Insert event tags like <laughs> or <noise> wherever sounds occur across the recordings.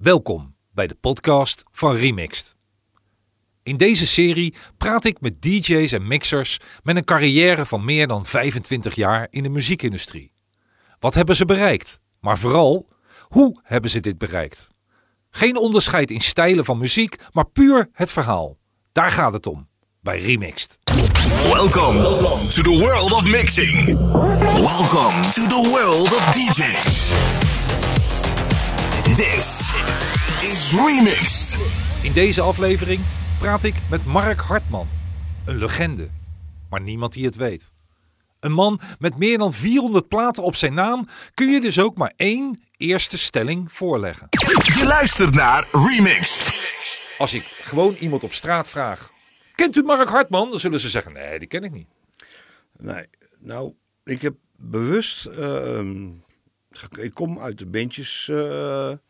Welkom bij de podcast van Remixed. In deze serie praat ik met DJ's en mixers met een carrière van meer dan 25 jaar in de muziekindustrie. Wat hebben ze bereikt? Maar vooral, hoe hebben ze dit bereikt? Geen onderscheid in stijlen van muziek, maar puur het verhaal. Daar gaat het om bij Remixed. Welcome to the world of mixing. Welcome to the world of DJs. This is Remixed. In deze aflevering praat ik met Mark Hartman, een legende, maar niemand die het weet. Een man met meer dan 400 platen op zijn naam kun je dus ook maar één eerste stelling voorleggen. Je luistert naar Remixed. Als ik gewoon iemand op straat vraag: Kent u Mark Hartman? Dan zullen ze zeggen: Nee, die ken ik niet. Nee, nou, ik heb bewust. ehm, ik kom uit de bandjesperiode.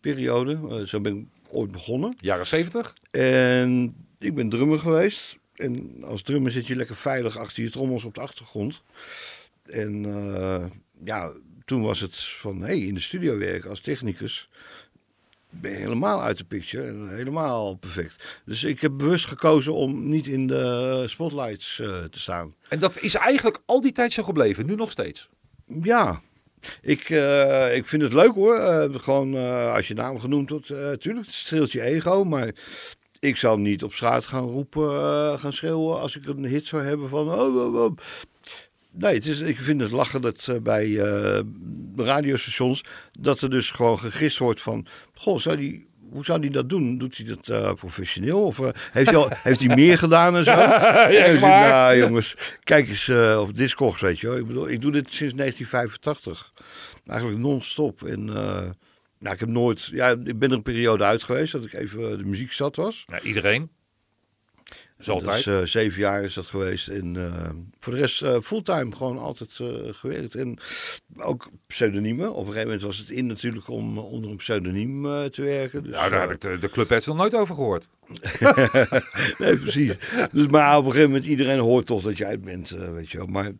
Eh, zo ben ik ooit begonnen. Jaren 70? En ik ben drummer geweest. En als drummer zit je lekker veilig achter je trommels op de achtergrond. En eh, ja, toen was het van, hé, hey, in de studio werken als technicus ben je helemaal uit de picture en helemaal perfect. Dus ik heb bewust gekozen om niet in de spotlights eh, te staan. En dat is eigenlijk al die tijd zo gebleven, nu nog steeds. Ja, ik, eh, ik vind het leuk hoor. Eh, gewoon eh, als je naam genoemd wordt, eh tuurlijk, het streelt je ego. Maar ik zal niet op straat gaan roepen, gaan schreeuwen als ik een hit zou hebben van... Oh, oh, oh. Nee, het is, ik vind het lachen dat bij radiostations, dat er dus gewoon gegist wordt van... Goh, zou die... Hoe zou hij dat doen? Doet hij dat eh, professioneel? Of eh, heeft, hij al, <laughs> heeft hij meer gedaan en zo? <laughs> Zeg, nou jongens, kijk eens eh, op Discogs, weet je wel. Ik bedoel, ik doe dit sinds 1985. Eigenlijk non-stop. En nou, ik heb nooit... Ja, ik ben er een periode uit geweest dat ik even de muziekstad was. Ja, iedereen. Is altijd. Zeven jaar is dat geweest. En eh, voor de rest eh, fulltime gewoon altijd eh, gewerkt. En ook pseudoniemen. Op een gegeven moment was het in natuurlijk om onder een pseudoniem te werken. Dus, nou, daar heb ik de, de Clubheads nog nooit over gehoord. <laughs> nee, precies. Dus, maar op een gegeven moment, iedereen hoort toch dat jij het bent, weet je wel. Maar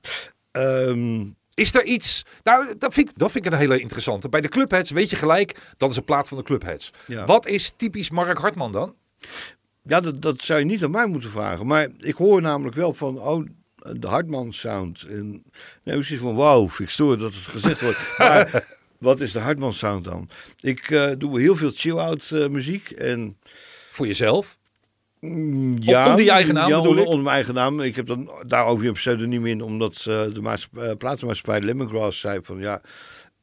ehm, Is er iets... Nou, dat vind, ik, dat vind ik een hele interessante. Bij de Clubheads weet je gelijk, dat is een plaat van de Clubheads. Ja. Wat is typisch Mark Hartman dan? Ja, dat, dat zou je niet aan mij moeten vragen. Maar ik hoor namelijk wel van, oh, de Hartman sound. En nee, precies van, wauw, stoer dat het gezegd wordt. <laughs> Maar wat is de Hartman sound dan? Ik eh, doe heel veel chill-out eh, muziek. En Voor jezelf? Mm, Ja, onder je eigen naam ja, bedoel onder, ik? onder mijn eigen naam. Ik heb dan daar ook weer een pseudoniem in, omdat eh, de maatschappij, uh, platenmaatschappij Lemongrass zei van ja,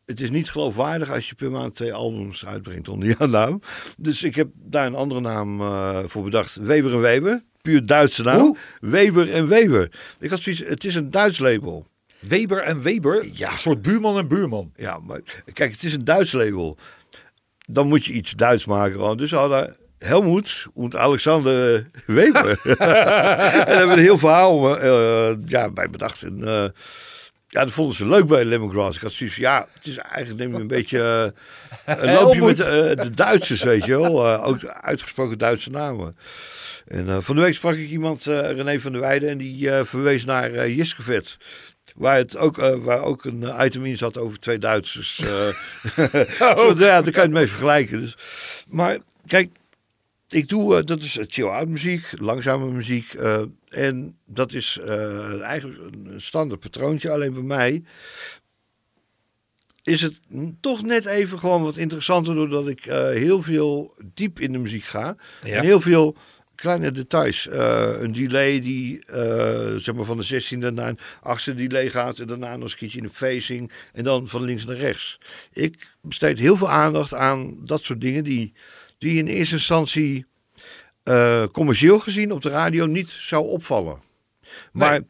het is niet geloofwaardig als je per maand twee albums uitbrengt onder jouw naam. Dus ik heb daar een andere naam eh, voor bedacht. Weber en Weber, puur Duitse naam. Hoe? Weber en Weber. Ik had zoiets, het is een Duits label. Weber en Weber? Ja. Een soort buurman en buurman. Ja, maar kijk, het is een Duits label. Dan moet je iets Duits maken. Gewoon. Dus hadden Helmoet en Alexander Weber. <laughs> en daar hebben we een heel verhaal eh, ja, bij bedacht. En, eh, ja, dat vonden ze leuk bij Lemongrass. Ik had zoiets ja, het is eigenlijk neem je een beetje eh, <laughs> een loopje met eh, de Duitsers, weet je wel. Eh, ook uitgesproken Duitse namen. En van de week sprak ik iemand, René van der Weijden, en die verwees naar eh Jiskevet. Waar, het ook, waar ook een item in zat over twee Duitsers. <laughs> <laughs> Zo, ja, daar kan je het mee vergelijken. Dus. Maar kijk, ik doe, eh, dat is chill-out muziek, langzame muziek. eh, en dat is eh, eigenlijk een standaard patroontje. Alleen bij mij is het toch net even gewoon wat interessanter... doordat ik eh, heel veel diep in de muziek ga. Ja. En heel veel kleine details. Eh, een delay die eh, zeg maar van de 16e naar een 8e delay gaat... en daarna nog een keertje in de facing... en dan van links naar rechts. Ik besteed heel veel aandacht aan dat soort dingen... die, die in eerste instantie eh, commercieel gezien op de radio niet zou opvallen. Maar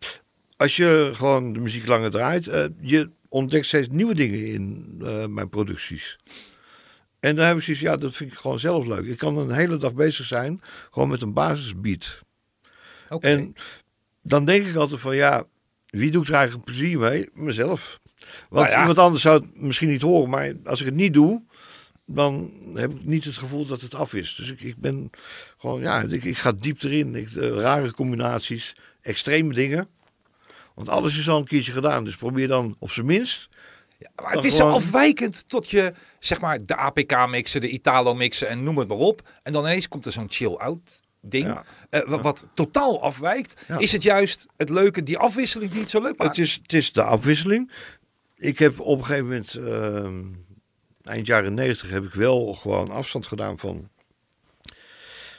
als je gewoon de muziek langer draait, eh, je ontdekt steeds nieuwe dingen in eh, mijn producties. En dan heb ik zoiets, ja, dat vind ik gewoon zelf leuk. Ik kan een hele dag bezig zijn, gewoon met een basisbeat. Oké. En dan denk ik altijd van, ja, wie doet er eigenlijk plezier mee? Mezelf. Want Nou ja. iemand anders zou het misschien niet horen, maar als ik het niet doe, dan heb ik niet het gevoel dat het af is. Dus ik, ik ben gewoon, ja, ik, ik ga diep erin. Ik, eh, rare combinaties, extreme dingen. Want alles is al een keertje gedaan. Dus probeer dan op zijn minst Ja, maar het is zo gewoon- afwijkend tot je, zeg maar, de APK-mixen, de Italo-mixen en noem het maar op. En dan ineens komt er zo'n chill-out ding, Ja. eh, wa- wat, totaal afwijkt. Ja. Is het juist het leuke, die afwisseling die het zo leuk maakt? Het is, het is de afwisseling. Ik heb op een gegeven moment, ehm, eind jaren 90, heb ik wel gewoon afstand gedaan van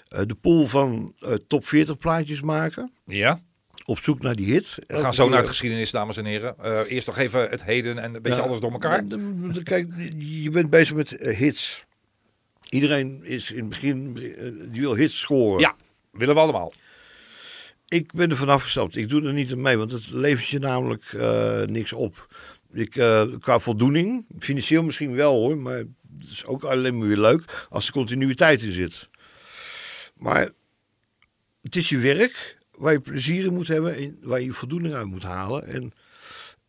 eh, de pool van eh, top 40 plaatjes maken. Ja, Op zoek naar die hit. we gaan zo naar het geschiedenis, dames en heren. Eh, eerst nog even het heden en een beetje alles door elkaar. Kijk, je bent bezig met hits. Iedereen is in het begin, die wil hits scoren. Ja, willen we allemaal. Ik ben er vanaf gestapt. Ik doe er niet aan mee, want het levert je namelijk niks op. Ik, eh, qua voldoening, financieel misschien wel hoor, maar het is ook alleen maar weer leuk als er continuïteit in zit. Maar het is je werk waar je plezier in moet hebben en waar je voldoening uit moet halen. En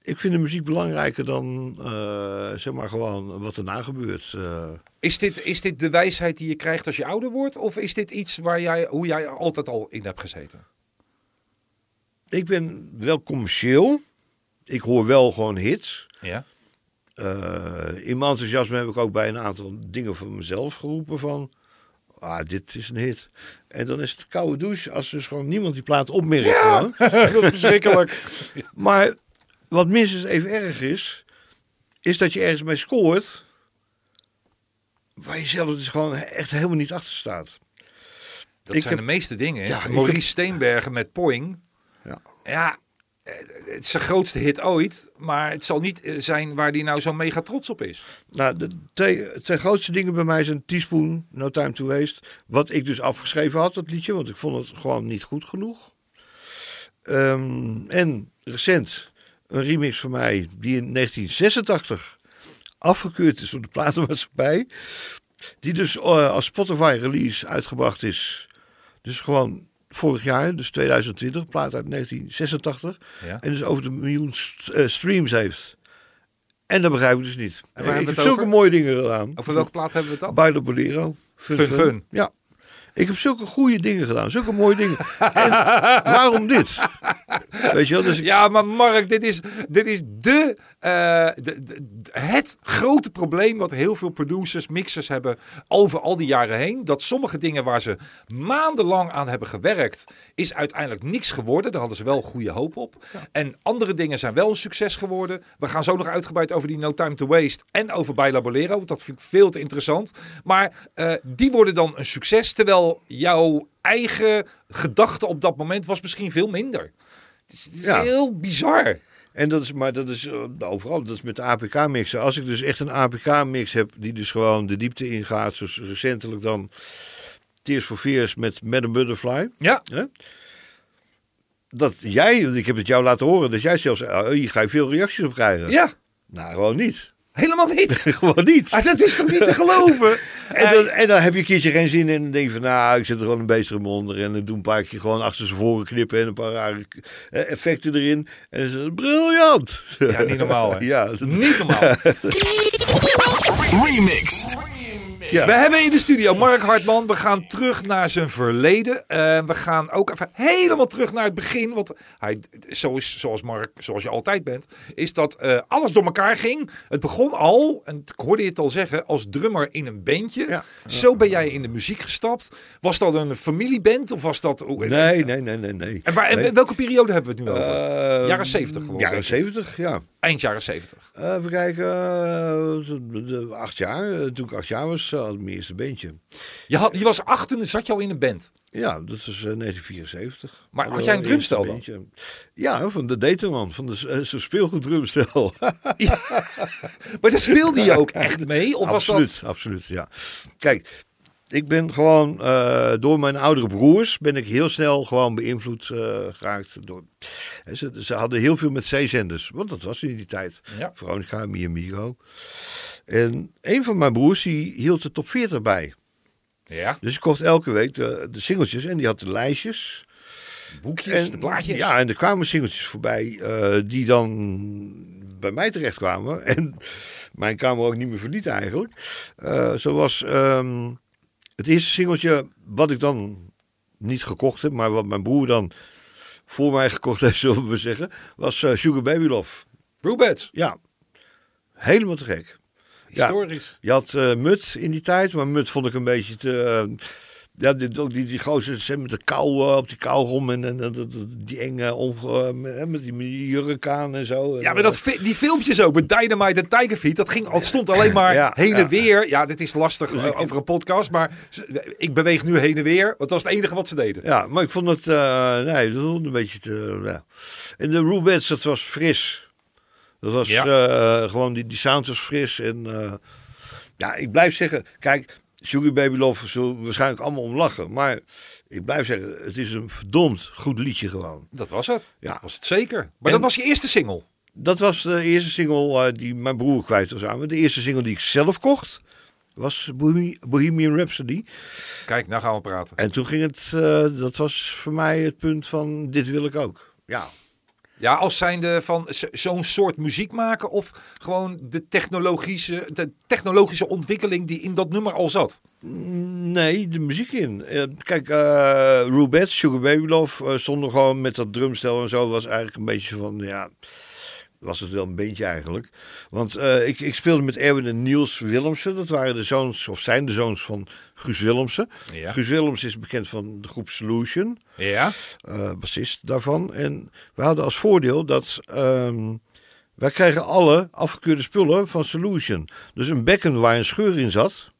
ik vind de muziek belangrijker dan eh, zeg maar gewoon wat erna gebeurt. eh. Is dit, is dit de wijsheid die je krijgt als je ouder wordt? Of is dit iets waar jij, hoe jij altijd al in hebt gezeten? ik ben wel commercieel. Ik hoor wel gewoon hits. Ja. Eh, in mijn enthousiasme heb ik ook bij een aantal dingen van mezelf geroepen van... Ah, dit is een hit. En dan is het koude douche als dus gewoon niemand die plaat opmerkt. hoor. <laughs> dat is verschrikkelijk. <laughs> Maar wat minstens even erg is, is dat je ergens mee scoort... waar je zelf dus gewoon echt helemaal niet achter staat. Dat Ik zijn heb- de meeste dingen. hè? Ja, Maurice heb- Steenbergen met Poing. Ja. Ja, het is zijn grootste hit ooit. Maar het zal niet eh, zijn waar hij nou zo mega trots op is. Nou, de twee, twee grootste dingen bij mij zijn Teaspoon, No Time to Waste. Wat ik dus afgeschreven had, dat liedje, want ik vond het gewoon niet goed genoeg. Ehm, en recent een remix van mij die in 1986 afgekeurd is door de platenmaatschappij. Die dus eh, als Spotify release uitgebracht is. Dus gewoon vorig jaar, dus 2020, plaat uit 1986. Ja. En dus over de miljoen st- eh, streams heeft. En dat begrijp ik dus niet. En waar ik heb het zulke over? mooie dingen gedaan. Over welke plaat hebben we het dan? Bij de Bolero. Fun Fun. Ja. Ik heb zulke goede dingen gedaan. Zulke mooie dingen. <laughs> En waarom dit? Weet je wel? Dus ik- Ja, maar Mark, dit is, dit is de, eh, de, de- het grote probleem wat heel veel producers, mixers hebben over al die jaren heen. Dat sommige dingen waar ze maandenlang aan hebben gewerkt, is uiteindelijk niks geworden. Daar hadden ze wel goede hoop op. En andere dingen zijn wel een succes geworden. We gaan zo nog uitgebreid over die No Time to Waste en over Baila Bolero. Want dat vind ik veel te interessant. Maar eh, die worden dan een succes, terwijl jouw eigen gedachte op dat moment was misschien veel minder. Het is, het is Ja. heel bizar. En dat is, maar dat is eh, overal, dat is met de APK-mixen. Als ik dus echt een APK-mix heb die dus gewoon de diepte ingaat, zoals recentelijk dan Tears for Fears met Madame Butterfly. Ja, Hè? Dat jij, want ik heb het jou laten horen, dat jij zelfs, oh, hier ga je veel reacties op krijgen. ja. Nou, gewoon niet. Helemaal niet. <laughs> gewoon niet. Ah, dat is toch niet te geloven? <laughs> En dan, en dan heb je een keertje geen zin in en dan denk je van, nou, ik zet er gewoon een beest onder en dan doe een paar keer gewoon achter zijn voren knippen en een paar rare eh, effecten erin. En dan is het briljant. Ja, niet normaal hè? <laughs> Ja, dat- Niet normaal. Remixed. Ja. We hebben in de studio Mark Hartman. We gaan terug naar zijn verleden. Eh, we gaan ook even helemaal terug naar het begin. Want hij, zo is, zoals Mark, zoals je altijd bent, is dat eh, alles door elkaar ging. Het begon al, en ik hoorde je het al zeggen, als drummer in een bandje. Ja. Zo ben jij in de muziek gestapt. Was dat een familieband of was dat... oh, Nee, nee, nee, nee, nee. En, waar, en Nee. welke periode hebben we het nu over? Eh, Jaren 70 gewoon, Jaren denk ik. 70, ja. Eind jaren 70. Eh, even kijken, de- de- acht jaar. Eh, Toen ik acht jaar was, had ik mijn eerste bandje. Je, had, je was acht toen zat je al in een band. Ja, dat is eh, 1974. Maar had jij een drumstel dan? bandje. Ja, van de Determan, van de eh, zo'n speelgoed drumstel. <laughs> Maar daar speelde je ook <laughs> echt mee? Of was absoluut, dat... absoluut, ja. Kijk, ik ben gewoon eh, door mijn oudere broers ben ik heel snel gewoon beïnvloed eh, geraakt. Door, hè, ze, ze hadden heel veel met zeezenders, want dat was in die tijd. Ja. Veronica, Mi Amigo. En een van mijn broers die hield de top 40 bij. Ja, Dus ik kocht elke week de, de singeltjes en die had de lijstjes. boekjes, de plaatjes. Ja, en er kwamen singeltjes voorbij eh, die dan bij mij terecht kwamen. <laughs> En mijn kamer ook niet meer verliet eigenlijk. Eh zoals ehm, het eerste singeltje wat ik dan niet gekocht heb, maar wat mijn broer dan voor mij gekocht heeft, <laughs> zullen we zeggen, was eh, Sugar Baby Love. Rubets. Ja. Helemaal te gek. Ja. Historisch. Je had eh, Mut in die tijd, maar Mut vond ik een beetje te... eh, ja, dit, ook die, die gozer zeg, met de kou eh, op die kauwgom en, en, die enge onge, met, met die jurk aan en zo. Ja, maar dat, fi- die filmpjes ook met Dynamite en Tiger Feet, dat ging, al- stond alleen maar Ja, heen en ja. weer. Ja, dit is lastig eh, over een podcast, maar ik beweeg nu heen en weer, want dat is het enige wat ze deden. Ja, maar ik vond het, eh, nee, dat vond een beetje te, ja. En de Rubettes, dat was fris. Dat was eh, gewoon, die, die sound was fris. En eh, ja, ik blijf zeggen, kijk, Sugar Baby Love zullen we waarschijnlijk allemaal om lachen. Maar ik blijf zeggen, het is een verdomd goed liedje gewoon. Dat was het. Ja. Dat was het zeker. Maar En- dat was je eerste single. Dat was de eerste single eh, die mijn broer kwijt was aan me. De eerste single die ik zelf kocht was Bohemi- Bohemian Rhapsody. Kijk, nou gaan we praten. En toen ging het, eh, dat was voor mij het punt van dit wil ik ook. Ja, Ja, als zijnde van zo'n soort muziek maken of gewoon de technologische, de technologische ontwikkeling die in dat nummer al zat. Nee, de muziek in. Eh, kijk, eh Rubettes, Sugar Baby eh, stonden gewoon met dat drumstel en zo. Was eigenlijk een beetje van, ja, was het wel een beetje eigenlijk. Want eh, ik, ik speelde met Erwin en Niels Willemsen. Dat waren de zoons, of zijn de zoons van Guus Willemsen. Ja. Guus Willems is bekend van de groep Solution, Ja. eh bassist daarvan. En we hadden als voordeel dat... ehm, wij kregen alle afgekeurde spullen van Solution. Dus een bekken waar een scheur in zat...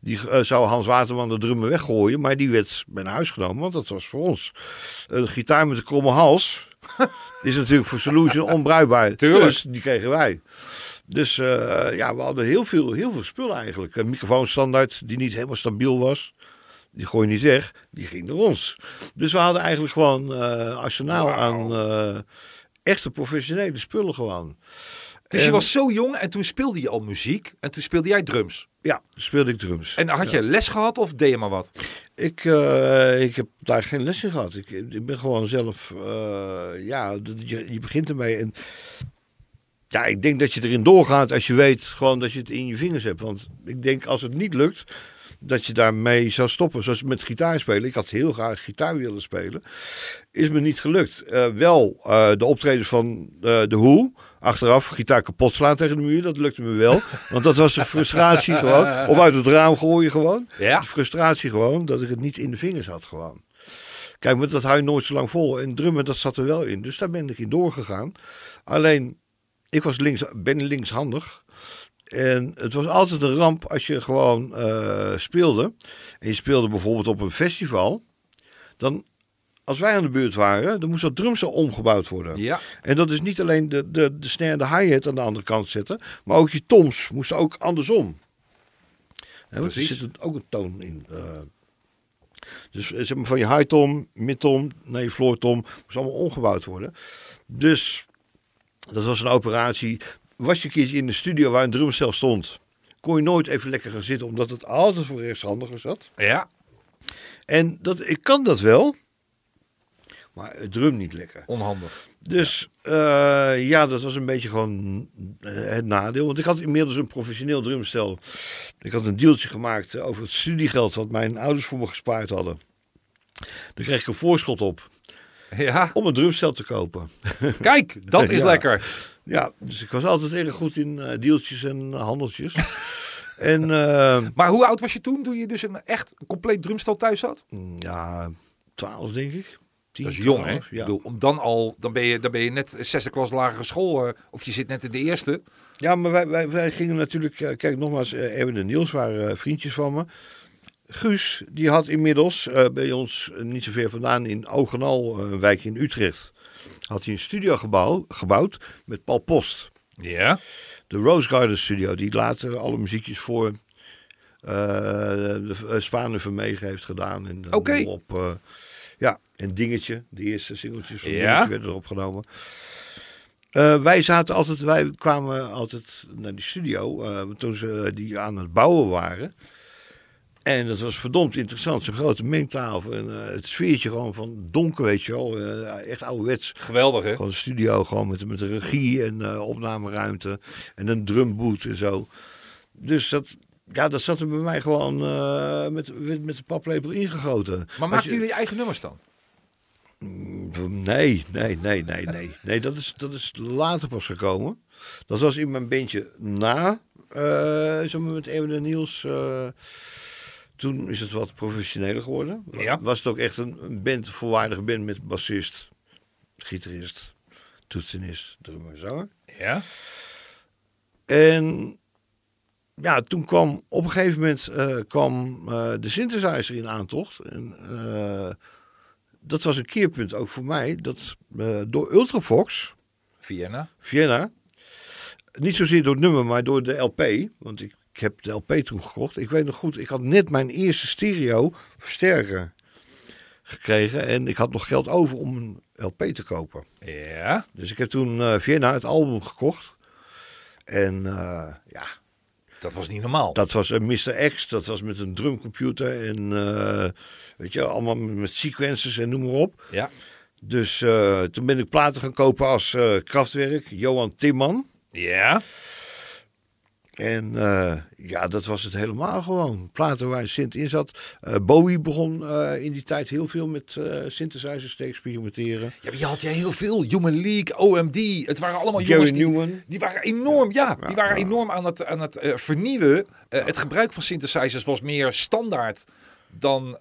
Die eh, zou Hans Waterman de drummer weggooien, maar die werd bij naar huis genomen, want dat was voor ons. De gitaar met de kromme hals <laughs> is natuurlijk voor Solution onbruikbaar. Tuurlijk. Dus die kregen wij. Dus eh, ja, we hadden heel veel, heel veel spullen eigenlijk. Een microfoonstandaard die niet helemaal stabiel was. Die gooi je niet weg, die ging naar ons. Dus we hadden eigenlijk gewoon eh arsenaal aan eh, echte professionele spullen gewoon. Dus je was zo jong en toen speelde je al muziek en toen speelde jij drums. Ja, speelde ik drums. En had je les gehad of deed je maar wat? Ik, eh, ik heb daar geen les in gehad. Ik, ik ben gewoon zelf, eh, ja, je, je begint ermee. En ja, ik denk dat je erin doorgaat als je weet gewoon dat je het in je vingers hebt. Want ik denk als het niet lukt, dat je daarmee zou stoppen. Zoals met gitaar spelen. Ik had heel graag gitaar willen spelen. Is me niet gelukt. Eh, wel de optredens van de Who. Achteraf gitaar kapot slaan tegen de muur. Dat lukte me wel. Want dat was een frustratie gewoon. Of uit het raam gooien gewoon. Ja. De frustratie gewoon dat ik het niet in de vingers had gewoon. Kijk, maar dat hou je nooit zo lang vol. En drummen, dat zat er wel in. Dus daar ben ik in doorgegaan. Alleen, ik was links, ben linkshandig. En het was altijd een ramp als je gewoon eh, speelde. En je speelde bijvoorbeeld op een festival. Dan, als wij aan de beurt waren, dan moest dat drumstel omgebouwd worden. Ja. En dat is niet alleen de, de, de snare en de hi-hat aan de andere kant zetten. Maar ook je toms moesten ook andersom. Hè, want er zit ook een toon in. eh. dus eh, zeg maar van je high tom, mid tom, naar je floor tom. Moest allemaal omgebouwd worden. Dus dat was een operatie. Was je een keertje in de studio waar een drumstel stond. Kon je nooit even lekker gaan zitten. Omdat het altijd voor rechtshandigen zat. Ja. En dat, ik kan dat wel. Maar het drum niet lekker. Onhandig. Dus eh, ja, dat was een beetje gewoon eh, het nadeel. Want ik had inmiddels een professioneel drumstel. Ik had een deeltje gemaakt over het studiegeld wat mijn ouders voor me gespaard hadden. Daar kreeg ik een voorschot op Ja. om een drumstel te kopen. <laughs> Kijk, dat is Ja. lekker. Ja, dus ik was altijd erg goed in eh deeltjes en handeltjes. <laughs> en Maar hoe oud was je toen, toen je dus een echt een compleet drumstel thuis had? ja, twaalf denk ik. 10, Dat is jong, hè? 12, Ik Ja. bedoel, om dan al, dan ben je, dan ben je net zesde klas lagere school, eh, of je zit net in de eerste. Ja, maar wij, wij, wij gingen natuurlijk... eh, Kijk, nogmaals, eh, Erwin en Niels waren vriendjes van me. Guus, die had inmiddels bij ons niet zo ver vandaan in Ogenal, een wijk in Utrecht... had hij een studio gebouw, gebouwd met Paul Post. Ja. De Rose Garden Studio, die later alle muziekjes voor de Spanen Vermegen heeft gedaan. Oké. Op, eh, ja, en Dingetje, de eerste singeltjes van Ja. Werden erop genomen. Eh, wij zaten altijd, wij kwamen altijd naar die studio eh, toen ze die aan het bouwen waren. En dat was verdomd interessant, zo'n grote mengtafel. En eh, het sfeertje gewoon van donker, weet je wel. echt ouderwets. Geweldig, hè? Gewoon een studio, gewoon met, met een regie en opnameruimte. En een drumboot en zo. Dus dat, ja, dat zat er bij mij gewoon eh, met, met, met de paplepel ingegoten. Maar maakten je- jullie je eigen nummers dan? Nee, nee, nee, nee, nee. Nee, dat is, dat is later pas gekomen. Dat was in mijn bandje na, eh maar met Erwin en Niels. eh, toen is het wat professioneler geworden. Ja. Was het ook echt een, band, volwaardige band met bassist, gitarist, toetsenist, drummer, zanger. Ja? En ja, toen kwam op een gegeven moment eh, kwam eh, de synthesizer in aantocht. En, eh, dat was een keerpunt ook voor mij. Dat door Ultravox, Vienna. Vienna, niet zozeer door het nummer, maar door de LP. Want ik, ik heb de LP toen gekocht. Ik weet nog goed, ik had net mijn eerste stereo versterker gekregen. En ik had nog geld over om een LP te kopen. Ja. Dus ik heb toen Vienna het album gekocht. En ja, Dat was niet normaal. Dat was een Mr. X, dat was met een drumcomputer en eh, weet je, allemaal met sequences en noem maar op. Ja. Dus eh, toen ben ik platen gaan kopen als eh, krachtwerk, Johan Timman. Ja. En eh, ja, dat was het helemaal gewoon. Platen waar synth in zat. Eh, Bowie begon eh, in die tijd heel veel met synthesizers te experimenteren. Ja, maar je had jij heel veel. Human League, OMD. Het waren allemaal jongens die, Newman. die waren enorm, ja, die waren ja. enorm aan het, aan het vernieuwen. Het gebruik van synthesizers was meer standaard dan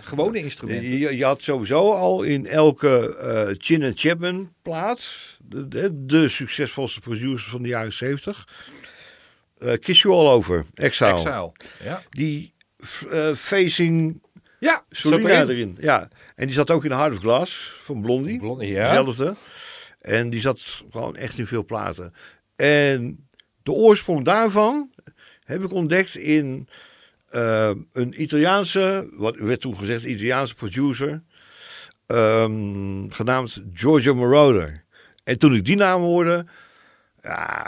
gewone instrumenten. Je, je had sowieso al in elke Chin en Chapman plaat, de, de, de succesvolste producer van de jaren 70, eh Kiss You All Over, Exile. Exile. Ja. Die eh, facing Ja, Solina zat erin. Ja, en die zat ook in Heart of Glass van Blondie. Blondie, ja. Hetzelfde. En die zat gewoon echt in veel platen. En de oorsprong daarvan heb ik ontdekt in eh, een Italiaanse, wat werd toen gezegd, Italiaanse producer, ehm, genaamd Giorgio Moroder. En toen ik die naam hoorde, ja,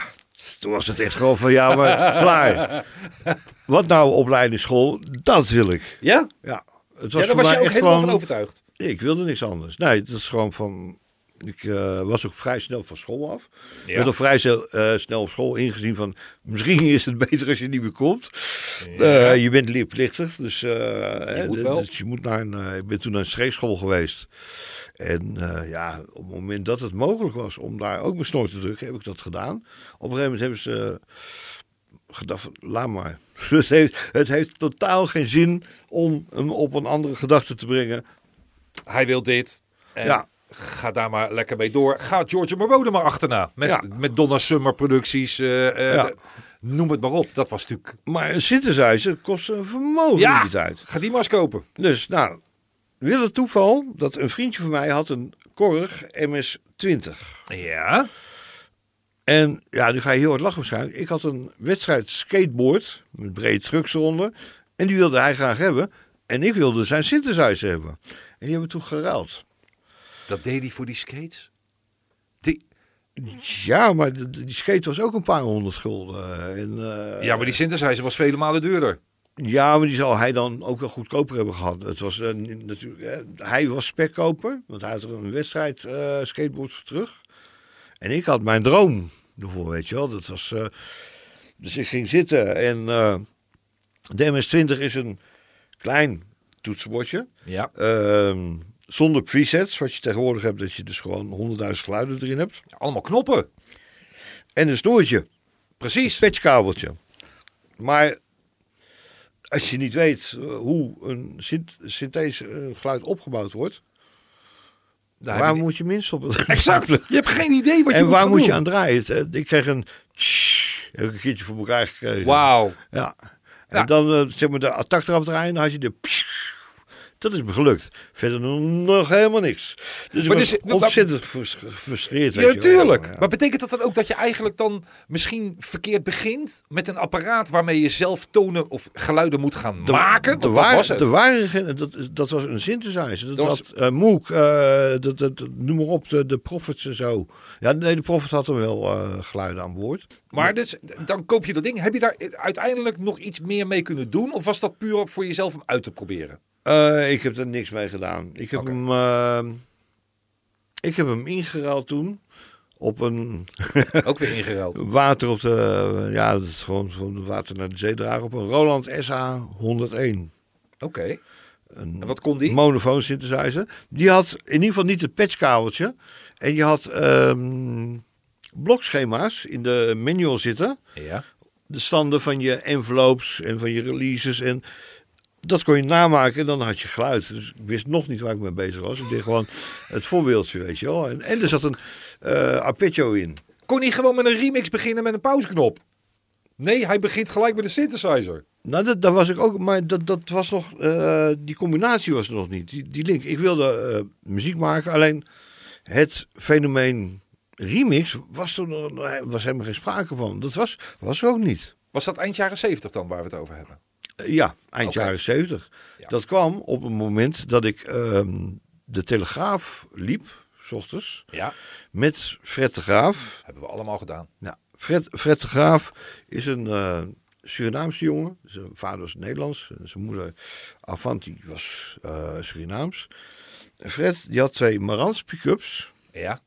toen was het echt gewoon van ja, maar <laughs> klaar. Wat nou opleidingsschool, dat wil ik. Ja? Ja, het was Ja, daar was je ook echt helemaal van overtuigd. ik wilde niks anders. Nee, dat is gewoon van. Ik eh, was ook vrij snel van school af. Ja. Ik werd ook vrij snel, eh, snel op school ingezien van. Misschien is het <laughs> beter als je niet meer komt. Eh, je bent leerplichtig. Dus, hè, moet d- wel. dus je moet naar een. ik ben toen naar een schreefschool geweest. En ja, op het moment dat het mogelijk was om daar ook mijn snor te drukken, heb ik dat gedaan. Op een gegeven moment hebben ze gedacht: van, laat maar. <laughs> Het heeft, het heeft totaal geen zin om hem op een andere gedachte te brengen. Hij wil dit. En Ja. Ga daar maar lekker mee door. Ga George Moroder maar achterna. Met, Ja. met Donna Summer producties. eh, eh, Ja. Noem het maar op. Dat was natuurlijk... Maar een synthesizer kost een vermogen in Ja, die tijd. ga die maar eens kopen. Dus nou, wil het toeval dat een vriendje van mij had een Korg MS-20. Ja. En ja, nu ga je heel hard lachen waarschijnlijk. Ik had een wedstrijd skateboard met brede trucks eronder. En die wilde hij graag hebben. En ik wilde zijn synthesizer hebben. En die hebben we toen geruild. Dat deed hij voor die skates. Die, Ja, maar die skate was ook een paar honderd gulden. En, eh, ja, maar die synthesizer was vele malen duurder. Ja, maar die zal hij dan ook wel goedkoper hebben gehad. Het was eh, niet- natuurlijk, eh, hij was spekkoper, want hij had er een wedstrijd eh, skateboard voor terug. En ik had mijn droom ervoor, weet je wel. Dat was, eh, dus ik ging zitten en eh, de MS-20 is een klein toetsenbordje. Ja. ehm, zonder presets, wat je tegenwoordig hebt, dat je dus gewoon honderdduizend geluiden erin hebt. Allemaal knoppen. En een snoertje. Precies. patchkabeltje. Maar als je niet weet eh, hoe een synth- synthese eh, geluid opgebouwd wordt, Daar waar moet je minst op? Exact. Je hebt geen idee wat je En moet waar moet je aan draaien? Eh, Ik kreeg een tsch, heb ik een keertje voor elkaar gekregen. Wauw. Ja. En Ja. dan zeg maar de attack eraf draaien, dan had je de psch. Dat is me gelukt. Verder nog helemaal niks. Dus ik Maar dus- ontzettend gefrus- gefrustreerd. Ja, natuurlijk. Ja. Maar betekent dat dan ook dat je eigenlijk dan misschien verkeerd begint met een apparaat waarmee je zelf tonen of geluiden moet gaan maken? De, Want dat waar, was het. de ware, dat, dat was een synthesizer. Dat, Dat was- had eh, Moog, eh, dat, noem maar op, de, de Prophets en zo. Ja, nee, de Prophet had er wel eh, geluiden aan boord. Maar dus, dan koop je dat ding. Heb je daar uiteindelijk nog iets meer mee kunnen doen? Of was dat puur voor jezelf om uit te proberen? Eh, ik heb er niks mee gedaan. Ik heb, hem, eh, ik heb hem ingeruild toen op een <laughs> Ook weer ingeruild. <laughs> water op de, ja, dat is gewoon van water naar de zee dragen op een Roland SA 101. Oké. En wat kon die? monofoon synthesizer. Die had in ieder geval niet het patchkabeltje. En je had ehm, blokschema's in de manual zitten. Ja. De standen van je envelopes en van je releases. En dat kon je namaken en dan had je geluid. Dus ik wist nog niet waar ik mee bezig was. Ik deed gewoon het voorbeeldje, weet je wel. En, en er zat een eh arpeggio in. Kon hij gewoon met een remix beginnen met een pauzeknop? Nee, hij begint gelijk met de synthesizer. Nou, dat, dat was ik ook, maar dat, dat was nog, eh, die combinatie was er nog niet. Die, die link. Ik wilde eh, muziek maken, alleen het fenomeen remix was er nog, was helemaal geen sprake van. Dat was, was er ook niet. Was dat eind jaren 70 dan waar we het over hebben? Eh, ja, eind jaren 70. Ja. Dat kwam op een moment dat ik ehm, de Telegraaf liep, s ochtends, Ja, met Fred de Graaf. hebben we allemaal gedaan. Nou, Fred, Fred de Graaf is een eh, Surinaamse jongen. Zijn vader was Nederlands. En zijn moeder, Avanti, was eh, Surinaams. Fred die had twee Marantz pick-ups Ja.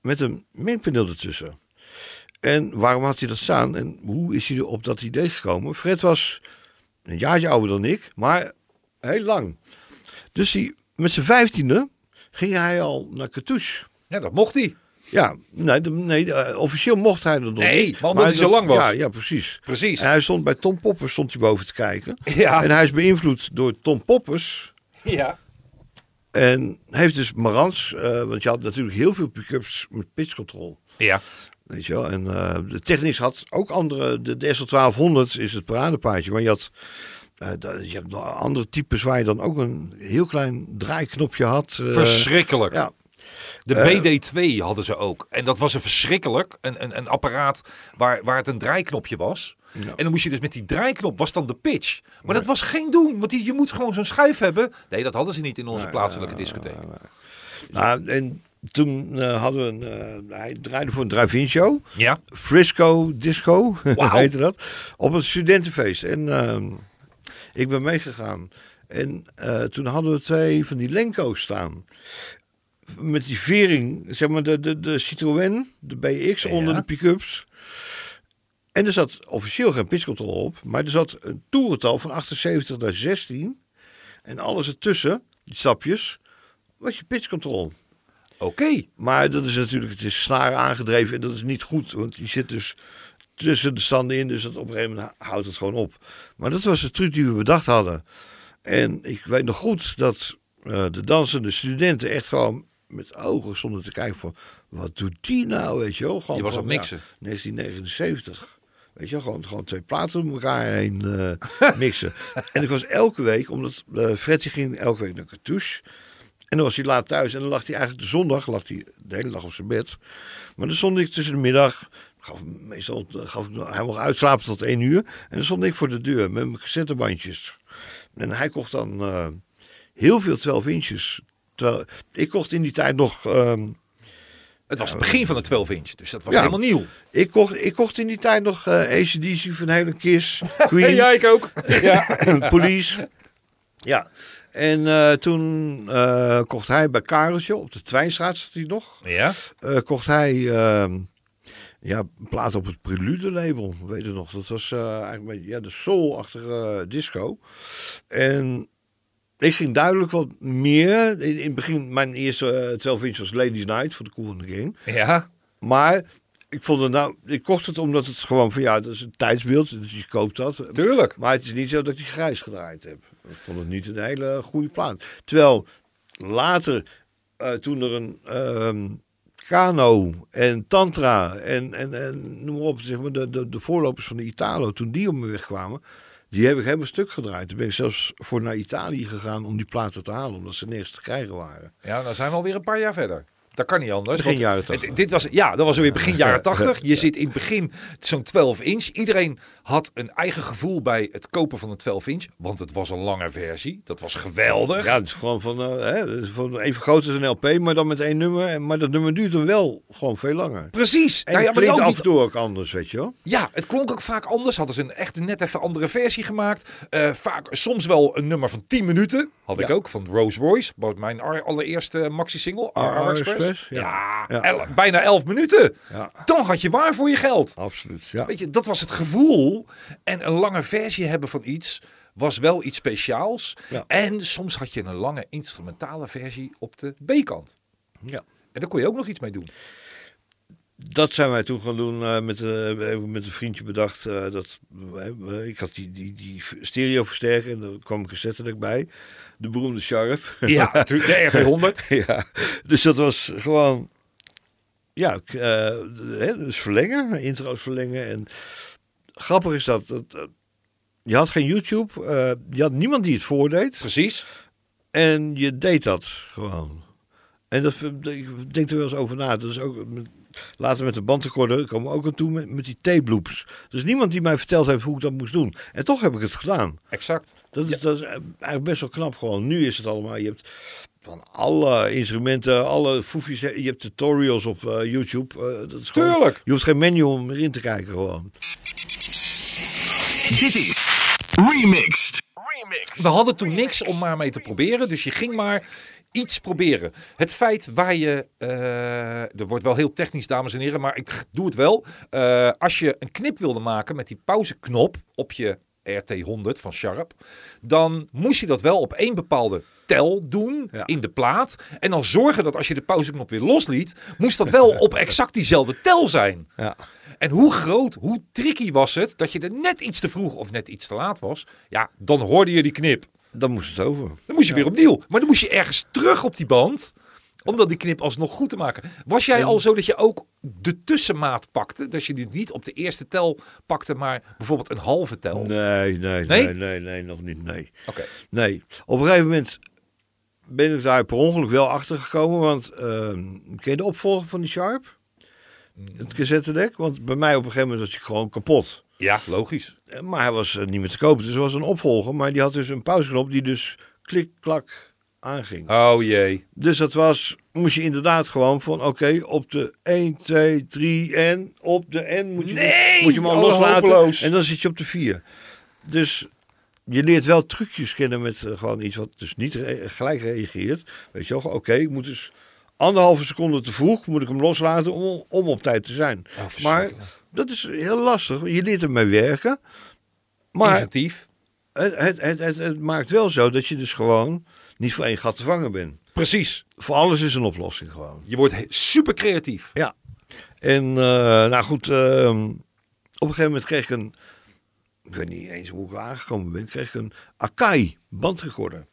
met een mengpaneel ertussen. En waarom had hij dat staan en hoe is hij er op dat idee gekomen? Fred was een jaartje ouder dan ik, maar heel lang. Dus hij, met zijn vijftiende ging hij al naar Cartouche. Ja, dat mocht hij. Ja, nee, nee eh, officieel mocht hij er nog Nee, niet. maar omdat hij zo lang was. Ja, ja, precies. Precies. En hij stond bij Tom Poppers stond hij boven te kijken. Ja. En hij is beïnvloed door Tom Poppers. Ja. En heeft dus Marantz, eh, want je had natuurlijk heel veel pick-ups met pitch control. Ja. Weet je wel? En eh, de Technics had ook andere, de, de SL1200 is het paradepaardje. Maar je had, eh, dat- je hebt andere types waar je dan ook een heel klein draaiknopje had. eh, Verschrikkelijk. ja, De Eh, BD2 hadden ze ook. En dat was een verschrikkelijk. Een, een, een apparaat waar, waar het een draaiknopje was. En dan moest je dus met die draaiknop, was dan de pitch. Maar dat was geen doen. Want die, je moet gewoon zo'n schuif hebben. Nee, dat hadden ze niet in onze plaatselijke discotheek. nou, en toen eh, hadden we een, eh, hij draaide voor een drive-in show. Ja. Frisco Disco, <laughs> Wauw. heette dat. Op een studentenfeest. En ehm, ik ben meegegaan. En eh, toen hadden we twee van die Lenko's staan. Met die vering, zeg maar de, de, de Citroën, de BX onder de pick-ups. En er zat officieel geen pitchcontrol op. Maar er zat een toerental van 78 naar 16. En alles ertussen, die stapjes, was je pitchcontrol. Oké. Maar dat is natuurlijk, het is snaar aangedreven en dat is niet goed. Want je zit dus tussen de standen in, dus dat op een gegeven moment houdt het gewoon op. Maar dat was de truc die we bedacht hadden. En ik weet nog goed dat eh, de dansende studenten echt gewoon met ogen stonden te kijken van... Wat doet die nou, weet je wel? Gewoon Je was het mixen. Ja, 1979. Weet je wel, gewoon, gewoon twee platen door elkaar heen eh, <laughs> mixen. en ik was elke week, omdat uh, Freddy ging elke week naar Cartouche... En dan was hij laat thuis en dan lag hij eigenlijk de zondag lag hij de hele dag op zijn bed. Maar dan stond ik tussen de middag, gaf, meestal gaf ik, hij mocht uitslapen tot één uur. En dan stond ik voor de deur met mijn cassettebandjes. En hij kocht dan uh, heel veel 12 inches. Terwijl, ik kocht in die tijd nog... Uh, het was het begin van de 12 inch, dus dat was ja, helemaal nieuw. Ik kocht, ik kocht in die tijd nog uh, ACDC van Helen Kiss, <laughs> Queen. ja, ik ook. <laughs> ja, Police. Ja, en uh, toen uh, kocht hij bij Kareltje, op de Twijnstraat zat hij nog. Ja. Uh, kocht hij ja, een plaat op het Prelude label, weet je nog. Dat was eigenlijk ja, de soul-achtige disco. En ik ging duidelijk wat meer. In, in het begin, mijn eerste 12 inch was Ladies Night voor de Cool Game. Ja. Maar ik vond het nou, ik kocht het omdat het gewoon van ja, dat is een tijdsbeeld, dus je koopt dat. Tuurlijk. Maar het is niet zo dat ik die grijs gedraaid heb. Ik vond het niet een hele goede plaat. Terwijl later, uh, toen er een uh, Kano en Tantra en, en, en noem maar op, zeg maar de, de, de voorlopers van de Italo, toen die op me wegkwamen, die heb ik helemaal stuk gedraaid. Toen ben ik zelfs voor naar Italië gegaan om die platen te halen, omdat ze nergens te krijgen waren. Ja, dan zijn we alweer een paar jaar verder. Dat kan niet anders. Begin jaren 80. Het, dit was, ja, dat was weer begin jaren 80. Je zit in het begin zo'n 12 inch. Iedereen had een eigen gevoel bij het kopen van een 12 inch. Want het was een lange versie. Dat was geweldig. Ja, het is gewoon van, uh, hè, van even groot als een LP, maar dan met één nummer. Maar dat nummer duurt dan wel gewoon veel langer. Precies. En nou ja, maar ook af en toe ook anders, weet je wel. Ja, het klonk ook vaak anders. Hadden ze een echt net even andere versie gemaakt. Uh, vaak soms wel een nummer van 10 minuten. Had ja. ik ook van Rose Royce. Mijn allereerste maxi-single. RR Ja. ja. Ja. El, bijna 11 minuten. Dan had je waar voor je geld. Absoluut. Ja. Weet je, dat was het gevoel. En een lange versie hebben van iets was wel iets speciaals. En soms had je een lange instrumentale versie op de B-kant. Ja. En daar kon je ook nog iets mee doen. Dat zijn wij toen gaan doen eh, met, hebben met een vriendje bedacht. eh, dat, ik had die, die, die stereo versterker en daar kwam een cassette bij. De beroemde Sharp. Ja, natuurlijk. De RT100. <laughs> ja, dus dat was gewoon. Ja, eh, hè, dus verlengen, intro's verlengen. En grappig is dat. dat je had geen YouTube, eh, je had niemand die het voordeed. Precies. En je deed dat gewoon. En dat, ik denk er wel eens over na. Dat is ook, met- later met de bandrecorder komen we ook aan toe met, met die tape loops. Er is niemand die mij verteld heeft hoe ik dat moest doen. En toch heb ik het gedaan. Exact. Dat is, dat is eigenlijk best wel knap gewoon. Nu is het allemaal, je hebt van alle instrumenten, alle foefjes, je hebt tutorials op eh, YouTube. eh, dat is gewoon- Tuurlijk. Je hoeft geen menu om erin te kijken gewoon. Dit is Remixed. Remixed. We hadden toen niks om maar mee te proberen. Dus je ging maar iets proberen. Het feit waar je. eh er wordt wel heel technisch, dames en heren, maar ik doe het wel. Eh, als je een knip wilde maken met die pauzeknop op je RT100 van Sharp. Dan moest je dat wel op één bepaalde tel doen Ja. in de plaat. En dan zorgen dat als je de pauzeknop weer losliet, moest dat wel op exact diezelfde tel zijn. Ja. En hoe groot, hoe tricky was het dat je er net iets te vroeg of net iets te laat was. Ja, dan hoorde je die knip. Dan moest het over. Dan moest je weer opnieuw. Maar dan moest je ergens terug op die band. Om dan die knip alsnog goed te maken. Was jij al zo dat je ook de tussenmaat pakte? Dat je die niet op de eerste tel pakte, maar bijvoorbeeld een halve tel? Nee, nee, Nee? nee, nee, nee, nog niet. Nee. Oké. Nee, op een gegeven moment ben ik daar per ongeluk wel achter gekomen. Want ehm ken je de opvolger van die Sharp? Het cassettedek? Want bij mij op een gegeven moment was hij gewoon kapot. Ja, logisch. Eh, Maar hij was eh, niet meer te kopen. Dus er was een opvolger. Maar die had dus een pauzeknop die dus klik, klak aanging. Oh jee. Dus dat was, moest je inderdaad gewoon van oké, op de 1, 2, 3 en op de N moet je, Nee! moet je hem al Oh, loslaten. hopeloos. En dan zit je op de 4. Dus je leert wel trucjes kennen met eh, gewoon iets wat dus niet re- gelijk reageert. Weet je wel, oké, ik moet dus anderhalve seconde te vroeg, moet ik hem loslaten om, om op tijd te zijn. Oh, maar. Dat is heel lastig. Je leert ermee werken. Maar Inventief. het, het, het, het, het maakt wel zo dat je dus gewoon niet voor één gat te vangen bent. Precies. Voor alles is een oplossing gewoon. Je wordt super creatief. Ja. En eh, nou goed, ehm, op een gegeven moment kreeg ik een, ik weet niet eens hoe ik aangekomen ben, kreeg ik een Akai bandrecorder.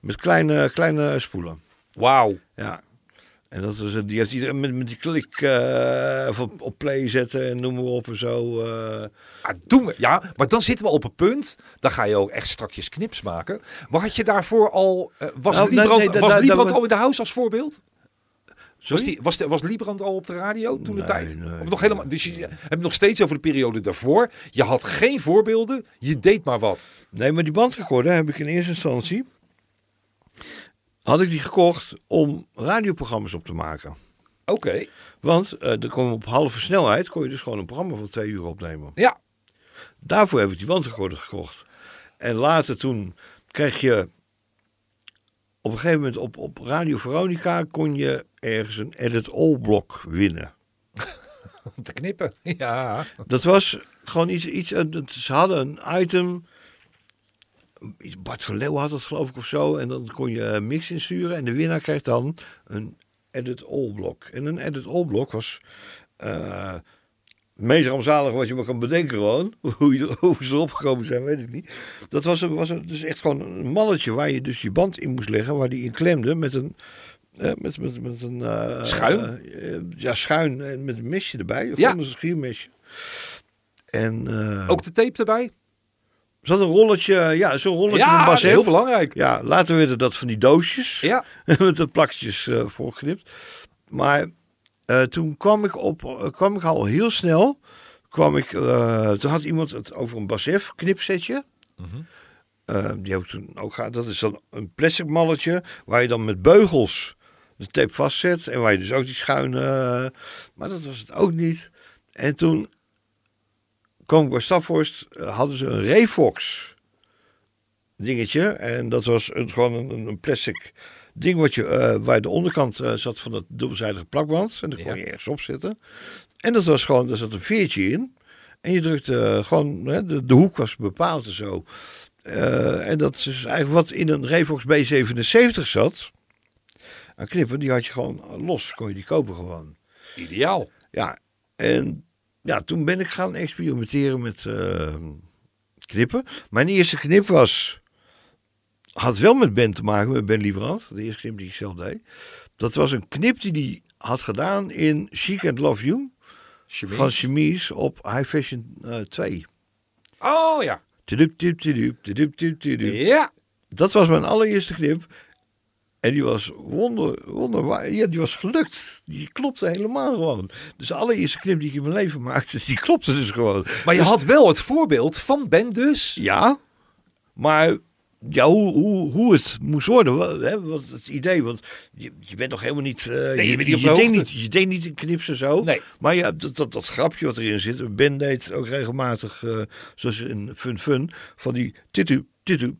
Met kleine, kleine spoelen. Wauw. Ja. En dat was, een- die heeft iedereen met, met die klik eh, van op play zetten en noem maar op en zo. eh. Ja, doen we. Ja, maar dan zitten we op een punt. Dan ga je ook echt strakjes knips maken. Maar had je daarvoor al. eh, was Nou, nee, Liebrand, nee, was Liebrand da- al in de house als voorbeeld? Was, die, was, de, was Liebrand al op de radio toen de Nee, tijd? nee, of nog helemaal, dus je hebt nog steeds over de periode daarvoor. Je had geen voorbeelden, je deed maar wat. Nee, maar die bandrecorder heb ik in eerste instantie, had ik die gekocht om radioprogramma's op te maken. Oké, Want eh dan kon op halve snelheid, kon je dus gewoon een programma van twee uur opnemen. ja. Daarvoor heb ik die bandrecorder gekocht. En later toen kreeg je op een gegeven moment op, op Radio Veronica kon je ergens een edit all blok winnen. <laughs> Om te knippen. Ja. Dat was gewoon iets, iets eh, ze hadden een item, Bart van Leeuwen had dat geloof ik of zo. En dan kon je mix insturen en de winnaar kreeg dan een edit all blok. En een edit all blok was eh, het meest rampzalige wat je maar kan bedenken gewoon. <laughs> Hoe, je, hoe ze erop gekomen zijn, weet ik niet. Dat was, was dus echt gewoon een malletje waar je dus je band in moest leggen. Waar die in klemde met een... eh, met, met, met een eh, Schuin? ja, schuin en met een mesje erbij. Of Ja. anders een schiermesje. En Ook de tape erbij? Zat een rolletje, ja, zo'n rolletje van Ja, Bas heel belangrijk. Ja, later werden dat van die doosjes. Ja. <laughs> met de plakjes eh voorgeknipt. Maar eh, toen kwam ik op, eh, kwam ik al heel snel. Kwam ik, toen had iemand het over een Basf knipsetje. Eh, die heb ik toen ook gehad. Dat is dan een plastic malletje waar je dan met beugels de tape vastzet. En waar je dus ook die schuine. maar dat was het ook niet. En toen ik bij Staphorst. eh, hadden ze een Refox dingetje. En dat was een, gewoon een, een plastic ding wat je, eh, waar de onderkant eh, zat van het dubbelzijdige plakband. En daar kon Ja. je ergens op zetten. En dat was gewoon, daar zat een veertje in. En je drukte gewoon, hè, de, de hoek was bepaald en zo. En dat is dus eigenlijk wat in een Revox B77 zat. Een knipper, die had je gewoon los. Kon je die kopen gewoon. Ideaal. Ja, en ja, toen ben ik gaan experimenteren met eh, knippen. Mijn eerste knip was... Had wel met Ben te maken, met Ben Liebrand. De eerste knip die ik zelf deed. Dat was een knip die hij had gedaan in Chic and Love You. Chemie. Van Chemise op High Fashion eh, 2. Oh ja. Tudup, tudup, tudup, tudup, tudup, tudup. Ja. Dat was mijn allereerste knip. En die was wonder, wonder, ja, die was gelukt. Die klopte helemaal gewoon. Dus de allereerste knip die ik in mijn leven maakte, <laughs> die klopte dus gewoon. Maar je had wel het voorbeeld van Ben dus. Ja, maar ja, hoe, hoe, hoe het moest worden, wat, hè, wat het idee, want je, je bent nog helemaal niet... eh, je bent niet de deed niet, je deed niet een knipsen zo, Nee. maar ja, dat, dat, dat grapje wat erin zit, Ben deed ook regelmatig, eh, zoals in Fun Fun, van die titu, titu,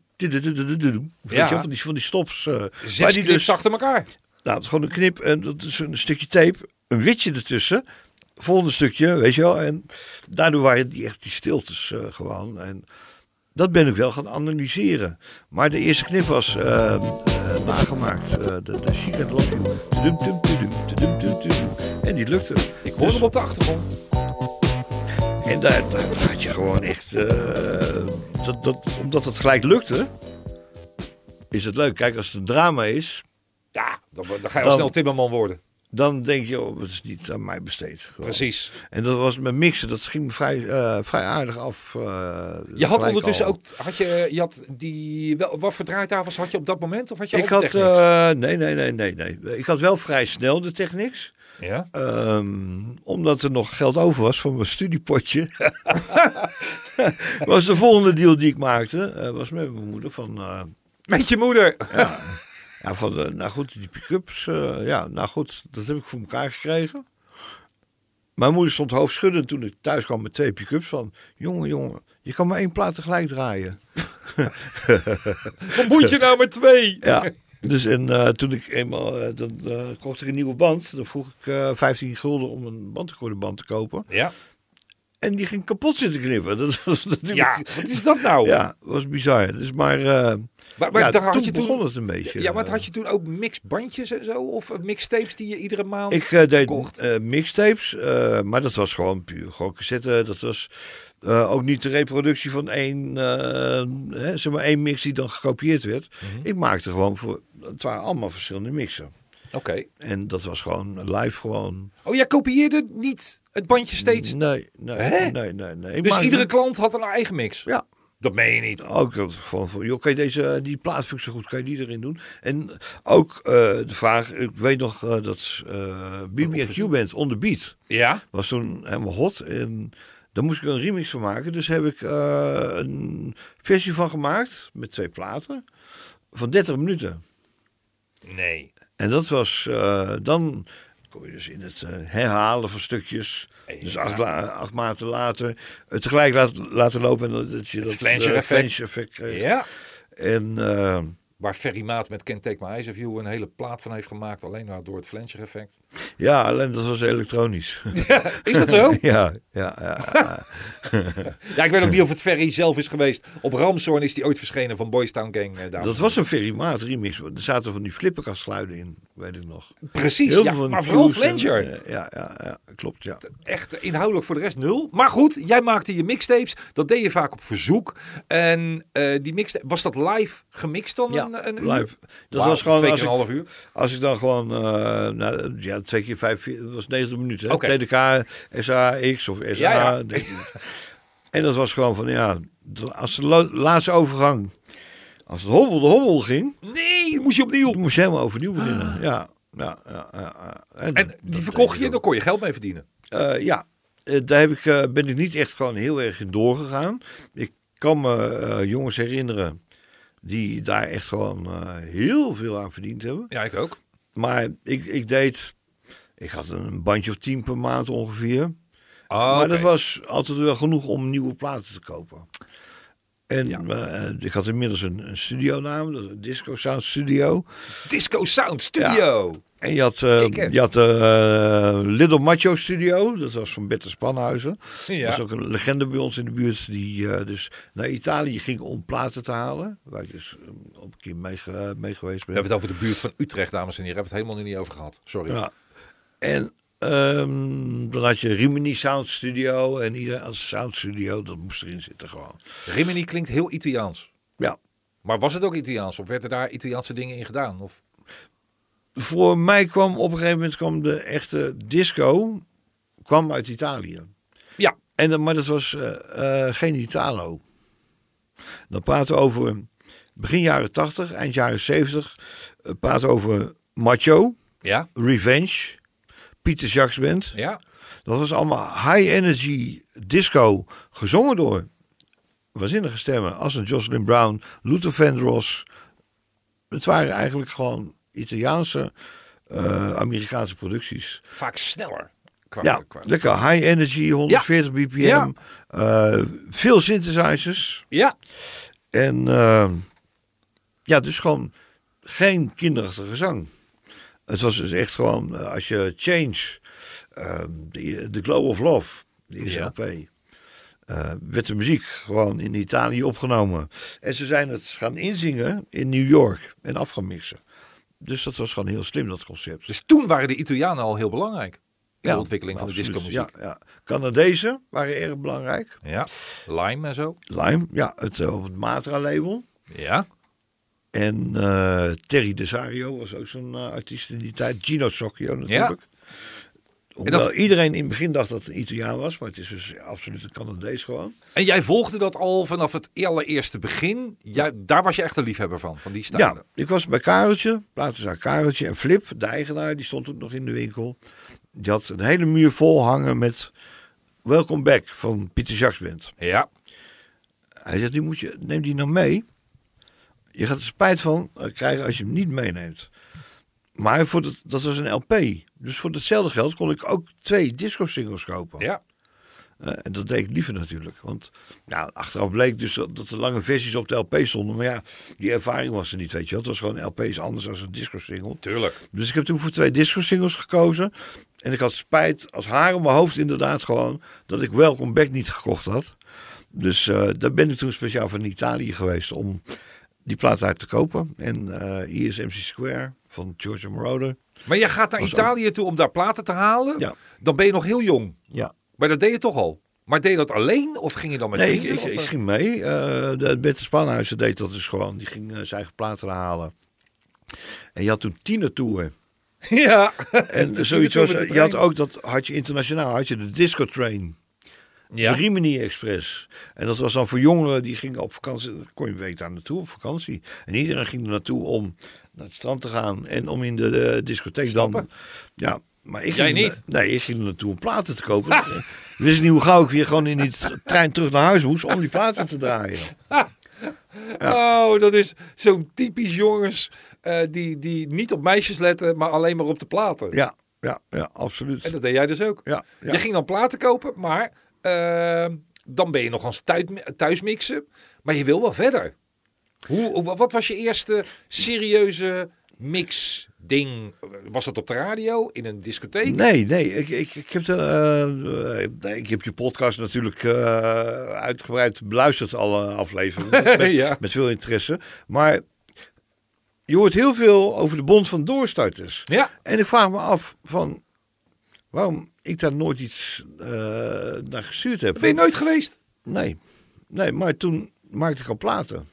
Ja. je van die, van die stops. waar Zes die dus, achter elkaar. nou, het is gewoon een knip en dat is een stukje tape, een witje ertussen. Volgende stukje, weet je wel. En daardoor waren die echt die stiltes eh, gewoon. En dat ben ik wel gaan analyseren. Maar de eerste knip was eh, nagemaakt. de, de Chic and Love You. Tudum, tum, tudum, tudum, tum, tudum. En die lukte. Ik hoor Dus- hem op de achtergrond. En daar, daar had je gewoon echt... eh, dat, dat, omdat het gelijk lukte, is het leuk. Kijk, als het een drama is, Ja, dan, dan ga je al Dan- snel Timmerman worden. dan denk je, oh, het is niet aan mij besteed. Gewoon. Precies. En dat was met mixen, dat ging vrij, eh, vrij aardig af. eh, Je had ondertussen al. ook, had je, je had die, wel, wat voor draaitafels had je op dat moment? Of had je Ik had, nee, nee, nee, nee, nee. Ik had wel vrij snel de Technics. Ja? Ehm, omdat er nog geld over was van mijn studiepotje. <laughs> was de volgende deal die ik maakte. eh, was met mijn moeder van... eh, Met je moeder. ja, van de, nou goed, die pick-ups. eh, ja, nou goed, dat heb ik voor elkaar gekregen. Mijn moeder stond hoofdschuddend toen ik thuis kwam met twee pick-ups. Van, jongen, jongen, je kan maar één plaat tegelijk draaien. <laughs> Wat moet je nou met twee? Ja. Dus en eh, toen ik eenmaal, eh, dan eh, kocht ik een nieuwe band. Dan vroeg ik eh 15 gulden om een bandrecordeband te kopen. Ja. En die ging kapot zitten knippen. <laughs> Dat was Ja, wat is dat nou? ja, was bizar. Dus maar, Maar, maar ja, daar had toen je begon toen, het een beetje. ja, maar had je toen ook mixbandjes en zo? Of mixtapes die je iedere maand Ik deed mixtapes, maar dat was gewoon puur gewoon cassette. Dat was eh, ook niet de reproductie van één, eh, hè, zeg maar één mix die dan gekopieerd werd. Mhm. Ik maakte gewoon voor, het waren allemaal verschillende mixen. Oké. En dat was gewoon live gewoon. Oh, jij kopieerde niet het bandje steeds? Nee, nee, Hè? nee, nee. nee. Dus iedere klant had een eigen mix? Ja, Dat meen je niet. ook dat van, van joh, kan je deze, die plaat vind ik zo goed, kan je die erin doen? En ook eh, de vraag, ik weet nog eh, dat eh BB&Q Band On The Beat Ja? was toen helemaal hot. En daar moest ik een remix van maken. Dus heb ik eh, een versie van gemaakt met twee platen van 30 minuten. Nee. En dat was eh, dan kom je dus in het eh, herhalen van stukjes. Dus acht, la- acht maanden later het tegelijk laten, laten lopen en dat- dat je dat flanger eh, effect. Ja? En eh, Waar Ferry Maat met Can't Take My Eyes Off You een hele plaat van heeft gemaakt. Alleen maar door het flanger effect. ja, alleen dat was elektronisch. Is dat zo? <laughs> ja, ja, ja, <laughs> ja. Ik weet ook niet of het Ferry zelf is geweest. Op Ramshorn is die ooit verschenen van Boys Town Gang. eh, Dat was een Ferry Maat remix. Er zaten van die flipperkastgeluiden in, weet ik nog. Precies, Heel ja, van maar vooral en- Flanger. eh, Ja, ja, ja, klopt, ja. Echt inhoudelijk voor de rest nul. Maar goed, jij maakte je mixtapes. Dat deed je vaak op verzoek. En eh, die mixtape, was dat live gemixt dan Ja, een, een uur? live. Dat was gewoon twee als keer een ik, half uur. als ik dan gewoon, eh, nou, ja, twee keer vijf, vier, dat was 90 minuten. hè. TDK, SAX of SA. Ja, ja. en dat was gewoon van, ja, de- als de laatste overgang, als het hobbel de hobbel ging, Nee, moest je opnieuw. moest je helemaal overnieuw beginnen. Ja, ja, ja. ja, ja. En die verkocht je, dan kon je geld mee verdienen. Eh, ja, Eh, daar heb ik, eh, ben ik niet echt gewoon heel erg in doorgegaan. Ik kan me eh, jongens herinneren die daar echt gewoon eh, heel veel aan verdiend hebben. Ja, ik ook. Maar ik, ik deed, ik had een bandje of tien per maand ongeveer. Oh, maar dat was altijd wel genoeg om nieuwe platen te kopen. En Ja. eh, ik had inmiddels een, een studionaam, dat is een Disco Sound Studio. Disco Sound Studio. En je had, Kikken. je had eh, Little Macho Studio, dat was van Bette Spanhuizen. Ja. Dat is ook een legende bij ons in de buurt die eh, dus naar Italië ging om platen te halen. Waar ik dus op een keer mee, mee geweest ben. We hebben het over de buurt van Utrecht, dames en heren. Hebben we het helemaal niet over gehad. Sorry. Ja. En ehm, dan had je Rimini Sound Studio en iedereen als Sound Studio, dat moest erin zitten gewoon. Rimini klinkt heel Italiaans. Ja, Maar was het ook Italiaans? Of werden daar Italiaanse dingen in gedaan? Of... voor mij kwam op een gegeven moment kwam de echte disco kwam uit Italië. Ja. En, maar dat was eh, geen Italo. Dan praten we over begin jaren 80, eind jaren 70. eh, praten we over Macho, Ja? Revenge, Pieter Jacques Band. Ja? Dat was allemaal high energy disco, gezongen door waanzinnige stemmen. Als een Jocelyn Brown, Luther Vandross. Het waren eigenlijk gewoon Italiaanse, eh, Amerikaanse producties. Vaak sneller. Qua, Ja, qua- lekker high energy, 140 bpm. Ja. eh, veel synthesizers. ja. En eh, ja, dus gewoon geen kinderachtige zang. Het was dus echt gewoon, als je Change, ehm, de The Glow of Love, die is Ja. LP, werd de muziek gewoon in Italië opgenomen. En ze zijn het gaan inzingen in New York en af gaan mixen. Dus dat was gewoon heel slim, dat concept. Dus toen waren de Italianen al heel belangrijk. In Ja, de ontwikkeling van de disco-muziek. Ja, ja. Canadezen waren erg belangrijk. Ja. Lime en zo. Lime, ja, het, eh, op het Matra-label. Ja. En eh, Terry Desario was ook zo'n eh, artiest in die tijd. Gino Socchio natuurlijk. Hoewel dat- iedereen in het begin dacht dat het een Italiaan was, maar het is dus absoluut een Canadees gewoon. En jij volgde dat al vanaf het allereerste begin. Jij, daar was je echt een liefhebber van, van die stijlen. Ja, ik was bij Kareltje, platenzaak Kareltje en Flip, de eigenaar, die stond ook nog in de winkel. Die had een hele muur vol hangen met Welcome Back van Pieter Jacques Band. Ja. Hij zegt, die moet je, neem die nou mee. Je gaat er spijt van eh, krijgen als je hem niet meeneemt. Maar voor dat, dat was een LP. Dus voor hetzelfde geld kon ik ook twee disco-singles kopen. Ja. Eh, en dat deed ik liever natuurlijk. Want nou, achteraf bleek dus dat, dat er lange versies op de LP stonden. Maar ja, die ervaring was er niet, weet je wel. Het was gewoon LP is anders dan een disco-single. Tuurlijk. Dus ik heb toen voor twee disco-singles gekozen. En ik had spijt als haar om mijn hoofd inderdaad gewoon... dat ik Welcome Back niet gekocht had. Dus eh, daar ben ik toen speciaal van Italië geweest om die plaat uit te kopen. En eh hier is MC Square van George Moroder. Maar jij gaat naar Was Italië toe om daar platen te halen. Ja. Dan ben je nog heel jong. Ja. Maar dat deed je toch al. Maar deed je dat alleen? Of ging je dan met Nee, ik, vrienden? ik, of, ik eh? ging mee. Eh de Bette Spanhuizen deed dat dus gewoon. Die ging eh, zijn eigen platen halen. En je had toen Tiener Tour. <laughs> Ja. En <laughs> zoiets was, je had ook, dat had je internationaal, had je de Disco Train. Ja. De Rimini Express. En dat was dan voor jongeren die gingen op vakantie. Daar kon je een week daar naartoe op vakantie. En iedereen ging er naartoe om naar het strand te gaan. En om in de, de discotheek Stappen. dan. Ja, maar ik Jij ging, niet? Nee, ik ging er naartoe om platen te kopen. Wist niet hoe gauw ik weer gewoon in die trein terug naar huis moest om die platen te draaien. Oh, dat is zo'n typisch jongens eh, die, die niet op meisjes letten, maar alleen maar op de platen. Ja, ja, ja, absoluut. En dat deed jij dus ook. Ja, ja. Je ging dan platen kopen, maar eh, dan ben je nog eens thuis, thuis mixen. Maar je wil wel verder. Hoe, wat was je eerste serieuze mix ding? Was dat op de radio, in een discotheek? Nee, nee. Ik, ik, ik, heb, de, eh, ik heb je podcast natuurlijk eh, uitgebreid beluisterd, alle afleveringen. <laughs> Met, Ja. met veel interesse. Maar je hoort heel veel over de Bond van Doorstarters. Ja. En ik vraag me af van waarom ik daar nooit iets eh, naar gestuurd heb. Ben je nooit geweest? Nee, nee, maar toen maakte ik al platen.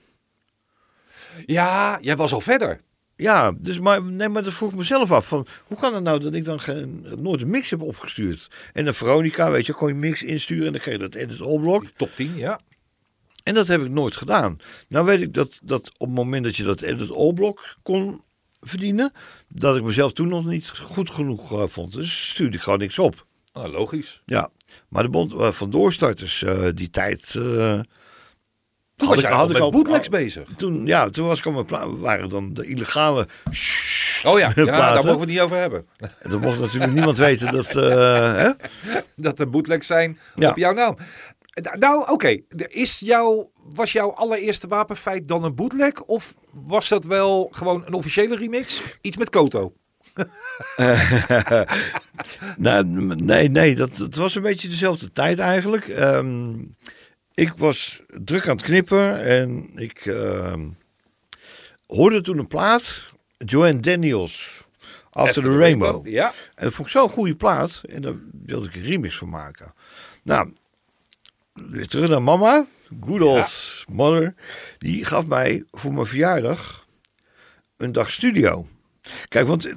Ja, jij was al verder. Ja, dus maar, nee, maar dat vroeg ik mezelf af. Van, hoe kan het nou dat ik dan geen, nooit een mix heb opgestuurd? En een Veronica, weet je, kon je mix insturen en dan kreeg je dat edit all. Top 10, ja. En dat heb ik nooit gedaan. Nou weet ik dat, dat op het moment dat je dat edit all kon verdienen, dat ik mezelf toen nog niet goed genoeg eh, vond. Dus stuurde ik gewoon niks op. Nou, logisch. Ja, maar de bond eh, van doorstarters, eh, die tijd. Toen had was ik- al met al- bootlegs al- bezig. toen, ja, toen was ik al waren dan de illegale. <laughs> Oh ja, <laughs> ja daar mogen we het niet over hebben. En dan mocht natuurlijk niemand weten dat. hè? <laughs> Dat er bootlegs zijn Ja. op jouw naam. Nou, oké. Er is jouw... was jouw allereerste wapenfeit dan een bootleg? Of was dat wel gewoon een officiële remix? Iets met Koto. <laughs> Nou, nee, nee, dat, dat was een beetje dezelfde tijd eigenlijk. Ehm, ik was druk aan het knippen en ik ehm, hoorde toen een plaat, Joanne Daniels, After, the, Rainbow. Ja. En dat vond ik zo'n goede plaat en daar wilde ik een remix van maken. Nou, weer terug naar mama, good old mother, die gaf mij voor mijn verjaardag een dag studio. Kijk, want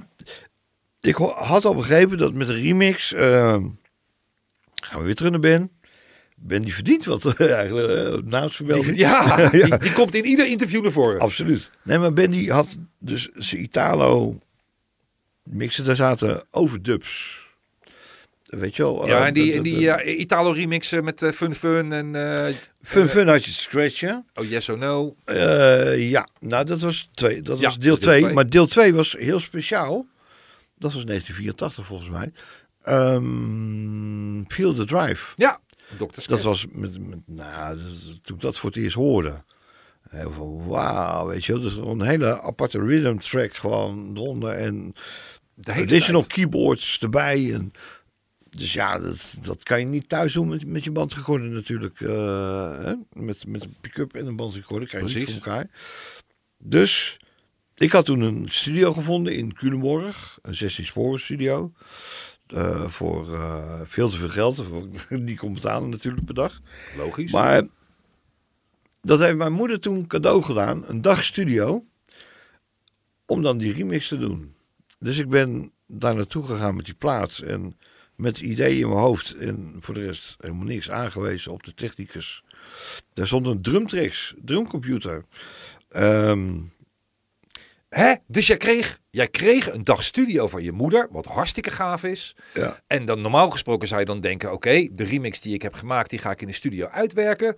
ik had al begrepen dat met de remix. eh, gaan we weer terug naar Ben. Ben die verdient wat <laughs> eigenlijk. naamsvermelding. Die, <laughs> ja, Die, die komt in ieder interview naar voren. Absoluut. Nee, maar Ben die had dus zijn Italo mixen. Daar zaten overdubs. Weet je wel. Ja, eh, en die, en die eh, Italo remixen met eh, Fun Fun en Fun Fun had je scratchen. Oh Yes or No. Ja, nou dat was, twee, dat Ja, was deel deel 2. twee. Maar deel 2 was heel speciaal. Dat was 1984 volgens mij. Ehm Feel the Drive. Ja, Dr. Dat was met, met nou, dat- toen ik dat voor het eerst hoorde. Heel van wauw, weet je wel. Dus een hele aparte rhythm track gewoon eronder. En de additional tijd. keyboards erbij. En, dus ja, dat, dat kan je niet thuis doen met, met je bandrecorder natuurlijk. eh, hè? Met, met een pick-up en een bandrecorder krijg je niet Precies. voor elkaar. Dus ik had toen een studio gevonden in Culemborg. Een 16 sporen studio. Eh, voor eh, veel te veel geld. Die <laughs> kon betalen natuurlijk per dag. Logisch. Maar dat heeft mijn moeder toen cadeau gedaan. Een dag studio. Om dan die remix te doen. Dus ik ben daar naartoe gegaan met die plaats. En met ideeën in mijn hoofd. En voor de rest helemaal niks aangewezen op de technicus. Daar stond een drumtracks, drumcomputer. Ehm, Hè? Dus jij kreeg, jij kreeg een dag studio van je moeder, wat hartstikke gaaf is. ja. En dan normaal gesproken zou je dan denken, oké, de remix die ik heb gemaakt, die ga ik in de studio uitwerken.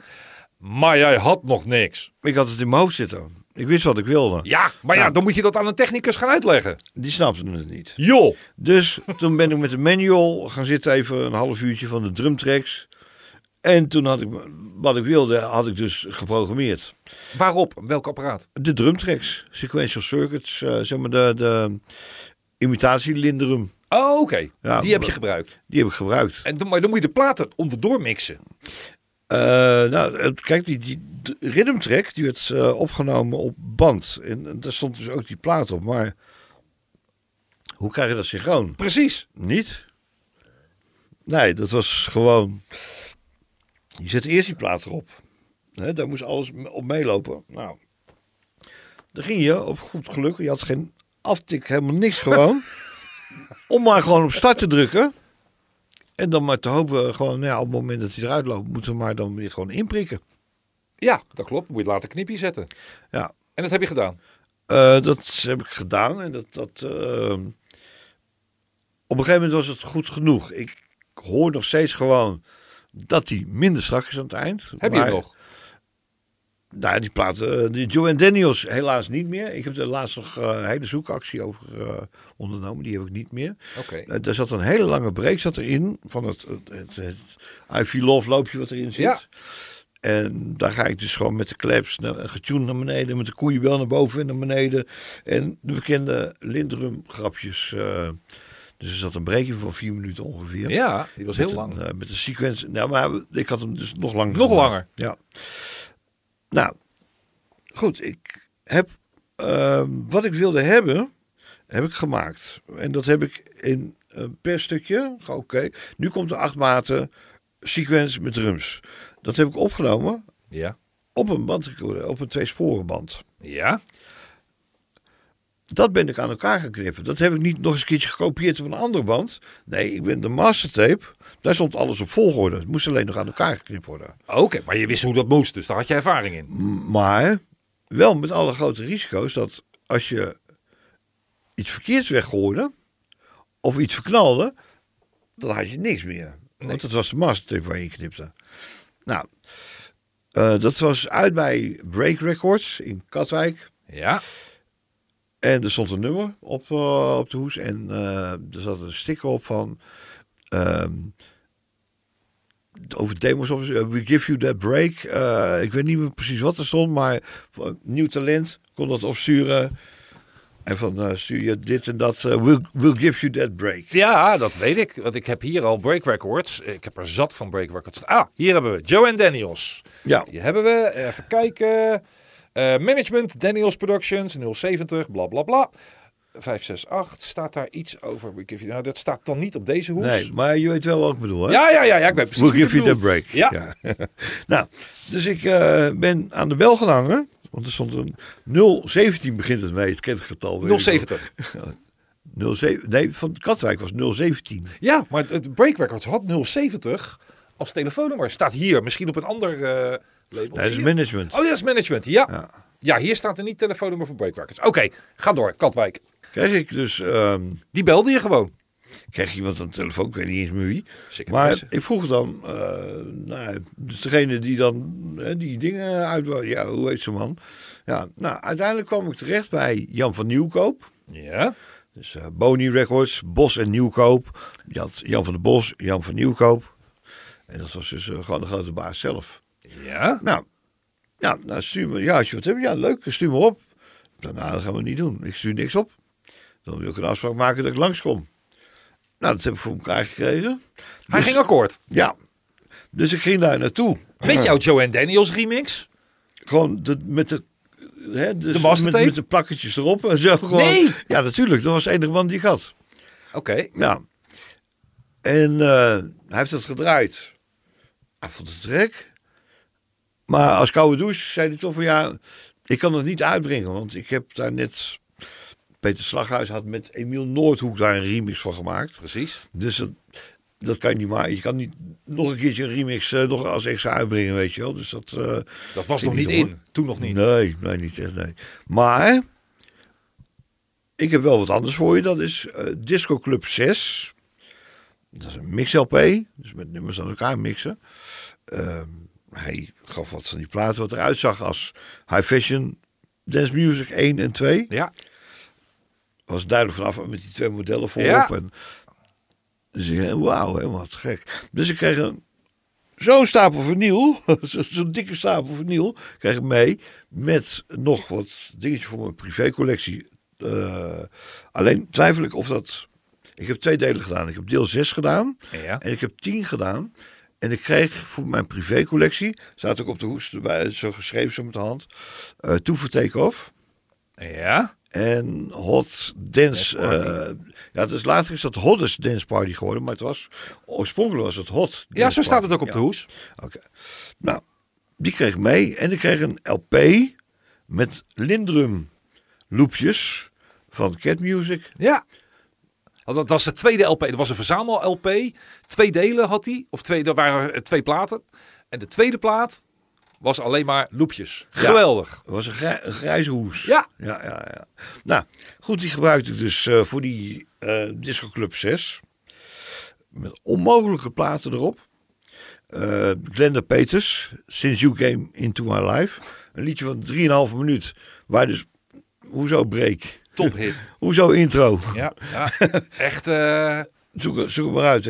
Maar jij had nog niks. Ik had het in mijn hoofd zitten. Ik wist wat ik wilde. Ja, maar ja, Nou. dan moet je dat aan een technicus gaan uitleggen. Die snapte het niet. Joh. Dus toen ben ik met de manual gaan zitten even een half uurtje van de drumtracks. En toen had ik wat ik wilde, had ik dus geprogrammeerd. Waarop? Welk apparaat? De drumtracks, sequential circuits, eh, zeg maar de, de imitatie Linderum, Oh, oké. Ja, die heb je gebruikt. die heb ik gebruikt. En dan, maar dan moet je de platen onderdoor mixen. Eh, nou, kijk, die, die rhythm track die werd eh, opgenomen op band. En, en daar stond dus ook die plaat op. Maar hoe krijg je dat synchroon? Precies. Niet? Nee, dat was gewoon. Je zet eerst die plaat erop. Hè, daar moest alles op meelopen. Nou, dan ging je op goed geluk. Je had geen aftik, helemaal niks gewoon. <laughs> om maar gewoon op start te drukken. En dan maar te hopen, gewoon, nou ja, op het moment dat hij eruit loopt, moeten we maar dan weer gewoon inprikken. Ja, dat klopt. Moet je later knipje zetten. Ja, En dat heb je gedaan. Eh, dat heb ik gedaan en dat. dat eh, op een gegeven moment was het goed genoeg. Ik hoor nog steeds gewoon dat hij minder strak is aan het eind. Heb je Maar, nog? Nou, die plaat, eh, die Joe Daniels helaas niet meer. Ik heb er laatst nog eh, een hele zoekactie over eh, ondernomen. Die heb ik niet meer. Oké. Eh, er zat een hele lange break zat erin van het, het, het, het I Feel Love loopje wat erin zit. Ja. En daar ga ik dus gewoon met de claps naar, getuned naar beneden, met de koeienbel naar boven en naar beneden. En de bekende Lindrum grapjes. dus er zat een breakje van vier minuten ongeveer. Ja, die was heel lang. Een, met een sequence. Nou, maar ik had hem dus nog langer. Nog langer? Ja. Nou, goed. Ik heb ehm, wat ik wilde hebben, heb ik gemaakt. En dat heb ik in eh, per stukje. Oké, nu komt de acht maten sequence met drums. Dat heb ik opgenomen Ja. op een bandrecorder, op een tweesporenband. Ja. Dat ben ik aan elkaar geknippen. Dat heb ik niet nog eens een keertje gekopieerd op een andere band. Nee, ik ben de mastertape. Daar stond alles op volgorde. Het moest alleen nog aan elkaar geknipt worden. Oké, maar je wist hoe dat moest, dus daar had je ervaring in. Maar wel met alle grote risico's dat als je iets verkeerds weggooide of iets verknalde, dan had je niks meer. Want het was de mastertape waar je knipte. Nou, eh, dat was uit bij Break Records in Katwijk. Ja. En er stond een nummer op, eh, op de hoes. En eh, er zat een sticker op van. ehm, over demos op. eh, We give you that break. Eh, ik weet niet meer precies wat er stond, maar nieuw talent kon dat opsturen. En van eh, stuur je dit en dat. eh, we'll, we'll give you that break. Ja, dat weet ik. Want ik heb hier al break records. Ik heb er zat van break records. Ah, hier hebben we Joe en Daniels. Ja, Die hebben we. Even kijken. Management, Daniels Productions, 070, bla bla bla. 568, staat daar iets over? We give you- Nou, dat staat dan niet op deze hoes. nee, maar je weet wel wat ik bedoel, hè? Ja, ja, ja, ja, ik weet precies je give you bedoelt. break. Ja. <laughs> nou, dus ik eh, ben aan de bel gehangen. Want er stond een 017 begint het mee, het kentgetal. weet ik 070. wel. 07, nee, van Katwijk was 017. Ja, maar het break records had 070 als telefoonnummer. Staat hier, misschien op een ander eh label. Nee, dat is management. Oh, dat is management. Ja. ja. hier staat er niet telefoonnummer voor break records. Oké, ga door. Katwijk. Kreeg ik dus, ehm, Die belde je gewoon. kreeg iemand aan de telefoon, ik weet niet eens meer wie. Maar ik vroeg dan, eh, nou, dus degene die dan hè, die dingen uit, ja, hoe heet ze man? Ja, nou, uiteindelijk kwam ik terecht bij Jan van Nieuwkoop. Ja. Dus Boni Records, Bos en Nieuwkoop. Je had Jan van der Bos, Jan van Nieuwkoop. En dat was dus eh, gewoon de grote baas zelf. Ja. Nou, ja, nou stuur me, ja, als je wat hebt, ja, leuk, stuur me op. Nou, dat gaan we niet doen. Ik stuur niks op. Dan wil ik een afspraak maken dat ik langskom. Nou, dat heb ik voor elkaar gekregen. Hij Dus- ging akkoord. Ja, dus ik ging daar naartoe. Met <clears throat> jouw Joe en Daniels remix. Gewoon de, met de... Hè, dus De met, met de plakketjes erop en zo. Gewoon. Nee! Ja, natuurlijk. Dat was de enige man die ik had. Oké. Ja. En eh, hij heeft het gedraaid. Hij vond het trek. Maar als koude douche zei hij toch van ja, ik kan het niet uitbrengen. Want ik heb daar net... Peter Slaghuis had met Emiel Noordhoek daar een remix van gemaakt. Precies. Dus dat, dat kan je niet maken. Je kan niet nog een keertje een remix eh, nog als extra uitbrengen, weet je wel. Dus dat... eh, Dat was nog niet hoor. in. Toen nog niet. Nee, nee, niet echt, nee. Maar, ik heb wel wat anders voor je. Dat is eh, Disco Club 6. Dat is een mix-LP, dus met nummers aan elkaar mixen. Ehm, hij gaf wat van die platen wat eruit zag als High Fashion Dance Music 1 en 2. Ja. Was duidelijk vanaf met die twee modellen voorop. Ja. En, dus ik dacht, wauw, hè, wat gek. Dus ik kreeg een zo'n stapel verniel, <laughs> zo- zo'n dikke stapel verniel, kreeg ik mee met nog wat dingetjes voor mijn privécollectie. Eh, alleen twijfel ik of dat. Ik heb twee delen gedaan. Ik heb deel 6 gedaan Ja. en ik heb 10 gedaan. En ik kreeg voor mijn privécollectie, staat ook op de hoes erbij, zo geschreven zo met de hand, eh Two for Take Off. Ja. En Hot Dance. Eh, ja, dus later is dat Hottest Dance Party geworden. Maar het was, oorspronkelijk was het Hot. Ja, Dance zo staat het ook op de Ja. hoes. Oké. Nou, die kreeg ik mee. En ik kreeg een LP met Lindrum loopjes van Cat Music. Ja. Dat was de tweede LP. Dat was een verzamel-LP. Twee delen had hij. Of twee, dat waren twee platen. En de tweede plaat was alleen maar loopjes. Geweldig. Het was een, grij- een grijze hoes. Ja. Ja, ja, ja. Nou, goed, die gebruikte ik dus eh, voor die eh Disco Club 6. Met onmogelijke platen erop. Eh Glenda Peters, Since You Came Into My Life. Een liedje van 3,5 minuut. Waar dus, hoezo break? Tophit. <laughs> Hoezo intro? Ja. ja. <laughs> Echt. Zoek, zoek maar uit.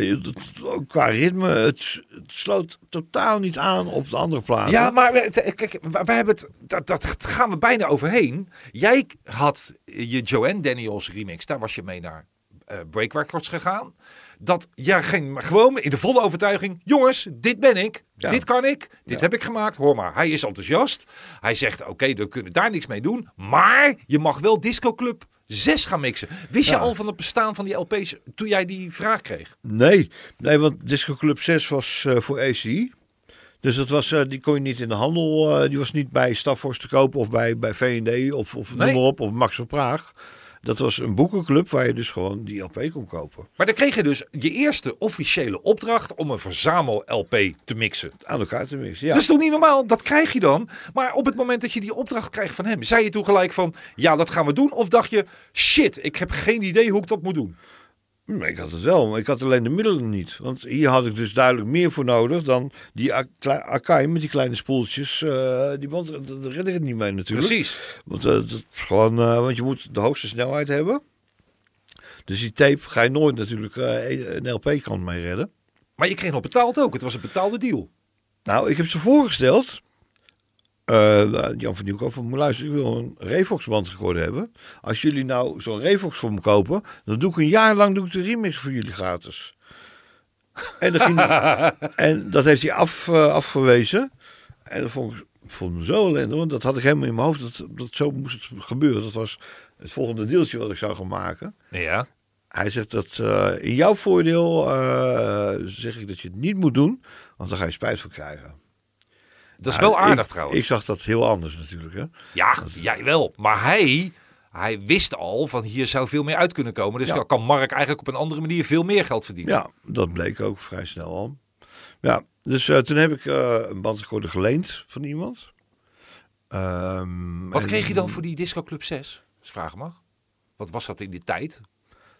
ook Qua ritme, het, het sloot totaal niet aan op de andere platen. Ja, maar kijk, we hebben het, dat, dat gaan we bijna overheen. Jij had je Joanne Daniels remix, daar was je mee naar eh, Break Records gegaan. Dat jij ging gewoon in de volle overtuiging, jongens, dit ben ik, Ja. dit kan ik, dit Ja. heb ik gemaakt. Hoor maar, hij is enthousiast. Hij zegt, oké, we kunnen daar niks mee doen, maar je mag wel Disco 6 gaan mixen. Wist je al van het bestaan van die LP's toen jij die vraag kreeg? Nee, nee, want Disco Club 6 was eh, voor ACI. Dus dat was, eh, die kon je niet in de handel, eh, die was niet bij Staphorst te kopen of bij, bij V&D of, of Nee. noem maar op, of Max van Praag. Dat was een boekenclub waar je dus gewoon die LP kon kopen. Maar dan kreeg je dus je eerste officiële opdracht om een verzamel-LP te mixen. Aan elkaar te mixen, ja. Dat is toch niet normaal? Dat krijg je dan. Maar op het moment dat je die opdracht krijgt van hem, zei je toen gelijk van, ja, dat gaan we doen? Of dacht je, shit, ik heb geen idee hoe ik dat moet doen? Ik had het wel, maar ik had alleen de middelen niet. Want hier had ik dus duidelijk meer voor nodig dan die Akai met die kleine spoeltjes. eh, die band, daar red ik het niet mee natuurlijk. Precies. Want, eh, dat is gewoon, eh, want je moet de hoogste snelheid hebben. Dus die tape ga je nooit natuurlijk eh, een LP kan mee redden. Maar je kreeg nog betaald ook. Het was een betaalde deal. Nou, ik heb ze voorgesteld. Eh, Jan van Nieuwkoop van luister, ik wil een Revox bandrecorder hebben. Als jullie nou zo'n Revox voor me kopen, dan doe ik een jaar lang doe ik de remix voor jullie gratis. En, dat ging, <laughs> en dat heeft hij af, eh, afgewezen. En dat vond ik, vond me zo ellendig, want dat had ik helemaal in mijn hoofd. Dat, dat zo moest het gebeuren. Dat was het volgende deeltje wat ik zou gaan maken. Ja. Hij zegt dat eh, in jouw voordeel zeg ik dat je het niet moet doen, want dan ga je spijt van krijgen. Dat is Nou, wel aardig ik, trouwens. Ik zag dat heel anders natuurlijk. Hè? Ja, jij wel. Maar hij, hij wist al van hier zou veel meer uit kunnen komen. Dus Ja. dan kan Mark eigenlijk op een andere manier veel meer geld verdienen. Ja, dat bleek ook vrij snel al. Ja, dus eh, toen heb ik eh, een bandrecorder geleend van iemand. Ehm, Wat en- kreeg je dan voor die Disco Club 6? Als vragen mag. Wat was dat in die tijd?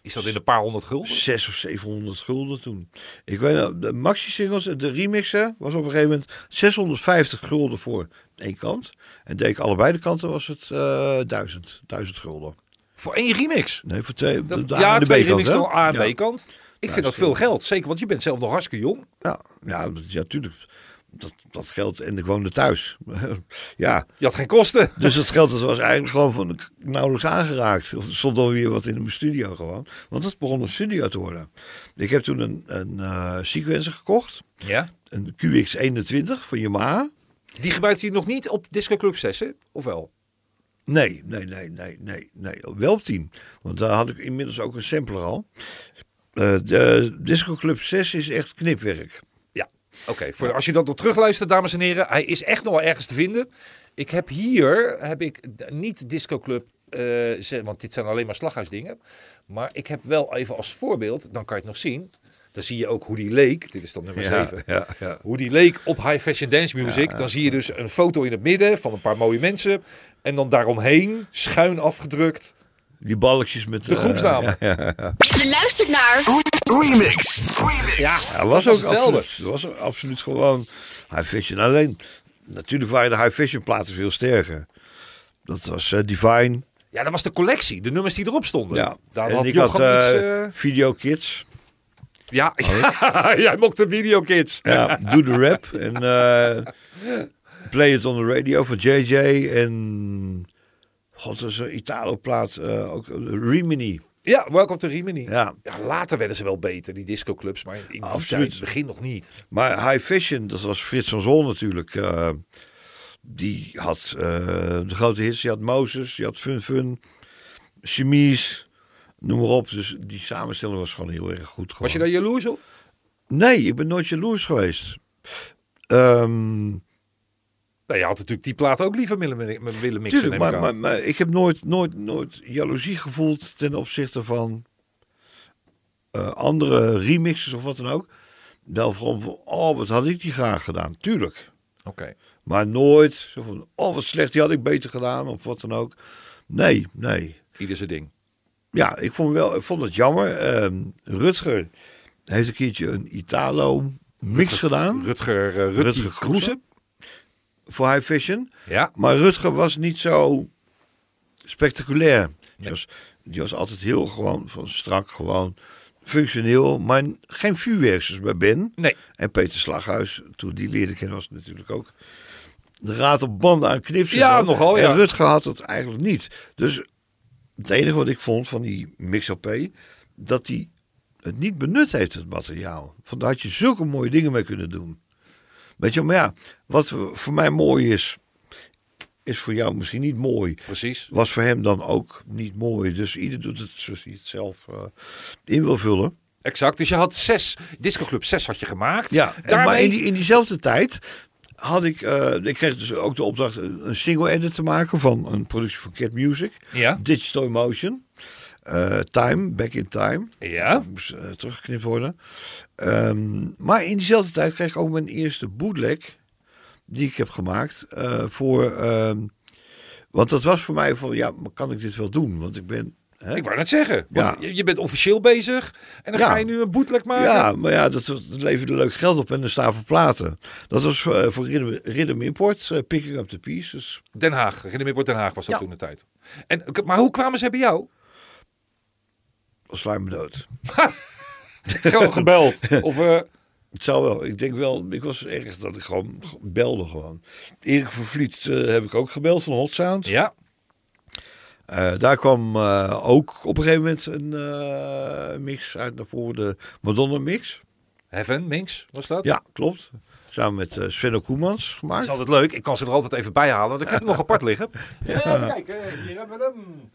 Is dat in een paar honderd gulden? Zes of 700 gulden toen. Ik weet nog, de maxi-singles, de remixen, was op een gegeven moment 650 gulden voor één kant. En deed ik allebei de kanten, was het eh 1000, 1000 gulden. Voor één remix? Nee, voor twee. Dat, de A ja, de twee remixen dan A en. B-kant. Ik vind dat veel geld. Zeker, want je bent zelf nog hartstikke jong. Ja, ja, dat- ja, tuurlijk. Dat, dat geld, en ik woonde thuis. <laughs> ja, Je had geen kosten. <laughs> Dus dat geld dat was eigenlijk gewoon van nauwelijks aangeraakt. Of er stond alweer wat in mijn studio gewoon. Want het begon een studio te worden. Ik heb toen een, een eh, sequencer gekocht. Ja. Een QX21 van Yamaha. Die gebruikte je nog niet op Disco Club 6, hè? Of wel? Nee, nee, nee, nee, nee, nee. Wel op 10. Want daar had ik inmiddels ook een sampler al. Eh, de Disco Club 6 is echt knipwerk. Ja. Oké, voor als je dat nog terugluistert, dames en heren. Hij is echt nog wel ergens te vinden. Ik heb hier, heb ik niet Disco Club, eh, ze- want dit zijn alleen maar slaghuisdingen. Maar ik heb wel even als voorbeeld, dan kan je het nog zien. Dan zie je ook hoe die leek. Dit is dan nummer 7. ja, ja. Hoe die leek op high fashion dance music. dan zie je dus een foto in het midden van een paar mooie mensen. En dan daaromheen, schuin afgedrukt, Die balkjes met de groepsnaam. ja, Je luistert naar Remix. Remix. Ja, Ja, was, dat ook hetzelfde. absoluut, dat was ook absoluut gewoon high fashion. Alleen, natuurlijk waren de high fashion platen veel sterker. Dat was eh, Divine. Ja, dat was de collectie. De nummers die erop stonden. Ja. Daar en had ik had iets... eh, eh, Video Kids. Ja, <laughs> jij mocht de videokids. Ja, Do the Rap. En eh, Play It on the Radio van JJ. En... God, dat is een Italo-plaat. eh, ook Rimini. Ja, Welcome to Rimini. Ja. Ja, later werden ze wel beter, die discoclubs, maar in tijd, begin nog niet. Maar High Fashion, dat was Frits van Zol natuurlijk. eh, die had eh, de grote hits. Die had Moses, die had Fun Fun, Chemise, noem maar op. Dus die samenstelling was gewoon heel erg goed. Was je daar jaloers op? Nee, ik ben nooit jaloers geweest. Ehm Nou, je had natuurlijk die plaat ook liever willen, willen mixen. tuurlijk, maar, maar, maar ik heb nooit, nooit, nooit jaloezie gevoeld ten opzichte van eh, andere remixes of wat dan ook. Wel gewoon van, oh, wat had ik die graag gedaan. Tuurlijk. Oké. Maar nooit zo van, oh wat slecht, die had ik beter gedaan of wat dan ook. Nee, nee. Ieder zijn ding. Ja, ik vond, wel, ik vond het jammer. Ehm, Rutger heeft een keertje een Italo mix gedaan Rutger, uh, Rutger, Rutger Kroeze. Voor High Fashion. Ja. Maar Rutger was niet zo spectaculair. Die, was, die was altijd heel gewoon, van strak, gewoon functioneel. Maar geen vuurwerkers bij Ben. Nee. En Peter Slaghuis, toen die leerde kennen, was natuurlijk ook de raad op banden aan knipsen. Ja, nogal, ja. En Rutger had het eigenlijk niet. Dus het enige wat ik vond van die mix op dat hij het niet benut heeft, het materiaal. Van daar had je zulke mooie dingen mee kunnen doen. Weet je, maar ja, wat voor mij mooi is, is voor jou misschien niet mooi. Precies. Was voor hem dan ook niet mooi. Dus ieder doet het zoals hij het zelf eh, in wil vullen. Exact. Dus je had zes, Disco Club 6 had je gemaakt. Ja, Daarmee... maar in, die, in diezelfde tijd had ik, eh, ik kreeg dus ook de opdracht een een single edit te maken van een productie van Cat Music. Ja. Digital Emotion. Eh, time, Back in Time. Ja. Moest eh, teruggeknipt worden. Ehm, maar in diezelfde tijd kreeg ik ook mijn eerste bootleg die ik heb gemaakt eh, voor... ehm, want dat was voor mij van, ja, maar kan ik dit wel doen? Want ik ben... Hè? Ik wou net zeggen. want Ja. je, je bent officieel bezig. En dan Ja. ga je nu een bootleg maken. Ja, maar ja, dat, dat leverde leuk geld op en een stapel platen. Dat was voor Rhythm, Rhythm Import, Picking Up the Pieces. Den Haag. Riddermiddelbord Den Haag was dat Ja. toen de tijd. En, maar hoe kwamen ze bij jou? Sla me dood. <laughs> Gewoon gebeld. <laughs> of, eh, Het zou wel. Ik denk wel, ik was erg dat ik gewoon belde gewoon. Erik Vervliet eh, heb ik ook gebeld van Hot Sound. Ja. Eh, daar kwam ook op een gegeven moment een mix uit naar voren, de Madonna mix. Heaven, Minx, was dat? Ja, klopt. Samen met uh, Sven Koemans Dat gemaakt. is altijd leuk. Ik kan ze er altijd even bij halen, want ik heb hem nog apart liggen. <laughs> Even kijken, hier hebben we hem.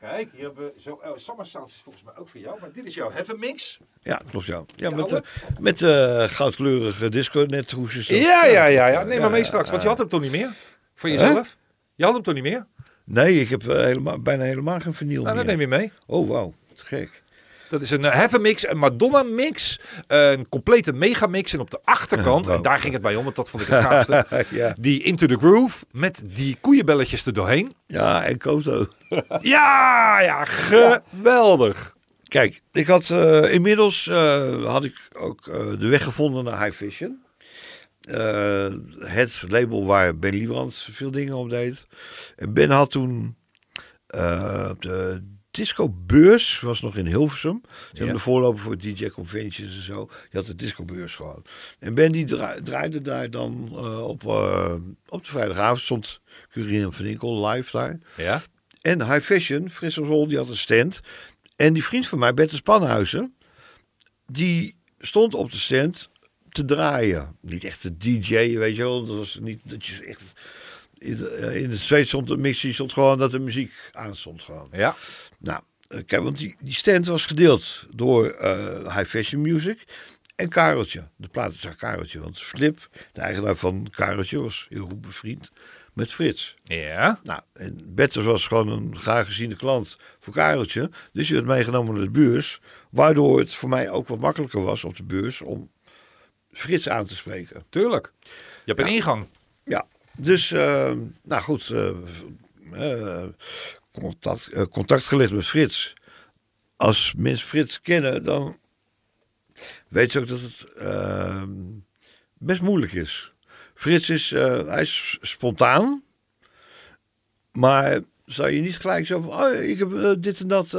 Kijk, hier hebben we zo. Oh, Summer Sounds is volgens mij ook voor jou, maar dit is jouw Heaven Mix. Ja, klopt ja. Ja, met, eh, met eh, goudkleurige disco net hoe ze zo- Ja, ja, ja, ja. Neem maar mee Ja, straks, want je had hem toch niet meer? Voor jezelf? Je had hem toch niet meer? Nee, ik heb helemaal, bijna helemaal geen vinyl Nou, dat neem je mee. Oh, wauw. Te gek. Dat is een eh, Heaven Mix, een Madonna Mix, eh, een complete megamix. En op de achterkant, Wow. en daar ging het bij om, want dat vond ik het gaafste. <laughs> ja. Die Into the Groove met die koeienbelletjes er doorheen. ja, en Koto. <laughs> Ja, ja, geweldig. Kijk, ik had eh, inmiddels eh, had ik ook de weg gevonden naar High Vision. Het label waar Ben Liebrand veel dingen op deed. En Ben had toen op de discobeurs, was nog in Hilversum. Ze hebben de voorloper voor DJ Conventions en zo. Je had de discobeurs gewoon. En Ben die dra- draaide daar dan eh, op, eh, op de vrijdagavond. Stond Curien van Inkel live daar. Ja. En High Fashion, Frits Rol, die had een stand. En die vriend van mij, Bette Spanhuizen, die stond op de stand te draaien. Niet echt te DJ, weet je wel. Dat was niet dat je echt... In de, eh, de steeds stond de mixie stond gewoon dat de muziek aanstond gewoon. Ja. Nou, eh, kijk, want die, die stand was gedeeld door eh, High Fashion Music en Kareltje. De platenzaak Kareltje. Want Flip, de eigenaar van Kareltje, was heel goed bevriend met Frits. Ja. Nou, en Betters was gewoon een graag geziene klant voor Kareltje. Dus die werd meegenomen naar de beurs. Waardoor het voor mij ook wat makkelijker was op de beurs om Frits aan te spreken. Tuurlijk. Je hebt een ingang. Ja, dus, eh, nou goed, eh, contact, eh, contact gelegd met Frits. Als mensen Frits kennen, dan weet ze ook dat het eh, best moeilijk is. Frits is, eh, hij is spontaan, maar zou je niet gelijk zo van, oh, ik heb eh, dit en dat.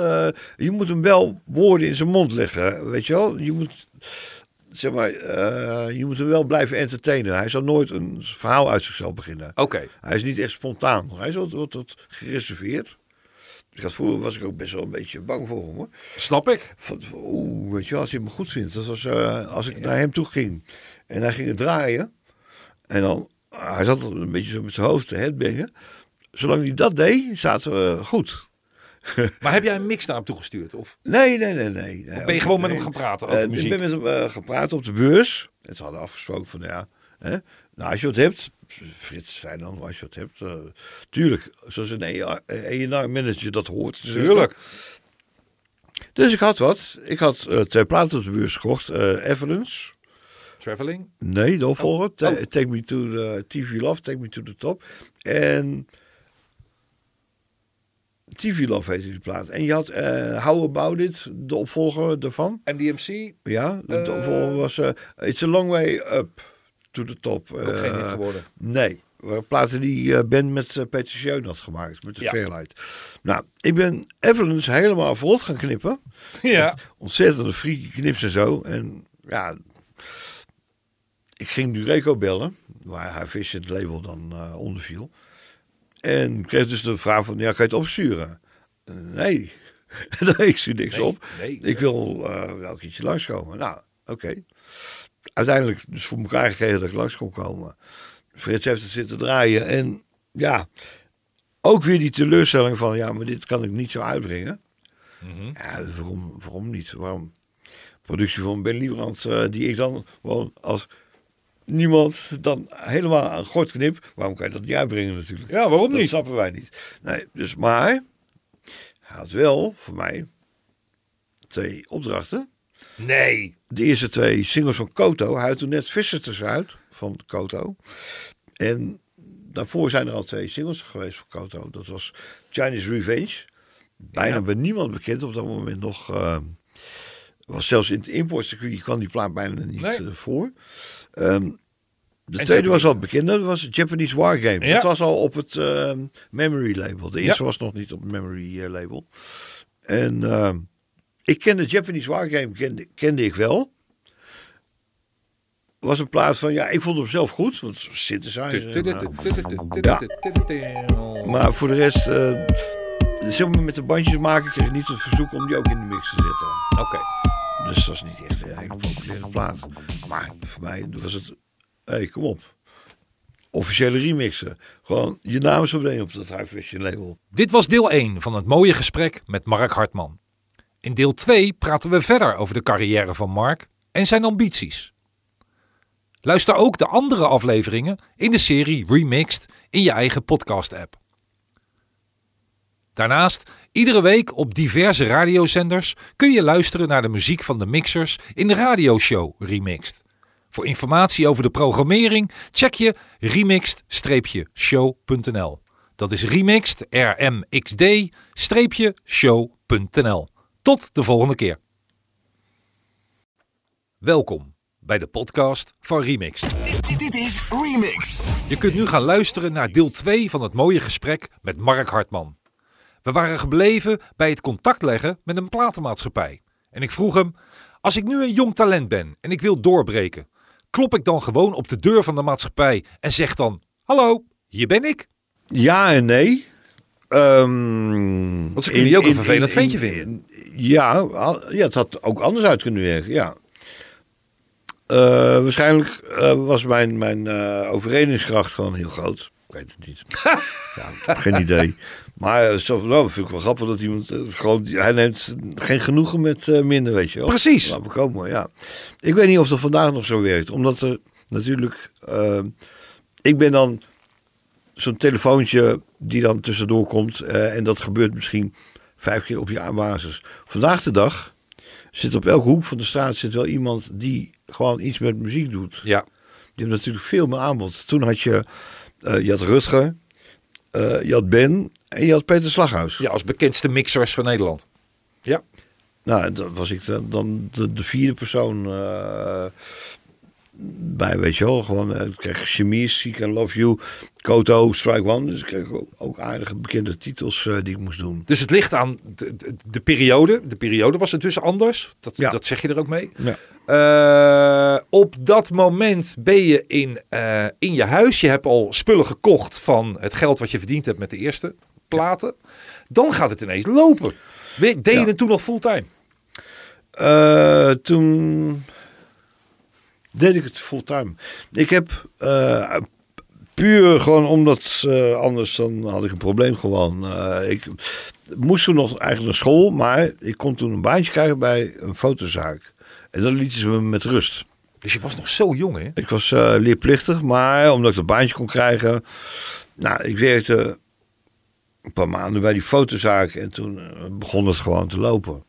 je moet hem wel woorden in zijn mond leggen, weet je wel. Je moet, zeg maar, je moet hem wel blijven entertainen. Hij zal nooit een verhaal uit zichzelf beginnen. Oké. Hij is niet echt spontaan. Hij is wat, wat, wat gereserveerd. Ik had vroeger was ik ook best wel een beetje bang voor hem. Hoor. Snap ik. Van, Oeh, weet je, als hij me goed vindt. Dat was eh, als ik naar hem toe ging. En hij ging het draaien. En dan, hij zat een beetje zo met zijn hoofd te headbangen. Zolang hij dat deed, zaten we goed. <laughs> Maar heb jij een mix naar hem toegestuurd? Of Nee, nee, nee, nee. nee. ben je gewoon met hem gaan praten over Eh, muziek? Ik ben met hem eh, gepraat op de beurs. En ze hadden afgesproken van ja, hè, nou als je wat hebt, Frits zei dan als je wat hebt, eh, tuurlijk, zoals een ENR manager dat hoort. Tuurlijk. Dus ik had wat. Ik had eh, twee platen op de beurs gekocht. eh Evidence. Traveling? Nee, de opvolger. Oh. Take Me to the TV Love, Take Me to the Top. En TV Love heette die plaat. En je had eh How About It, de opvolger daarvan. MDMC? Ja, de Eh. opvolger was eh, It's a Long Way Up to the Top. Ook geen hit Eh, geworden. Nee, waren platen die eh, Ben met uh, Peter Schöne had gemaakt, met de Ja. Fairlight. Nou, ik ben Evelyn's helemaal verrot gaan knippen. <laughs> Ja. Ontzettende freaky knips en zo. En ja, ik ging Dureco bellen, waar haar Vision label dan eh onder viel. En kreeg dus de vraag van, ja, kan je het opsturen? Eh, nee, nee, ik stuur niks Nee, op. nee. ik wil eh, wel een keertje langskomen. Nou, oké. Uiteindelijk dus voor elkaar gekregen dat ik langs kon komen. Frits heeft het zitten draaien. En ja, ook weer die teleurstelling van, ja, maar dit kan ik niet zo uitbrengen. Ja, waarom, waarom niet? Waarom? Productie van Ben Liebrand, eh, die ik dan gewoon als niemand dan helemaal aan gort knip. Waarom kan je dat niet uitbrengen natuurlijk? Ja, waarom Dat niet? snappen wij niet. Nee, dus maar hij had wel voor mij twee opdrachten. Nee. De eerste twee singles van Koto. Hij had toen net Visitors uit van Koto. En daarvoor zijn er al twee singles geweest van Koto. Dat was Chinese Revenge. Bijna Ja. bij niemand bekend op dat moment nog. eh, was zelfs in het importcircuit kwam die plaat bijna niet Nee. eh, voor. Ehm, de En tweede was al bekender. Dat was Japanese Wargame. Ja. Dat was al op het ehm, Memory label. De eerste Ja. was nog niet op het Memory eh, label. En ehm, ik kende Japanese Wargame kende, kende ik wel. was een plaat van, ja, ik vond hem zelf goed. Want synthesizer. maar- Maar voor de rest, eh zeg maar met de bandjes maken, kreeg ik niet het verzoek om die ook in de mix te zetten. Oké. Dus dat was niet echt een populaire plaat. Maar voor mij was het, hé, hey, kom op. Officiële remixen. Gewoon je naam is op de op dat High Fashion label. Dit was deel 1 van het mooie gesprek met Mark Hartman. In deel 2 praten we verder over de carrière van Mark en zijn ambities. Luister ook de andere afleveringen in de serie Remixed in je eigen podcast-app. Daarnaast, iedere week op diverse radiozenders kun je luisteren naar de muziek van de mixers in de radioshow Remixed. Voor informatie over de programmering check je remixed-show.nl. Dat is remixed, rmxd-show.nl. Tot de volgende keer. Welkom bij de podcast van Remixed. Dit, dit is Remixed. Je kunt nu gaan luisteren naar deel 2 van het mooie gesprek met Mark Hartman. We waren gebleven bij het contact leggen met een platenmaatschappij. En ik vroeg hem, als ik nu een jong talent ben en ik wil doorbreken, klop ik dan gewoon op de deur van de maatschappij en zeg dan, hallo, hier ben ik? Ja en nee. Ehm Want ze kunnen je ook een vervelend ventje vinden. Ja, ja, het had ook anders uit kunnen werken, ja. Eh, waarschijnlijk eh, was mijn, mijn eh, overredingskracht gewoon heel groot. Ik weet het niet. <laughs> ja, geen idee. Maar zo, nou, vind ik wel grappig dat iemand gewoon... Hij neemt geen genoegen met minder, weet je wel. Precies. Laat me komen, ja. Ik weet niet of dat vandaag nog zo werkt. Omdat er natuurlijk... ik ben dan zo'n telefoontje die dan tussendoor komt. en dat gebeurt misschien vijf keer op jaarbasis. Vandaag de dag zit op elke hoek van de straat zit wel iemand die gewoon iets met muziek doet. Ja, Die heeft natuurlijk veel meer aanbod. Toen had je, eh, je had Rutger, eh, je had Ben en je had Peter Slaghuis. ja als bekendste mixers van Nederland. Ja, Nou, dan was ik dan, dan de, de vierde persoon eh, bij, weet je wel. Gewoon, eh, ik kreeg Chemise, Seek and Love You, Koto, Strike One. Dus ik kreeg ook, ook aardige bekende titels eh, die ik moest doen. dus het ligt aan de, de, de periode. De periode was het dus anders. Dat, Ja. dat zeg je er ook mee. Ja. Eh, op dat moment ben je in, eh, in je huis. Je hebt al spullen gekocht van het geld wat je verdiend hebt met de eerste platen. Dan gaat het ineens lopen. Deed je Ja. het toen nog fulltime? Eh, toen deed ik het fulltime. Ik heb eh, puur gewoon omdat eh, anders dan had ik een probleem gewoon. Eh, ik moest toen nog eigenlijk naar school, maar ik kon toen een baantje krijgen bij een fotozaak. En dan lieten ze me met rust. Dus je was nog zo jong, hè? Ik was leerplichtig, maar omdat ik dat baantje kon krijgen. Nou, ik werkte een paar maanden bij die fotozaak en toen begon het gewoon te lopen.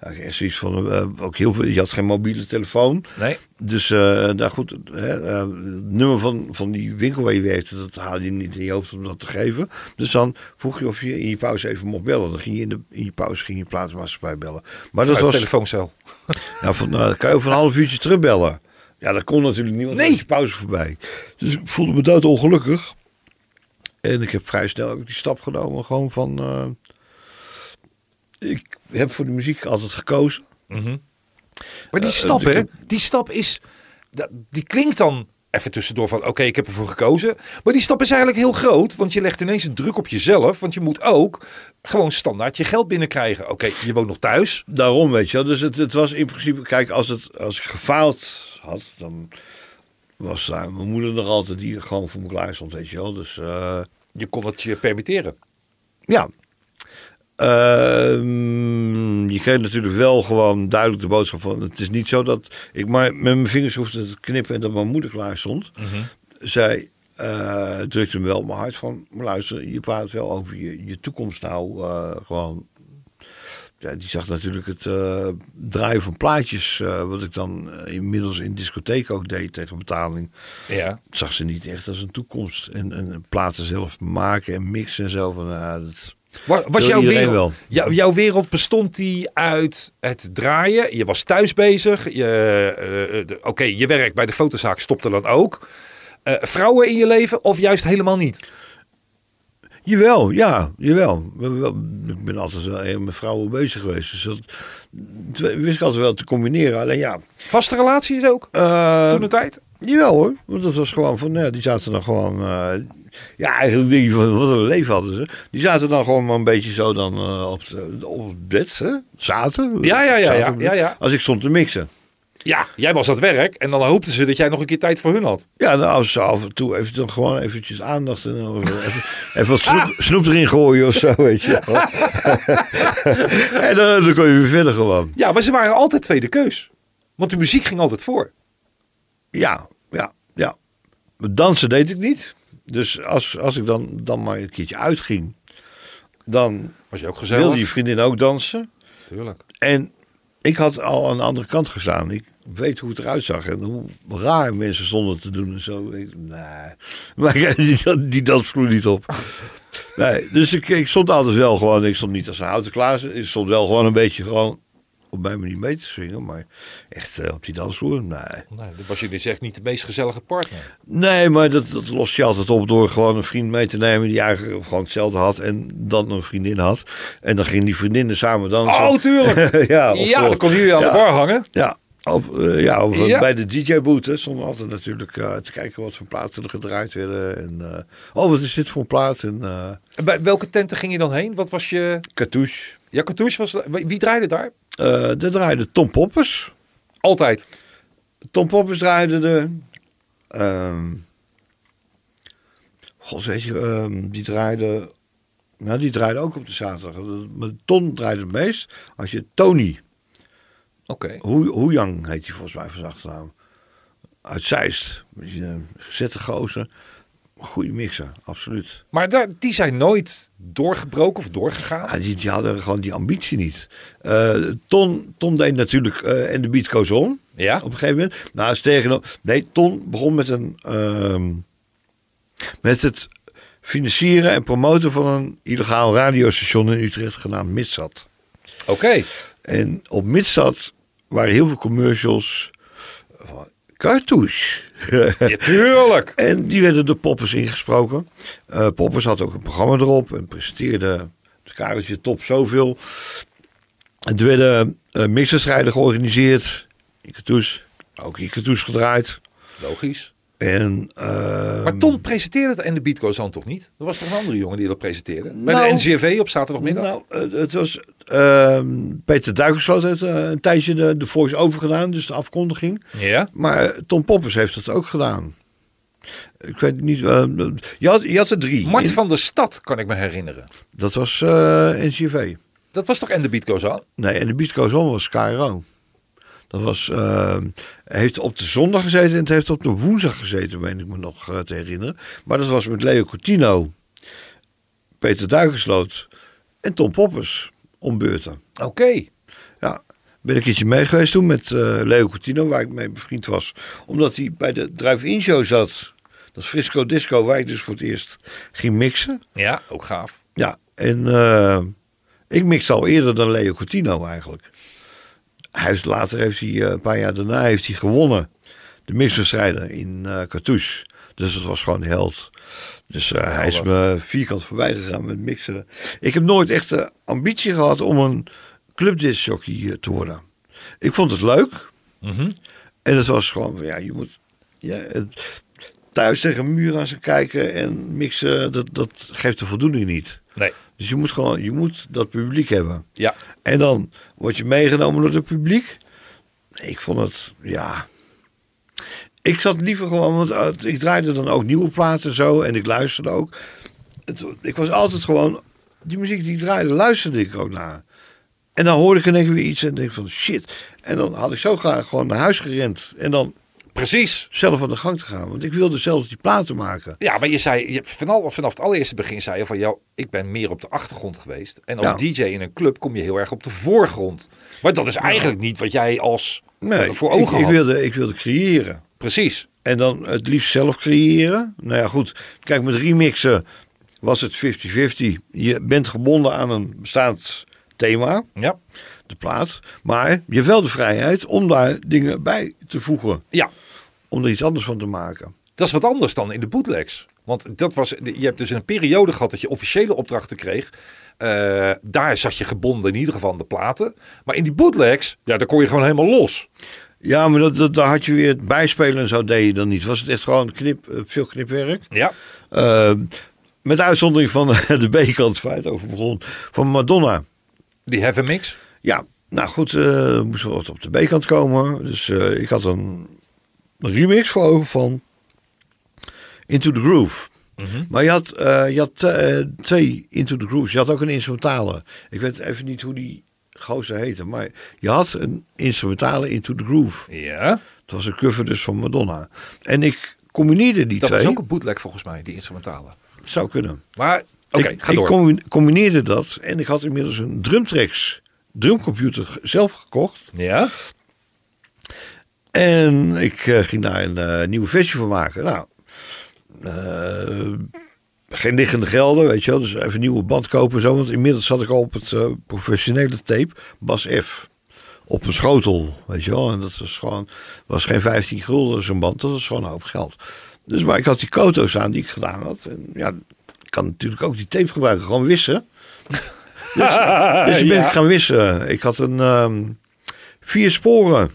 Ja, had zoiets van, eh, ook heel veel, je had geen mobiele telefoon. Nee. Dus nou goed, hè, eh, het nummer van, van die winkel waar je werkte, dat haalde je niet in je hoofd om dat te geven. Dus dan vroeg je of je in je pauze even mocht bellen. Dan ging je in, de, in je pauze ging je plaatsmaatschappij bellen. Maar dat Uit was, telefooncel. ja, <laughs> van, nou, kan je over een half uurtje terugbellen. Ja, dat kon natuurlijk niet, want Nee. dan was de pauze voorbij. Dus ik voelde me dood ongelukkig. En ik heb vrij snel ook die stap genomen. Gewoon van... ik heb voor de muziek altijd gekozen. Maar die Eh, stap, ik hè? Die stap is... dat- Die klinkt dan even tussendoor van... Oké, ik heb ervoor gekozen. Maar die stap is eigenlijk heel groot. Want je legt ineens een druk op jezelf. Want je moet ook gewoon standaard je geld binnenkrijgen. Oké, je woont nog thuis. Daarom, weet je wel. Dus het, het was in principe... Kijk, als, het, als ik gefaald had, dan was daar mijn moeder nog altijd die gewoon voor me klaar stond, weet je wel. Dus eh, Je kon het je permitteren. ja. Ehm, je kreeg natuurlijk wel gewoon duidelijk de boodschap van... Het is niet zo dat ik maar met mijn vingers hoefde te knippen en dat mijn moeder klaar stond. Zij eh, drukte me wel op mijn hart van... Luister, je praat wel over je, je toekomst nou eh, gewoon... Ja, die zag natuurlijk het eh, draaien van plaatjes, wat ik dan inmiddels in discotheek ook deed tegen betaling. Ja. Zag ze niet echt als een toekomst. En, en platen zelf maken en mixen en zo. Van, dat, Was, was jouw wereld, jou- jouw wereld bestond die uit het draaien? Je was thuis bezig. Je, eh, de- Oké, je werk bij de fotozaak stopte dan ook. Eh, vrouwen in je leven of juist helemaal niet? Jawel, ja, jawel. We- we- Ik ben altijd wel met vrouwen bezig geweest. Dus dat dat wist ik altijd wel te combineren. Alleen ja, Vaste relaties ook? eh, Toen de tijd? Jawel hoor, want dat was gewoon van, ja, die zaten dan gewoon, eh, ja eigenlijk denk je van, wat een leven hadden ze. Die zaten dan gewoon maar een beetje zo dan eh, op, het- op het bed, hè? zaten. Ja, ja, ja, Zaten ja, ja. Als ik stond te mixen. Ja, jij was aan het werk en dan hoopten ze dat jij nog een keer tijd voor hun had. Ja, nou, als ze af en toe even dan gewoon eventjes aandacht en dan even, <laughs> even wat snoep, snoep erin gooien of zo, weet je <laughs> <laughs> en dan, dan kon je weer verder gewoon. Ja, maar ze waren altijd tweede keus. Want de muziek ging altijd voor. Ja, ja, ja. Dansen deed ik niet. Dus als, als ik dan, dan maar een keertje uitging, dan Was je ook gezellig? wilde je vriendin ook dansen. Tuurlijk. En ik had al aan de andere kant gestaan. Ik weet hoe het eruit zag en hoe raar mensen stonden te doen en zo. Ik, nee, <laughs> maar die, die dansvloer niet op. Nee, dus ik, ik stond altijd wel gewoon, ik stond niet als een houten klaas. Ik stond wel gewoon een beetje gewoon op mijn manier mee te swingen. Maar echt eh, op die dansvloer, nee. Nee, dat was je dus echt niet de meest gezellige partner. Nee, maar dat, dat lost je altijd op door gewoon een vriend mee te nemen die eigenlijk gewoon hetzelfde had en dan een vriendin had. En dan gingen die vriendinnen samen dansen. Oh, tuurlijk. <laughs> ja, of ja, dan kon jullie aan Ja. de bar hangen. Ja, op, eh, ja, of, Ja. bij de DJ-boot stonden altijd natuurlijk eh, te kijken wat voor platen er gedraaid werden. En, eh, oh, wat is dit voor een plaat? En uh, En bij welke tenten ging je dan heen? Wat was je... Cartouche. Ja, Cartouche was... Wie draaide daar? Eh daar draaide Tom Poppers. Altijd. Tom Poppers draaide de... ehm God, weet je, ehm, die draaide... Nou, die draaide ook op de zaterdag. Maar Ton draaide het meest. Als je Tony, Oké. Hoe Hoejang heet hij volgens mij van zijn achternaam. Uit Zeist. Een gezette gozer. Goede mixer, absoluut. Maar daar, die zijn nooit doorgebroken of doorgegaan. Ja, die, die hadden gewoon die ambitie niet. Eh, Ton, Ton deed natuurlijk eh en de beat goes on. Ja? Op een gegeven moment. Nou, nog. Nee, Ton begon met een... ehm, met het financieren en promoten van een illegaal radiostation in Utrecht genaamd Mitsat. Oké. En op Mitsat waren heel veel commercials van cartouche. Ja, tuurlijk. <laughs> En die werden door Poppers ingesproken. Eh Poppers had ook een programma erop en presenteerde het kareltje top zoveel. En er werden uh, mixerstrijden georganiseerd. Ikatoes, ook Ikatoes gedraaid. Logisch. En, uh, Maar Tom presenteerde het en de Beat Goes On toch niet? Er was toch een andere jongen die dat presenteerde? Bij Nou, de NCRV op zaterdagmiddag? Nou, uh, het was uh, Peter Duikersloot heeft uh, een tijdje de, de voice-over gedaan, dus de afkondiging. ja. Maar Tom Poppers heeft het ook gedaan. Ik weet niet. Uh, je, had, je had er drie. Mart van der Stad kan ik me herinneren. Dat was NCV. Dat was toch en de Beat Goes On? Nee, en de Beat Goes On was KRO. Dat was, uh, heeft op de zondag gezeten en het heeft op de woensdag gezeten, meen ik me nog uh, te herinneren. Maar dat was met Leo Coutinho, Peter Duikersloot en Tom Poppers om beurten. Oké. Okay. Ja, ben ik een keertje mee geweest toen met uh, Leo Coutinho, waar ik mee bevriend was. Omdat hij bij de Drive-In Show zat. Dat is Frisco Disco, waar ik dus voor het eerst ging mixen. Ja, ook gaaf. Ja, en uh, ik mixte al eerder dan Leo Coutinho eigenlijk. Hij is, later heeft hij, een paar jaar daarna heeft hij gewonnen. De mixwedstrijden in uh, Cartouche. Dus dat was gewoon de held. Dus uh, hij is me vierkant voorbij gegaan met mixen. Ik heb nooit echt de ambitie gehad om een clubdiscjockey te worden. Ik vond het leuk. Mm -hmm. En het was gewoon, ja, je moet ja, thuis tegen een muur aan ze kijken en mixen, dat, dat geeft de voldoening niet. Nee. Dus je moet gewoon, je moet dat publiek hebben. Ja. En dan word je meegenomen door het publiek. Ik vond het, ja. Ik zat liever gewoon, want ik draaide dan ook nieuwe platen zo en ik luisterde ook. Het, ik was altijd gewoon, die muziek die ik draaide, luisterde ik ook naar. En dan hoorde ik in één keer weer iets en denk van shit. En dan had ik zo graag gewoon naar huis gerend. En dan Precies. zelf aan de gang te gaan. Want ik wilde zelfs die platen maken. Ja, maar je zei, je, vanaf, vanaf het allereerste begin zei je van, jou, ik ben meer op de achtergrond geweest. En als Ja. DJ in een club kom je heel erg op de voorgrond. Maar dat is eigenlijk niet wat jij als Nee, voor ogen ik, ik, had. wilde, ik wilde creëren. Precies. En dan het liefst zelf creëren. Nou ja, goed. Kijk, met remixen was het 50-50. Je bent gebonden aan een bestaand thema, Ja. de plaat. Maar je hebt wel de vrijheid om daar dingen bij te voegen. Ja. Om er iets anders van te maken. Dat is wat anders dan in de bootlegs. Want dat was, je hebt dus een periode gehad dat je officiële opdrachten kreeg. Uh, daar zat je gebonden in ieder geval aan de platen. Maar in die bootlegs, ja, daar kon je gewoon helemaal los. Ja, maar dat, dat, daar had je weer het bijspelen en zo deed je dan niet. Was het echt gewoon knip, eh, veel knipwerk. Ja. Eh, met uitzondering van <laughs> de B-kant waar het over begon. Van Madonna. Die Heaven Mix. Ja, nou goed, eh moest wel wat op de B-kant komen. Dus ik had een remix voor ogen van Into the Groove. Maar je had, je had twee Into the Grooves. Je had ook een instrumentale. Ik weet even niet hoe die gozer heette. Maar je had een instrumentale Into the Groove. Ja. Het was een cover dus van Madonna. En ik combineerde die Dat twee. was ook een bootleg volgens mij, die instrumentale. Zou kunnen. Maar, oké, ik ga ik door. combi- combineerde dat. En ik had inmiddels een drumtracks drumcomputer zelf gekocht. Ja? En ik eh, ging daar een eh, nieuwe versie van maken. Nou, eh, geen liggende gelden, weet je wel. Dus even een nieuwe band kopen en zo. Want inmiddels zat ik al op het eh, professionele tape, Bas F. Op een schotel, weet je wel. En dat was gewoon, was geen 15 gulden zo'n band. Dat was gewoon een hoop geld. Dus maar ik had die koto's aan die ik gedaan had. En ja, ik kan natuurlijk ook die tape gebruiken. Gewoon wissen. <laughs> dus dus ben ik gaan wissen. Ik had een ehm, vier sporen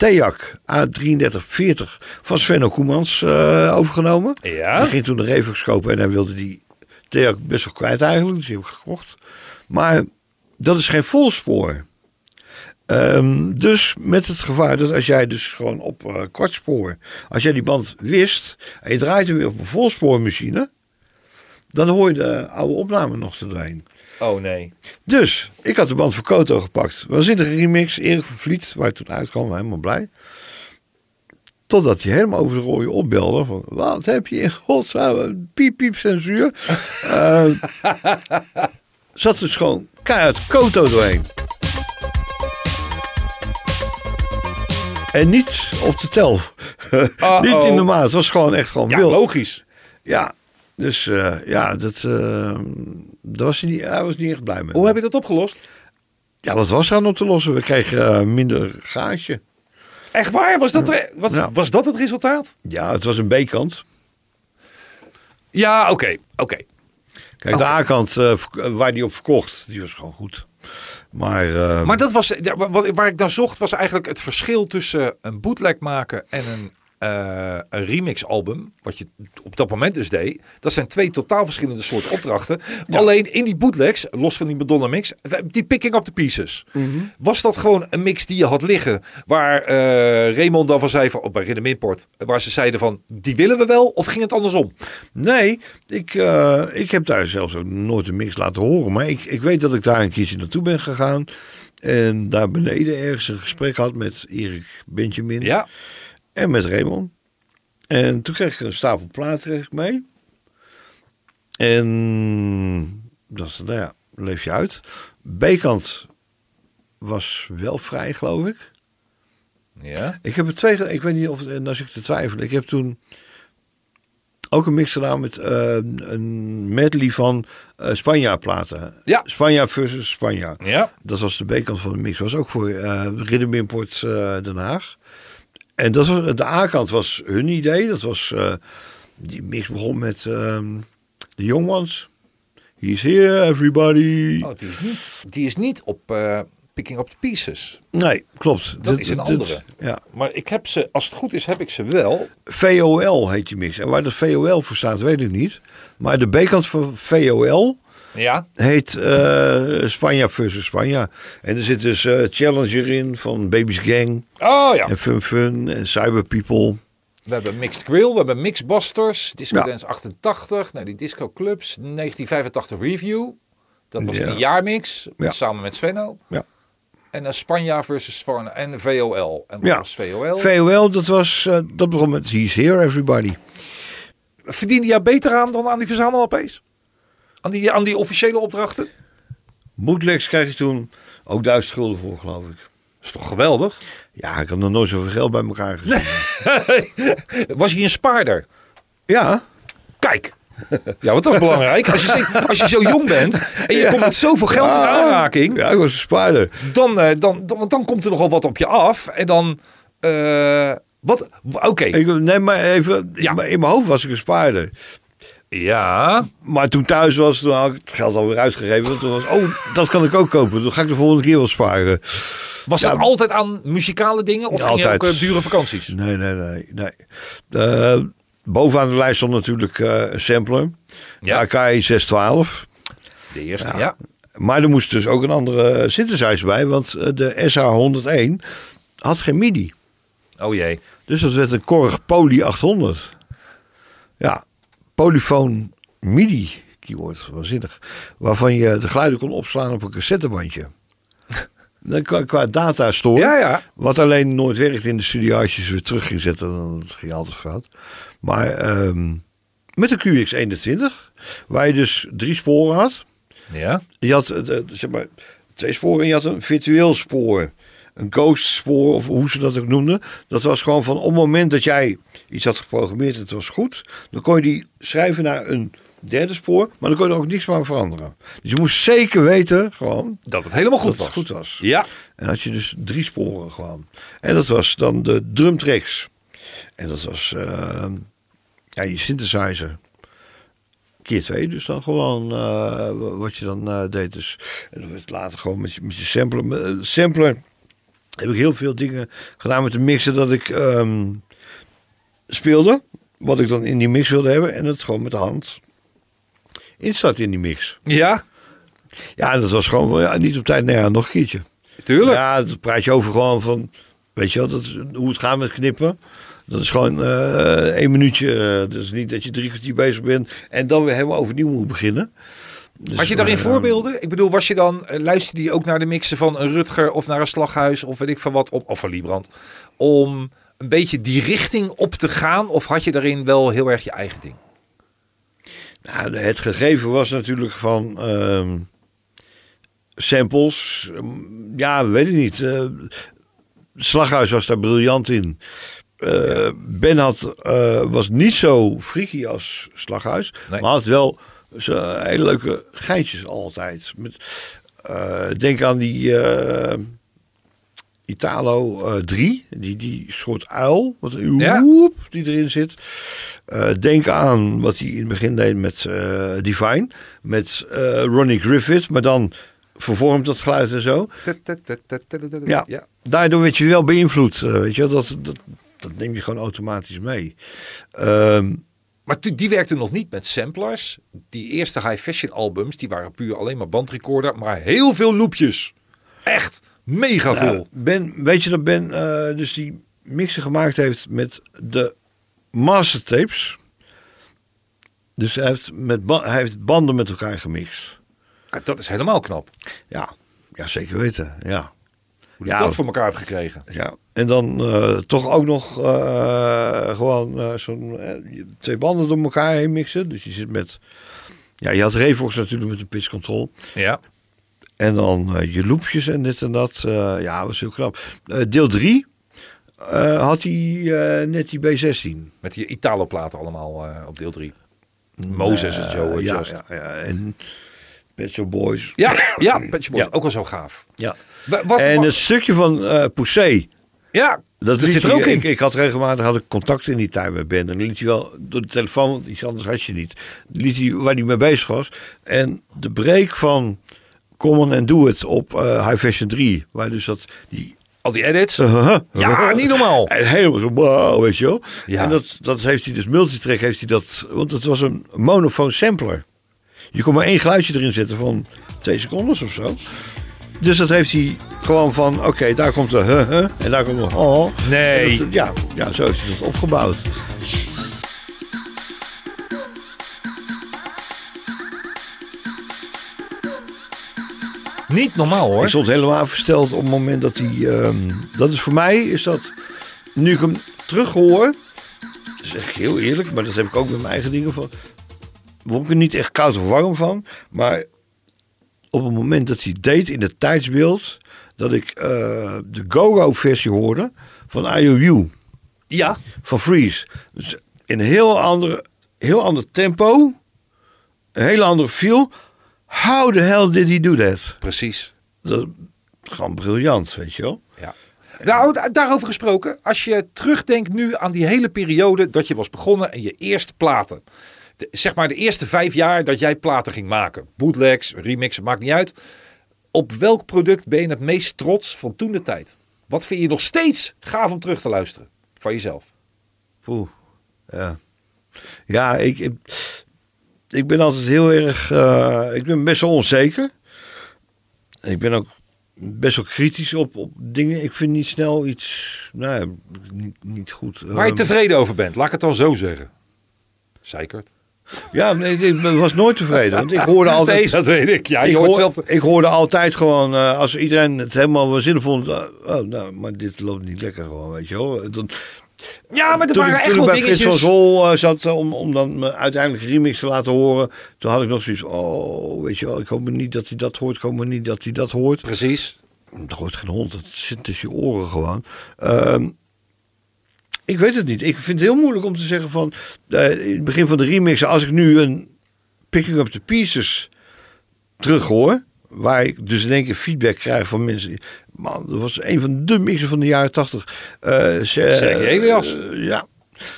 Theak A3340 van Svenno Koemans eh, overgenomen. Ja. Hij ging toen de Revox kopen en hij wilde die Theak best wel kwijt eigenlijk. Dus die heb ik gekocht. Maar dat is geen volspoor. Ehm, dus met het gevaar dat als jij dus gewoon op eh kwartspoor, als jij die band wist en je draait hem weer op een volspoormachine, dan hoor je de oude opname nog te draaien. Oh nee. Dus, ik had de band van Koto gepakt. Waanzinnige remix, Erik van Vliet, waar ik toen uitkwam, helemaal blij. Totdat hij helemaal over de rode opbelde. Van, wat heb je in godsnaam, piep piep censuur. <laughs> Eh, zat dus gewoon keihard Koto doorheen. En niet op de tel. <laughs> niet in de maat. Het was gewoon echt gewoon Ja, wild. logisch. Ja, dus eh, ja, dat, eh, daar was hij, niet, hij was niet echt blij mee. Hoe heb je dat opgelost? Ja, wat was aan op te lossen? We kregen eh, minder gage. Echt waar? Was dat, er- was, Ja. was dat het resultaat? Ja, het was een B-kant. Ja, oké. Oké. Kijk, de A-kant waar die op verkocht, die was gewoon goed. Maar, Maar dat was, waar ik naar zocht was eigenlijk het verschil tussen een bootleg maken en een, eh, een remix album. Wat je op dat moment dus deed. Dat zijn twee totaal verschillende soorten opdrachten. Alleen in die bootlegs, los van die Madonna mix, die picking up the pieces. Was dat gewoon een mix die je had liggen. Waar eh Raymond dan van zei van, oh, bij Rhythm Import. Waar ze zeiden van, die willen we wel. Of ging het andersom? nee, ik, eh, ik heb daar zelfs ook nooit een mix laten horen. Maar ik, ik weet dat ik daar een keertje naartoe ben gegaan. En daar beneden ergens een gesprek had met Erik Benjamin. Ja. En met Raymond. En toen kreeg ik een stapel platen mee. En dat is, nou ja, leef je uit. B-kant was wel vrij, geloof ik. Ja. Ik heb er twee, ik weet niet of, en als ik te twijfelen, ik heb toen ook een mix gedaan met eh, een medley van eh Spanjaardplaten. Ja. Spanjaard versus Spanjaard. Ja. Dat was de B-kant van de mix. Was ook voor Rhythm Import eh, Den Haag. En dat was, de A-kant was hun idee. Dat was, eh, die mix begon met ehm de Ones. He's here, everybody. Oh, die is niet, die is niet op eh, Picking Up the Pieces. Nee, klopt. Dat is een andere. Ja. Maar ik heb ze, als het goed is, heb ik ze wel. VOL heet die mix. En waar de VOL voor staat, weet ik niet. Maar de B-kant van VOL Ja. heet eh Spanja versus Spanja. En er zit dus eh, Challenger in van Baby's Gang. Oh ja. En Fun Fun en Cyber People. We hebben Mixed Grill, we hebben Mixbusters, Disco Ja. Dance 88, nou die Disco Clubs, 1985 Review. Dat was Ja. de jaarmix, Ja. samen met Svenno. Ja. En dan Spanja versus Sparna en VOL. En wat Ja. was VOL? VOL, dat was, eh, dat begon met He's Here Everybody. Verdiende jij beter aan dan aan die verzamel-LP's? Aan die, aan die officiële opdrachten? Bootlegs krijg je toen ook duizend gulden voor, geloof ik. Dat is toch geweldig? Ja, ik had nog nooit zoveel geld bij elkaar gezien. <laughs> Was hij een spaarder? Ja, Kijk. Ja, want dat is belangrijk. Als je, als je zo jong bent en je komt met zoveel geld in aanraking, ja, ik was een spaarder. dan, eh, dan, dan, dan komt er nogal wat op je af. En dan. eh, wat? Oké. Nee, maar even, Ja. in mijn hoofd was ik een spaarder. Ja. Maar toen thuis was, toen had ik het geld alweer uitgegeven. Want toen was, oh, dat kan ik ook kopen. Dan ga ik de volgende keer wel sparen. Was Ja. dat altijd aan muzikale dingen of ging je ook eh, dure vakanties? Nee, nee, nee. nee. Eh, bovenaan de lijst stond natuurlijk een sampler. Ja. AKI 612. De eerste, ja. Maar er moest dus ook een andere synthesizer bij. Want de SH101 had geen MIDI. Oh jee. Dus dat werd een Korg Poly 800. Ja, polyfoon MIDI. Keyword, waanzinnig. Waarvan je de geluiden kon opslaan op een cassettebandje. <laughs> Dan qua, qua data store. Ja, ja. Wat alleen nooit werkt in de studio als je ze weer terug ging zetten. Dan het ging altijd fout. Maar ehm, met een QX21. Waar je dus drie sporen had. Ja. Je had eh, de- zeg maar, twee sporen en je had een virtueel spoor. Een ghost spoor, of hoe ze dat ook noemden. Dat was gewoon van op het moment dat jij iets had geprogrammeerd en het was goed. Dan kon je die schrijven naar een derde spoor. Maar dan kon je er ook niks van veranderen. Dus je moest zeker weten gewoon Dat het helemaal goed dat was. het goed was. Ja. En had je dus drie sporen gewoon. En dat was dan de drumtracks. En dat was eh, ja, je synthesizer. Keer twee, dus dan gewoon eh, wat je dan eh, deed. Dus, en dan werd later gewoon met je, met je sampler. Eh, sampler heb ik heel veel dingen gedaan met de mixer dat ik ehm, speelde. Wat ik dan in die mix wilde hebben. En het gewoon met de hand instarten in die mix. Ja. Ja, en dat was gewoon ja, niet op tijd. Nee, ja, nog een keertje. Tuurlijk. Ja, dat praat je over gewoon van, weet je wel, dat hoe het gaat met knippen. Dat is gewoon eh één minuutje. eh, dus niet dat je drie kwartier bezig bent en dan weer helemaal overnieuw moet beginnen. Dus, Had je daarin eh, voorbeelden? Ik bedoel, was je dan, eh, luisterde je ook naar de mixen van een Rutger of naar een Slaghuis of weet ik van wat, op, of van Liebrand, om een beetje die richting op te gaan? Of had je daarin wel heel erg je eigen ding? Nou, het gegeven was natuurlijk van ehm, samples. Ehm, Ja, weet ik niet. Eh, Slaghuis was daar briljant in. Eh, Ben had, was niet zo freaky als Slaghuis. Nee. Maar had wel zo hele leuke geintjes altijd. Met, eh, denk aan die eh, Italo eh 3. Die, die soort uil. Wat, Ja. woep, die erin zit. Eh, denk aan wat hij in het begin deed met eh, Divine. Met eh, Ronnie Griffith. Maar dan vervormt dat geluid en zo. Ja, daardoor werd je wel beïnvloed. eh, weet je, wel. dat, dat, dat neem je gewoon automatisch mee. Ehm, Maar die werkte nog niet met samplers. Die eerste high fashion albums, die waren puur alleen maar bandrecorder, maar heel veel loopjes. Echt mega nou, veel. ben, weet je dat Ben eh, dus die mixen gemaakt heeft met de mastertapes. Dus hij heeft, met hij heeft banden met elkaar gemixt. Dat is helemaal knap. Ja, ja zeker weten. Ja. Hoe je Ja, dat voor elkaar hebt gekregen. Ja, en dan eh, toch ook nog eh, gewoon eh, zo'n twee banden door elkaar heen mixen. Dus je zit met, ja, je had Revox natuurlijk met een pitch control. Ja. En dan je loopjes en dit en dat. ja, dat was heel knap. Deel 3 had hij net die B16. Met die Italo-platen allemaal op deel 3. Mozes en zo. Ja, ja, ja, en Pet Boys. ja, ja, <coughs> Pet Boys. Ja. Ook wel zo gaaf. Ja. Wat, En het stukje van eh Poussé. ja, Dat dat zit er ook in. Ik, ik had regelmatig had ik contact in die tijd met Ben. En dan liet hij wel door de telefoon, want iets anders had je niet. Liet hij waar hij mee bezig was. En de break van Common and Do It op eh, High Fashion 3. Waar dus dat die Al die edits. Uh-huh. Ja, niet normaal. En helemaal zo, wow, weet je wel. Ja. En dat, dat heeft hij dus, multitrack heeft hij dat, want het was een monofoon sampler. Je kon maar één geluidje erin zetten van twee seconden of zo. Dus dat heeft hij gewoon van, oké, daar komt de huh, huh, en daar komt de oh. Nee. Dat- ja, ja, zo heeft hij dat opgebouwd. Niet normaal hoor. Ik stond helemaal versteld op het moment dat hij. ehm, dat is voor mij, is dat. Nu ik hem terug hoor. zeg ik heel eerlijk, maar dat heb ik ook met mijn eigen dingen van. Word ik er niet echt koud of warm van. Maar op het moment dat hij deed in het tijdsbeeld. dat ik eh, de Go-Go-versie hoorde van IOU. Ja. Van Freeze. Dus in een heel, andere, heel ander tempo. Een hele andere feel. How the hell did he do that? Precies. Dat, gewoon briljant, weet je wel. Ja. Nou, da- daarover gesproken. Als je terugdenkt nu aan die hele periode dat je was begonnen en je eerste platen. De- zeg maar de eerste vijf jaar dat jij platen ging maken. Bootlegs, remixen, maakt niet uit. op welk product ben je het meest trots van toen de tijd? Wat vind je nog steeds gaaf om terug te luisteren van jezelf? Poeh, ja. Ja, ik, ik, ik ben altijd heel erg. eh, ik ben best wel onzeker. Ik ben ook best wel kritisch op, op dingen. Ik vind niet snel iets. Nou, ja, niet, niet goed. Waar je Ehm, tevreden over bent, laat ik het dan zo zeggen. Zeikert. Ja, nee, ik was nooit tevreden. Want ik hoorde <laughs> altijd. Nee, dat weet ik. Ja, je ik, hoort zelf... ik hoorde altijd gewoon, eh, als iedereen het helemaal waanzinnig vond, eh, oh, nou, maar dit loopt niet lekker gewoon, weet je wel. Dan, Ja, maar er waren ik, echt toen ik wel bij Frits van dingetjes... Zol eh, zat om, om dan uiteindelijk remix te laten horen, toen had ik nog zoiets, oh, weet je wel, ik hoop maar niet dat hij dat hoort, ik hoop maar niet dat hij dat hoort. Precies. Dat hoort geen hond, dat zit tussen je oren gewoon. Ehm, ik weet het niet. Ik vind het heel moeilijk om te zeggen van, eh, in het begin van de remix, als ik nu een Picking Up The Pieces terug hoor, waar ik dus in één keer feedback krijg van mensen. Man, dat was een van de mixen van de jaren tachtig. Uh, Sergej Elias. ja.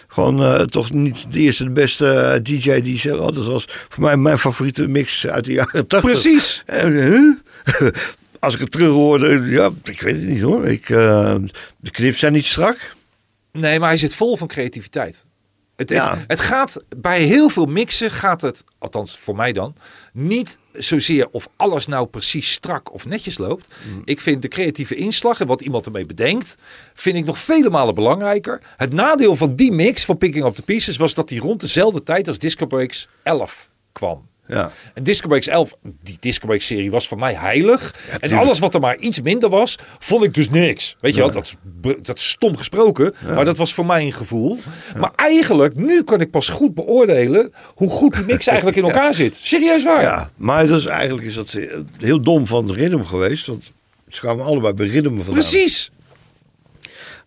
Gewoon eh, toch niet de eerste, de beste eh, DJ die zegt, oh, dat was voor mij mijn favoriete mix uit de jaren tachtig. Precies. En, huh? <laughs> Als ik het terug hoorde, ja, ik weet het niet hoor. Ik, eh, de knips zijn niet strak. Nee, maar hij zit vol van creativiteit. Het, Ja. het, het gaat bij heel veel mixen gaat het, althans voor mij dan, niet zozeer of alles nou precies strak of netjes loopt. Mm. Ik vind de creatieve inslag en wat iemand ermee bedenkt, vind ik nog vele malen belangrijker. Het nadeel van die mix van Picking Up The Pieces was dat die rond dezelfde tijd als Disco Breaks 11 kwam. Ja. En Disco Breaks 11, die Disco Breaks serie was voor mij heilig. en alles wat er maar iets minder was, vond ik dus niks. Weet je wel, dat, is- dat is stom gesproken, maar dat was voor mij een gevoel. Maar eigenlijk, nu kan ik pas goed beoordelen hoe goed die mix eigenlijk in <laughs> elkaar zit. Serieus waar. ja, maar dat is, eigenlijk is dat heel dom van de Rhythm geweest. Want ze kwamen allebei bij Rhythm vandaan. Precies.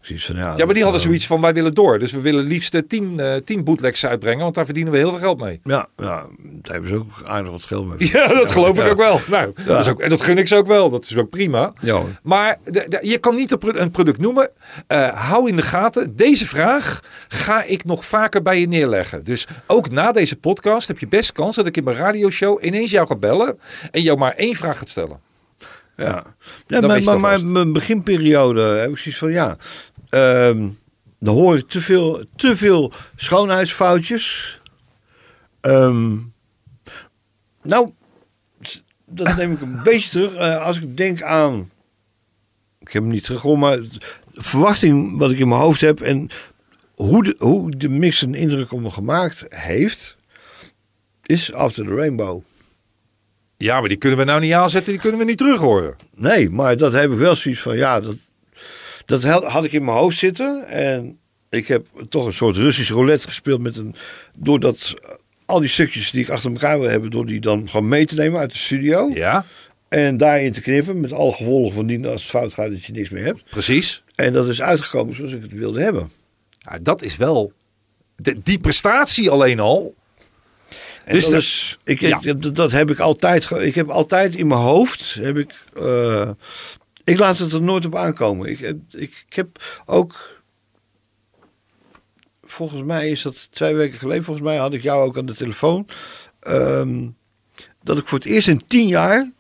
Van, ja, Ja, maar die hadden eh, zoiets van, wij willen door. Dus we willen liefst eh, tien, eh, tien bootlegs uitbrengen, want daar verdienen we heel veel geld mee. Ja, ja, daar hebben ze ook aardig wat geld mee. <laughs> Ja, dat geloof ik ook wel. Nou, dat is ook, en dat gun ik ze ook wel. Dat is ook prima. Ja. Maar de- de- je kan niet een pro- een product noemen. Eh, hou in de gaten. Deze vraag ga ik nog vaker bij je neerleggen. Dus ook na deze podcast heb je best kans dat ik in mijn radioshow ineens jou ga bellen. En jou maar één vraag gaat stellen. Ja, maar, mijn beginperiode heb ik zoiets van ja. ehm, dan hoor ik te veel, te veel schoonheidsfoutjes. Ehm, nou, dat neem ik een <laughs> beetje terug. Eh, als ik denk aan. Ik heb hem niet teruggehoord, maar de verwachting wat ik in mijn hoofd heb en hoe de, hoe de mix een indruk op me gemaakt heeft, is After the Rainbow. Ja, maar die kunnen we nou niet aanzetten. Die kunnen we niet terug horen. Nee, maar dat heb ik wel zoiets van, ja, dat, dat had, ik in mijn hoofd zitten. En ik heb toch een soort Russisch roulette gespeeld met een, doordat al die stukjes die ik achter elkaar wil hebben, door die dan gewoon mee te nemen uit de studio. Ja, En daarin te knippen, met alle gevolgen van die als het fout gaat dat je niks meer hebt. precies. En dat is uitgekomen zoals ik het wilde hebben. Ja, dat is wel... de- die prestatie alleen al. Dus dat, is, ik, ja. ik- dat, heb ik altijd. Ik heb altijd in mijn hoofd. Heb ik, eh, ik laat het er nooit op aankomen. Ik, heb- ik, ik heb ook. Volgens mij is dat twee weken geleden. Volgens mij had ik jou ook aan de telefoon. ehm, dat ik voor het eerst in tien jaar.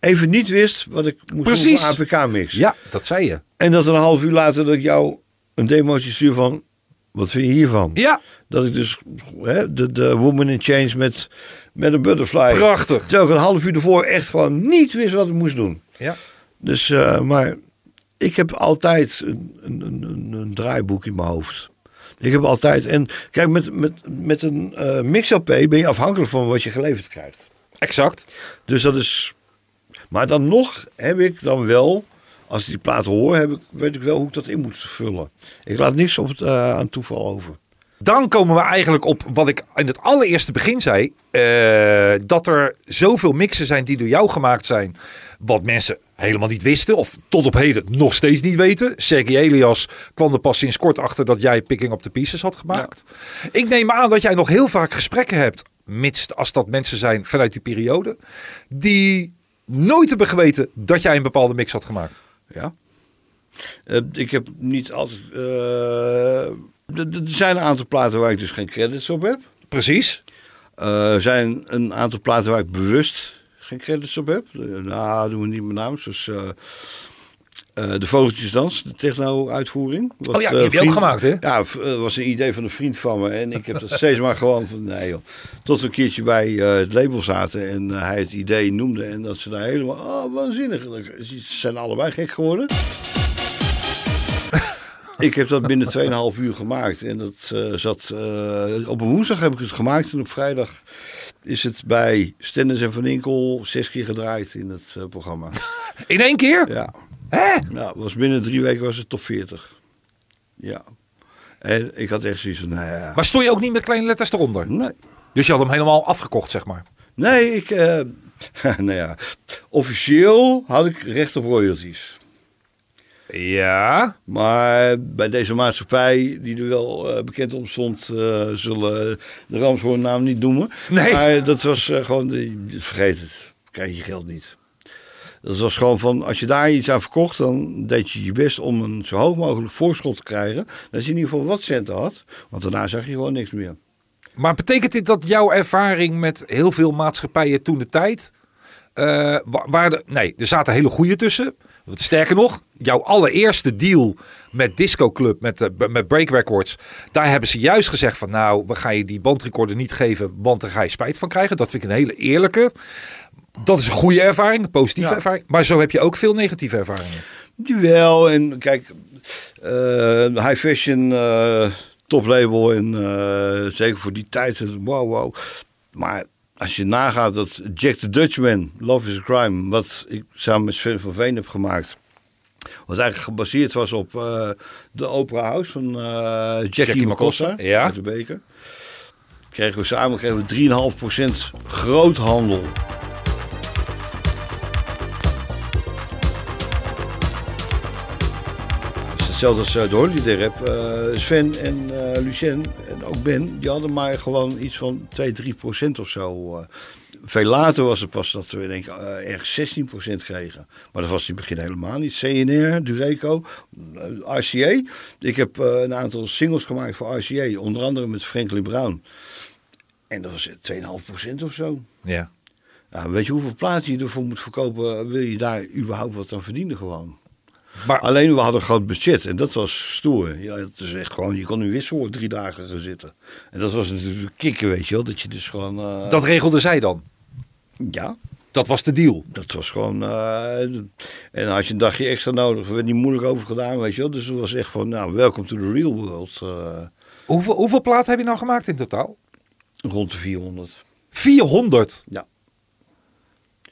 even niet wist wat ik moest Precies. doen voor APK-mix. Ja, dat zei je. En dat een half uur later dat ik jou een demootje stuur van. Wat vind je hiervan? Ja, Dat ik dus hè, de, de Woman in Change met, met een butterfly. prachtig. Terwijl ik een half uur ervoor echt gewoon niet wist wat ik moest doen. Ja. Dus, eh, maar ik heb altijd een, een, een, een- draaiboek in mijn hoofd. Ik heb altijd, en kijk, met, met, met een eh mix-LP ben je afhankelijk van wat je geleverd krijgt. Exact. Dus dat is, maar dan nog heb ik dan wel, als ik die plaat hoor, heb ik, weet ik wel hoe ik dat in moet vullen. Ik laat niks op het, eh, aan toeval over. Dan komen we eigenlijk op wat ik in het allereerste begin zei. eh, dat er zoveel mixen zijn die door jou gemaakt zijn. Wat mensen helemaal niet wisten. Of tot op heden nog steeds niet weten. Sergej Elias kwam er pas sinds kort achter dat jij Picking Up The Pieces had gemaakt. Ik neem aan dat jij nog heel vaak gesprekken hebt. Mits als dat mensen zijn vanuit die periode. Die nooit hebben geweten dat jij een bepaalde mix had gemaakt. Ja. Eh, ik heb niet altijd. eh, er zijn een aantal platen waar ik dus geen credits op heb. Precies. Eh, Er zijn een aantal platen waar ik bewust geen credits op heb. Nou, doen we niet met naam. Dus eh, eh, de Vogeltjesdans, de techno-uitvoering. Oh ja, die eh, heb je ook gemaakt, hè? Ja, dat was een idee van een vriend van me. En ik heb dat steeds maar gewoon van, nee joh. Tot we een keertje bij eh, het label zaten en eh, hij het idee noemde. En dat ze daar helemaal, oh waanzinnig. Ze zijn allebei gek geworden. <laughs> Ik heb dat binnen 2,5 uur gemaakt. En dat eh, zat. eh, op een woensdag heb ik het gemaakt. En op vrijdag is het bij Stennis en Van Inkel zes keer gedraaid in het eh, programma. In één keer? Ja. Hè? Nou, was binnen drie weken was het top 40. Ja. En ik had echt zoiets van, nou ja. Maar stond je ook niet met kleine letters eronder? Nee. Dus je had hem helemaal afgekocht, zeg maar. Nee, ik. eh, <laughs> nou ja. Officieel had ik recht op royalties. Ja. Maar bij deze maatschappij, die er wel eh, bekend om stond, eh, zullen de Ramshoorn naam niet noemen. Nee. Maar dat was gewoon, de, vergeet het, krijg je geld niet. Dat was gewoon van, als je daar iets aan verkocht, dan deed je je best om een zo hoog mogelijk voorschot te krijgen. Dat je in ieder geval wat centen had, want daarna zag je gewoon niks meer. Maar betekent dit dat jouw ervaring met heel veel maatschappijen toen de tijd... eh, wa- waar de, nee, er zaten hele goede tussen. Wat sterker nog, jouw allereerste deal met Disco Club, met, eh, met Break Records... daar hebben ze juist gezegd van... nou, we gaan je die bandrecorder niet geven, want daar ga je spijt van krijgen. Dat vind ik een hele eerlijke. Dat is een goede ervaring, een positieve Ja. ervaring. Maar zo heb je ook veel negatieve ervaringen. Jawel, en kijk, eh, high fashion, eh toplabel en eh, zeker voor die tijd, wow, wow. Maar als je nagaat dat Jack the Dutchman, Love is a Crime, wat ik samen met Sven van Veen heb gemaakt, wat eigenlijk gebaseerd was op de Opera House van Jackie, Jackie ja. uit de beker. Kregen we samen kregen we 3,5% groothandel. Hetzelfde als eh, de Holiday Rap. Eh, Sven en eh, Lucien en ook Ben, die hadden maar gewoon iets van 2, 3 procent of zo. veel later was het pas dat we denk ik ergens 16 procent kregen. Maar dat was in het begin helemaal niet. CNR, Dureco, RCA. Ik heb een aantal singles gemaakt voor RCA, onder andere met Franklin Brown. En dat was 2,5 procent of zo. Ja. Nou, weet je hoeveel platen je ervoor moet verkopen? Wil je daar überhaupt wat aan verdienen gewoon? Maar Alleen we hadden een groot budget en dat was stoer. Ja, het is echt gewoon, je kon nu wisselen drie dagen gaan zitten. En dat was natuurlijk kicken, weet je wel. Dat je dus gewoon... eh, dat regelde zij dan. Ja, Dat was de deal. dat was gewoon... eh, en als je een dagje extra nodig, er werd niet moeilijk over gedaan, weet je wel. Dus het was echt van, nou, welcome to the real world. eh, Hoeveel, hoeveel platen heb je nou gemaakt in totaal? rond de 400. 400. Ja.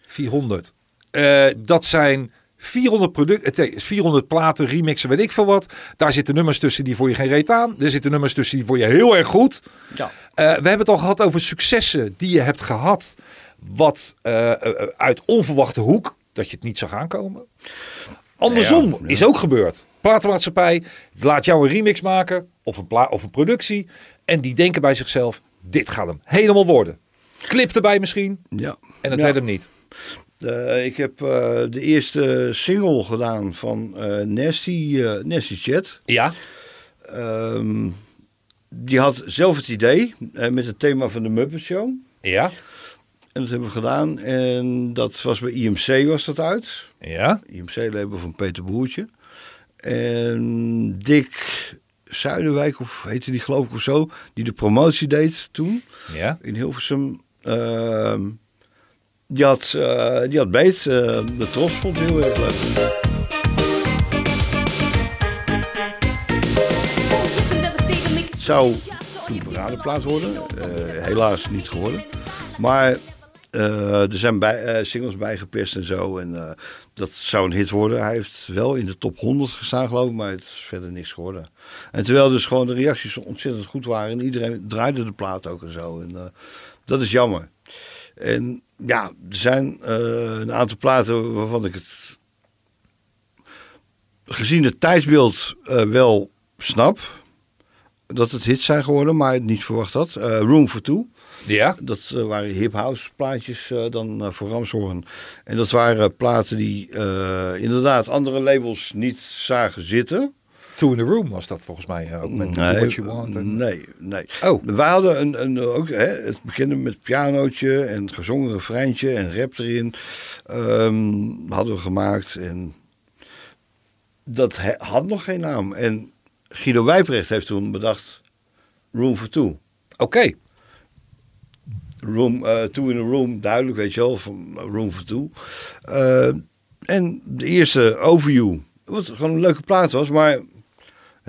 400. Eh, dat zijn 400 producten, 400 platen, remixen, weet ik veel wat. Daar zitten nummers tussen die voor je geen reet aan. Er zitten nummers tussen die voor je heel erg goed. Ja. Eh, we hebben het al gehad over successen die je hebt gehad. Wat eh, eh, uit onverwachte hoek, dat je het niet zag aankomen. Andersom Ja, ja. is ook gebeurd. Platenmaatschappij laat jou een remix maken of een, pla of een productie. En die denken bij zichzelf, dit gaat hem helemaal worden. Clip erbij misschien Ja. en het werd hem niet. Eh, ik heb eh, de eerste single gedaan van eh, Nasty, Nasty Chat. Ja, Ehm, die had zelf het idee met het thema van de Muppet Show. ja, En dat hebben we gedaan. En dat was bij IMC was dat uit. ja. IMC-label van Peter Broertje. En Dick Zuiderwijk, of heette die geloof ik of zo, die de promotie deed toen ja. in Hilversum. Die, had, eh, die had beet. eh, de Tros vond het heel erg leuk. Zou toen paradeplaat worden. Eh, helaas niet geworden. Maar er zijn bij, singles bijgepest en zo. En dat zou een hit worden. Hij heeft wel in de top 100 gestaan geloof ik. Maar het is verder niks geworden. En terwijl dus gewoon de reacties ontzettend goed waren. En iedereen draaide de plaat ook en zo. En dat is jammer. En ja, er zijn eh, een aantal platen waarvan ik het gezien het tijdsbeeld eh, wel snap dat het hits zijn geworden, maar het niet verwacht had. Eh, Room for Two. Ja, Dat waren hip house plaatjes dan voor Ramshoorn. En dat waren platen die inderdaad andere labels niet zagen zitten. Two in the Room was dat volgens mij eh, ook met Do What You Want. en- nee, nee. Oh. We hadden een, een, ook, hè, het beginde met pianootje en gezongen refreintje en rap erin. ehm, hadden we gemaakt en dat he- had nog geen naam. En Guido Wijprecht heeft toen bedacht Room for Two. Oké, Room, eh two in a room, duidelijk, weet je wel, van Room for Two. Eh, en de eerste Overview, wat gewoon een leuke plaat was, maar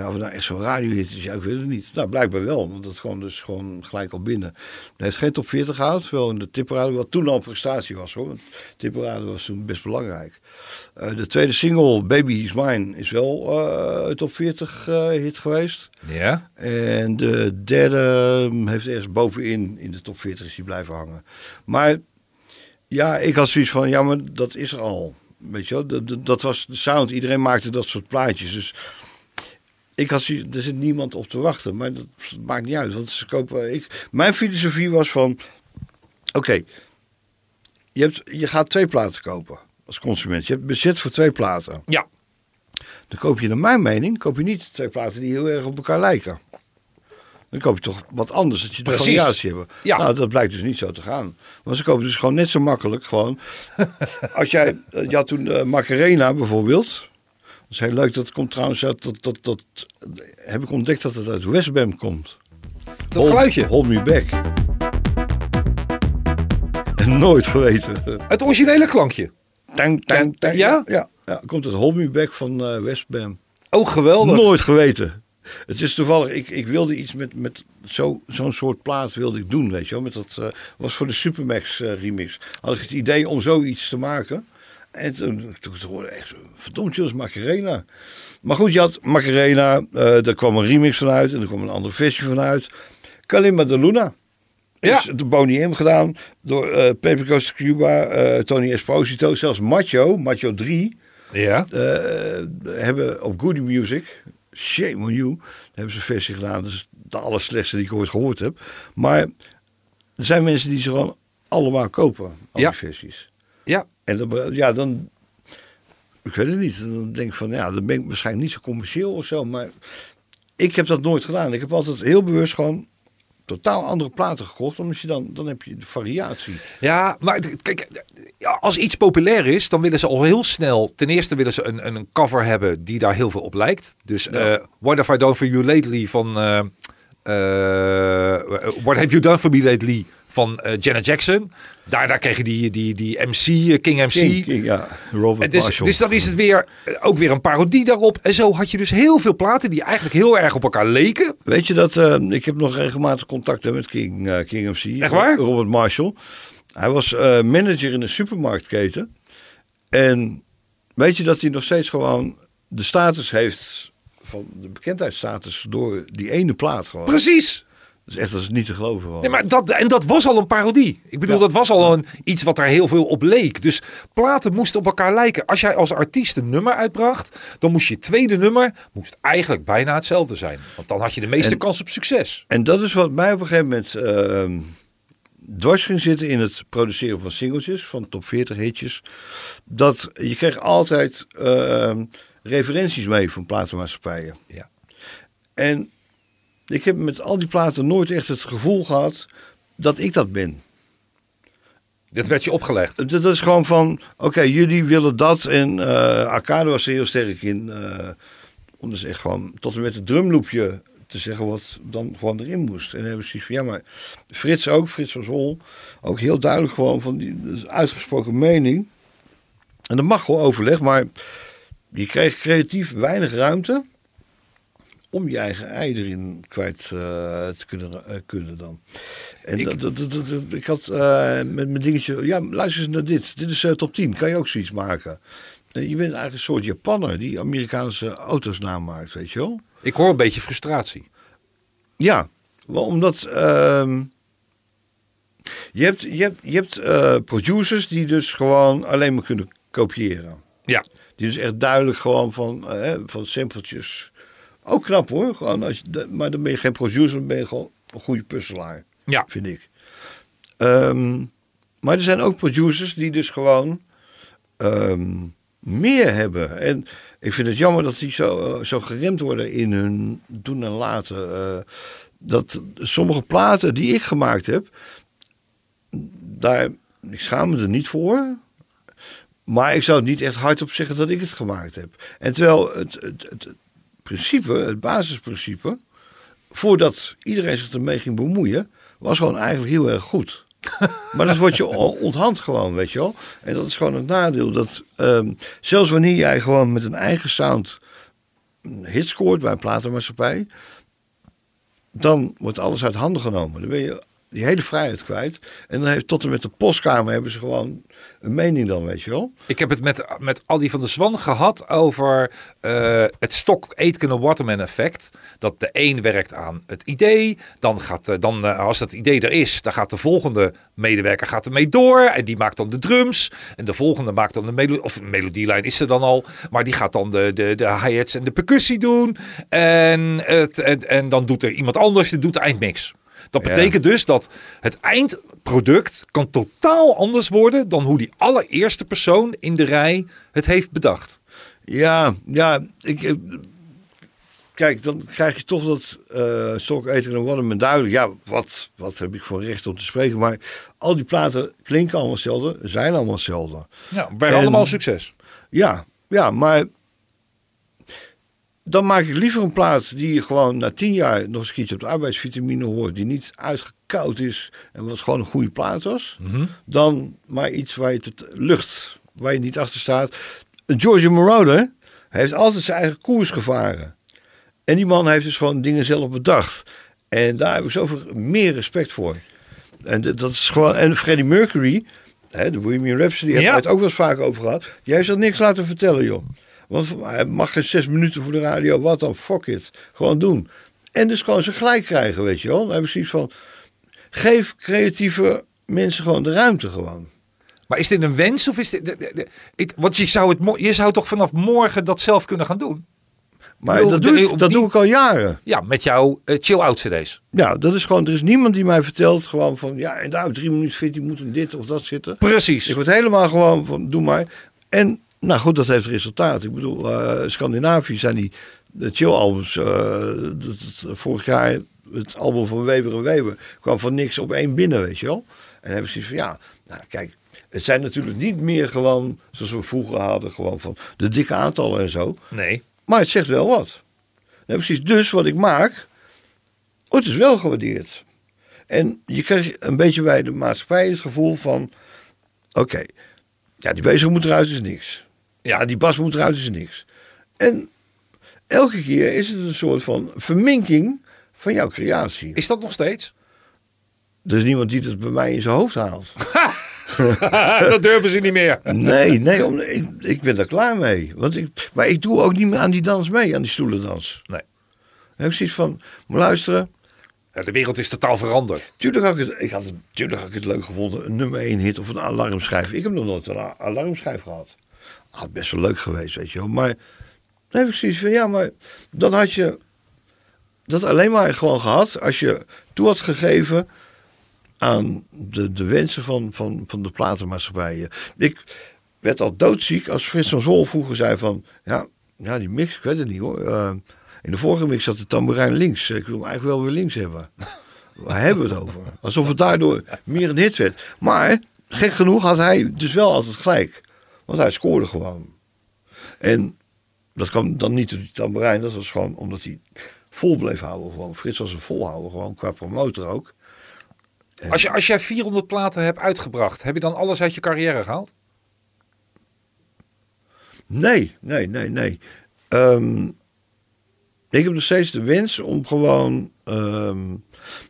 ja, of het nou echt zo'n radiohit is, ja, ik weet het niet. Nou, blijkbaar wel, want dat kwam dus gewoon gelijk al binnen. Hij heeft geen top 40 gehaald, wel in de tipparade, wat toen al een prestatie was hoor. Want was toen best belangrijk. Eh, de tweede single, Baby Is Mine, is wel een top 40 eh, hit geweest. ja. En de derde hm, heeft ergens bovenin in de top 40 is die blijven hangen. Maar ja, ik had zoiets van, ja, maar dat is er al. Weet je wel, dat, dat- dat was de sound. Iedereen maakte dat soort plaatjes. Dus ik had er zit niemand op te wachten. Maar dat maakt niet uit, want ze kopen... Ik, mijn filosofie was van, oké, je, hebt, je gaat twee platen kopen als consument. Je hebt budget voor twee platen. Ja. Dan koop je naar mijn mening, koop je niet twee platen die heel erg op elkaar lijken. Dan koop je toch wat anders, dat je de variatie hebben. Ja. Nou, dat blijkt dus niet zo te gaan. Want ze kopen dus gewoon net zo makkelijk. Gewoon. <laughs> Als jij, eh, je had toen eh, Macarena bijvoorbeeld. Dat is heel leuk, dat komt trouwens uit, dat, dat, dat, heb ik ontdekt dat het uit Westbam komt. Dat Hold- geluidje. Hold me back. En <laughs> nooit geweten. Het originele klankje. Tang, tang, tang. Ja? Ja, ja, komt het Hold me back van eh Westbam. Oh, geweldig. Nooit geweten. Het is toevallig, ik, ik wilde iets met, met zo- zo'n soort plaat wilde ik doen, weet je wel. Met dat eh, was voor de Supermax eh, remix. Had ik het idee om zoiets te maken. En toen, toen, hoorde ik echt, verdomd, dat is Macarena. Maar goed, je had Macarena, eh daar kwam een remix vanuit en er kwam een andere versie vanuit. Kalimba de Luna. Ja. Is de Boney M gedaan door eh Pepe Costa Cuba, eh, Tony Esposito, zelfs Macho, Macho 3 Ja. hebben op Goody Music, shame on you, hebben ze een versie gedaan. Dat is de allerslechtste die ik ooit gehoord heb. Maar er zijn mensen die ze gewoon allemaal kopen, al Ja. die versies. Ja. En dan, ja, dan, ik weet het niet. Dan denk ik van, ja, dan ben ik waarschijnlijk niet zo commercieel of zo. Maar ik heb dat nooit gedaan. Ik heb altijd heel bewust gewoon totaal andere platen gekocht. Omdat je dan, dan heb je de variatie. Ja, maar kijk, ja, als iets populair is, dan willen ze al heel snel. Ten eerste willen ze een, een, cover hebben die daar heel veel op lijkt. Dus eh, What Have I Done For You Lately van. eh, eh, What Have You Done For Me Lately van eh, Janet Jackson. Daar, daar kreeg je die, die, die MC, eh, King MC. King, King, ja, Robert dus, Marshall. dus dan is het weer eh, ook weer een parodie daarop. En zo had je dus heel veel platen die eigenlijk heel erg op elkaar leken. Weet je dat, ik heb nog regelmatig contact hè, met King, King MC. Echt waar? Robert Marshall. Hij was manager in een supermarktketen. En weet je dat hij nog steeds gewoon de status heeft, van de bekendheidsstatus, door die ene plaat gewoon. Precies. Is echt dat is niet te geloven. Nee, maar dat, en dat was al een parodie. Ik bedoel, Ja. dat was al een, iets wat er heel veel op leek. Dus platen moesten op elkaar lijken. Als jij als artiest een nummer uitbracht, dan moest je tweede nummer moest eigenlijk bijna hetzelfde zijn. Want dan had je de meeste En- kans op succes. En dat is wat mij op een gegeven moment ehm, dwars ging zitten in het produceren van singeltjes, van top 40 hitjes. Dat je kreeg altijd ehm, referenties mee van platenmaatschappijen. Ja. En ik heb met al die platen nooit echt het gevoel gehad dat ik dat ben. Dat werd je opgelegd. Dat is gewoon van, oké, jullie willen dat. En eh Arcade was er heel sterk in. eh om dus echt gewoon tot en met het drumloopje te zeggen wat dan gewoon erin moest. En dan hebben ze zoiets van, ja, maar Frits ook, Frits van Zol, ook heel duidelijk gewoon van die uitgesproken mening. En dat mag gewoon overleg, maar je kreeg creatief weinig ruimte om je eigen ei erin kwijt eh, te kunnen, eh, kunnen dan. En Ik- dat, dat, dat, dat- ik had eh, met mijn dingetje, ja, luister eens naar dit. Dit is top 10, kan je ook zoiets maken? Je bent eigenlijk een soort Japanner die Amerikaanse auto's namaakt, weet je wel? Ik hoor een beetje frustratie. Ja, wel omdat ehm, je hebt, je hebt, je hebt producers die dus gewoon alleen maar kunnen kopiëren. Ja. Die dus echt duidelijk gewoon van, van simpeltjes. Ook knap hoor, gewoon als je, maar dan ben je geen producer, dan ben je gewoon een goede puzzelaar, Ja. vind ik. Ehm, maar er zijn ook producers die dus gewoon ehm, meer hebben. En ik vind het jammer dat die zo, eh, zo geremd worden in hun doen en laten. Eh, dat sommige platen die ik gemaakt heb, daar, ik schaam me er niet voor. Maar ik zou het niet echt hardop zeggen dat ik het gemaakt heb. En terwijl het, het, het principe, het basisprincipe, voordat iedereen zich ermee ging bemoeien, was gewoon eigenlijk heel erg goed. <laughs> maar dat wordt je onthand gewoon, weet je wel. En dat is gewoon het nadeel. Dat ehm, zelfs wanneer jij gewoon met een eigen sound hit scoort bij een platenmaatschappij, dan wordt alles uit handen genomen. Dan ben je die hele vrijheid kwijt. En dan heeft tot en met de postkamer hebben ze gewoon een mening dan, weet je wel. Ik heb het met, met Aldi van der Zwan gehad over eh, het stok Aitken Waterman effect. Dat de een werkt aan het idee. Dan gaat, eh, dan, eh, als dat idee er is, dan gaat de volgende medewerker gaat ermee door. En die maakt dan de drums. En de volgende maakt dan de. Of melodielijn is er dan al. Maar die gaat dan de, de, de hi-hats en de percussie doen. En, het, en, en dan doet er iemand anders, die doet de eindmix. Dat betekent dus dat het eindproduct kan totaal anders worden dan hoe die allereerste persoon in de rij het heeft bedacht. Ja, ja, ik, eh, kijk, dan krijg je toch dat eh Stok, Eten en duidelijk. Ja, wat, wat heb ik voor recht om te spreken? Maar al die platen klinken allemaal hetzelfde, zijn allemaal hetzelfde. Ja, wij En- allemaal succes. Ja, ja, maar dan maak ik liever een plaat die gewoon na tien jaar nog eens een keertje op de arbeidsvitamine hoort, die niet uitgekoud is en wat gewoon een goede plaat was, dan maar iets waar je het lucht, waar je niet achter staat. George Moroder heeft altijd zijn eigen koers gevaren. En die man heeft dus gewoon dingen zelf bedacht. En daar heb ik zoveel meer respect voor. En dat is gewoon. En Freddie Mercury, hè, de Bohemian Rhapsody, Ja. we het ook wel eens vaak over gehad. Die heeft zich niks laten vertellen, joh. Want hij mag geen zes minuten voor de radio, wat dan? Fuck it. Gewoon doen. En dus gewoon ze gelijk krijgen, weet je wel. Dan van. Geef creatieve mensen gewoon de ruimte gewoon. Maar is dit een wens of is dit... de- de- de- ik- want je zou, het, je zou toch vanaf morgen dat zelf kunnen gaan doen? Maar bedoel, dat, doe ik, dat die- doe ik al jaren. Ja, met jouw eh, chill-out cd's. Ja, dat is gewoon. Er is niemand die mij vertelt gewoon van. Ja, en daar drie minuten vindt die moet in dit of dat zitten. Precies. Ik word helemaal gewoon van, doe maar. En nou goed, dat heeft resultaat. Ik bedoel, eh Scandinavië zijn die de chill-albums. eh, dat- vorig jaar het album van Weber en Weber kwam van niks op één binnen, weet je wel. En dan heb ik zoiets van, ja, nou kijk, het zijn natuurlijk niet meer gewoon, zoals we vroeger hadden, gewoon van de dikke aantallen en zo. Nee. Maar het zegt wel wat. Ja, precies. Dus wat ik maak, wordt dus wel gewaardeerd. En je krijgt een beetje bij de maatschappij het gevoel van... Oké, ja, die bezig moet eruit is niks. Ja, die bas moet eruit is niks. En elke keer is het een soort van verminking van jouw creatie. Is dat nog steeds? Er is niemand die het bij mij in zijn hoofd haalt. <laughs> dat durven ze niet meer. Nee, nee, om, ik, ik ben daar klaar mee. Want ik, maar ik doe ook niet meer aan die dans mee, aan die stoelendans. Nee. Dan heb ik zoiets van, maar luisteren... Ja, de wereld is totaal veranderd. Tuurlijk had ik het, ik had tuurlijk had ik het leuk gevonden, een nummer 1 hit of een alarmschijf. Ik heb nog nooit een alarmschijf gehad. Had best wel leuk geweest, weet je wel. Maar dan heb ik zoiets van, ja, maar dan had je dat alleen maar gewoon gehad als je toe had gegeven aan de, de wensen van, van, van de platenmaatschappijen. Ik werd al doodziek als Frits van Zol vroeger zei van, ja, ja die mix, ik weet het niet hoor. Eh, in de vorige mix zat de tamboerijn links. Ik wil hem eigenlijk wel weer links hebben. <laughs> Waar hebben we het over? Alsof het daardoor meer een hit werd. Maar, gek genoeg had hij dus wel altijd gelijk. Want hij scoorde gewoon. En dat kwam dan niet door die tamboerijn. Dat was gewoon omdat hij vol bleef houden. Gewoon. Frits was een volhouder, gewoon qua promotor ook. Als, je, als jij 400 platen hebt uitgebracht, heb je dan alles uit je carrière gehaald? Nee, nee, nee, nee. Ehm, ik heb nog steeds de wens om gewoon ehm,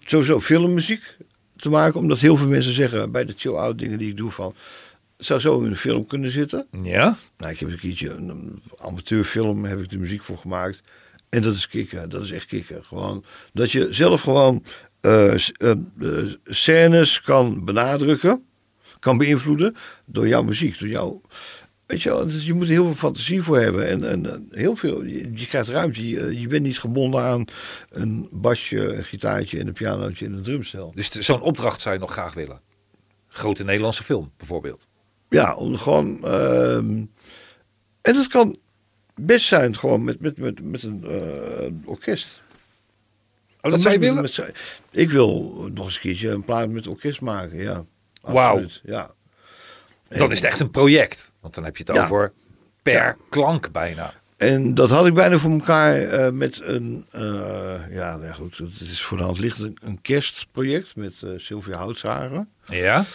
sowieso filmmuziek te maken. Omdat heel veel mensen zeggen bij de chill-out dingen die ik doe van... zou zo in een film kunnen zitten. Ja. Nou, ik heb een keertje een, een amateurfilm, heb ik de muziek voor gemaakt. En dat is kicken, dat is echt kicken. Gewoon dat je zelf gewoon eh, scènes kan benadrukken, kan beïnvloeden door jouw muziek, door jouw... Weet je wel, dus je moet er heel veel fantasie voor hebben. En, en heel veel, je, je krijgt ruimte. Je, je bent niet gebonden aan een basje, een gitaartje en een pianootje en een drumstel. Dus zo'n opdracht zou je nog graag willen. Grote Nederlandse film, bijvoorbeeld. Ja, om gewoon. ehm, En dat kan best zijn gewoon met, met, met, met een eh, orkest. Oh, dat zou je moet- willen? met ik wil nog eens een keertje een plaat met orkest maken, ja. Wauw. Ja. Dan is het echt een project. Want dan heb je het Ja. over per Ja. klank bijna. En dat had ik bijna voor elkaar eh, met een, eh, ja, nou ja, goed, het is voor de hand liggend een, een kerstproject met eh, Sylvia Houtsharen, Ja?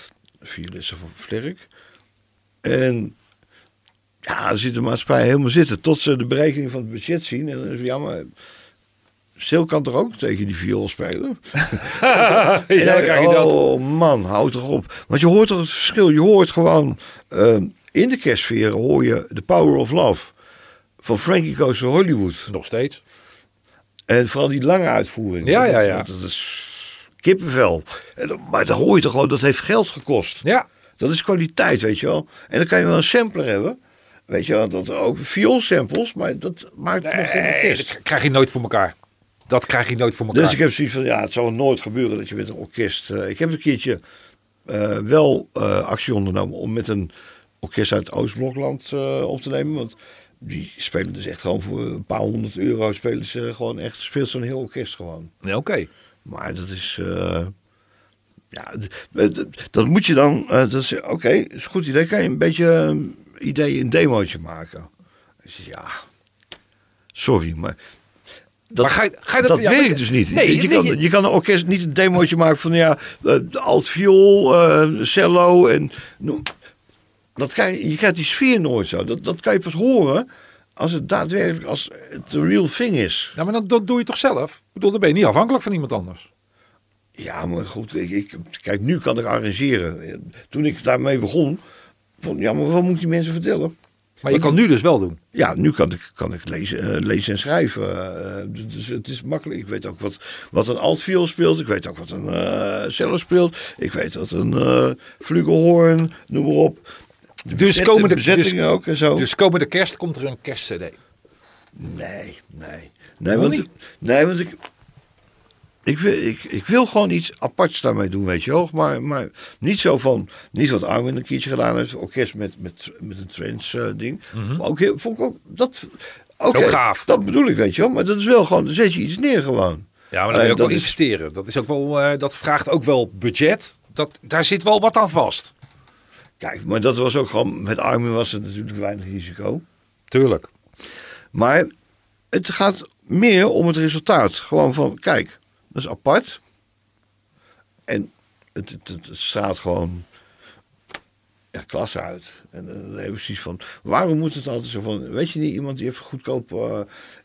violiste van Vlerk. En ja, daar zit de maatschappij helemaal zitten, tot ze de berekening van het budget zien. En dan is het, ja, maar Sil kan toch ook tegen die viool spelen? <laughs> ja, dan dan- krijg je dat. Oh man, houd toch op. Want je hoort toch het verschil. Je hoort gewoon eh, in de kerstsfeer hoor je The Power of Love van Frankie Goes to Hollywood. Nog steeds. En vooral die lange uitvoering. Ja, Dat- ja, ja. Dat, dat is kippenvel. En dan- maar dan hoor je toch gewoon, dat heeft geld gekost. Ja. Dat is kwaliteit, weet je wel. En dan kan je wel een sampler hebben. Weet je wel, dat ook vioolsamples, maar dat maakt nog geen orkest. dat krijg je nooit voor elkaar. Dat krijg je nooit voor elkaar. Dus ik heb zoiets van, ja, het zal nooit gebeuren dat je met een orkest... eh, ik heb een keertje eh, wel eh, actie ondernomen om met een orkest uit Oostblokland op te nemen. Want die spelen dus echt gewoon voor een paar honderd euro. Spelen ze gewoon echt, speelt zo'n heel orkest gewoon. Nee, Oké. Maar dat is... eh, ja, d- dat moet je dan... eh, dat is Oké, is een goed idee. Kan je een beetje een idee, een demootje maken? Ja, sorry, maar... Dat, Maar ga je- ga je dat- dat ja, werkt dus niet. Nee, je, nee, kan, je- je kan een orkest niet een demootje maken van ja, eh, alt viool, eh, cello en dat kan je, je krijgt die sfeer nooit zo. Dat, dat kan je pas horen als het daadwerkelijk als het de real thing is. Nou, maar dan, dat doe je toch zelf? Ik bedoel, dan ben je niet afhankelijk van iemand anders. Ja, maar goed, ik, ik, kijk, nu kan ik arrangeren. Toen ik daarmee begon, vond ja, maar wat moet die mensen vertellen? Maar je kan nu dus wel doen. Ja, nu kan ik, kan ik lezen, eh, lezen en schrijven. dus het is makkelijk. Ik weet ook wat, wat een altviool speelt. Ik weet ook wat een eh cello speelt. Ik weet wat een flugelhoorn, noem maar op. De Dus komende- bezettingen ook en zo. Dus komende kerst komt er een kerstcd. Nee, nee. Nee, want, nee, want ik, ik, wil, ik, ik wil gewoon iets aparts daarmee doen, weet je wel. Maar, maar niet zo van, niet wat Armin een keertje gedaan heeft, orkest met, met, met een trance eh, ding. Maar ook heel, vond ik ook, dat, Mhm. Ook gaaf. Dat bedoel ik, weet je wel. Maar dat is wel gewoon, dan zet je iets neer gewoon. Ja, maar dan wil je ook wel is- investeren. Dat, is ook wel, eh, dat vraagt ook wel budget. Dat, daar zit wel wat aan vast. Kijk, maar dat was ook gewoon, met Armin was het natuurlijk weinig risico. Tuurlijk. Maar het gaat meer om het resultaat. Gewoon van, kijk, dat is apart. En het, het, het, straalt gewoon ja, klasse uit. En dan heb ik zoiets van, waarom moet het altijd zo van... Weet je niet, iemand die even goedkoop... eh,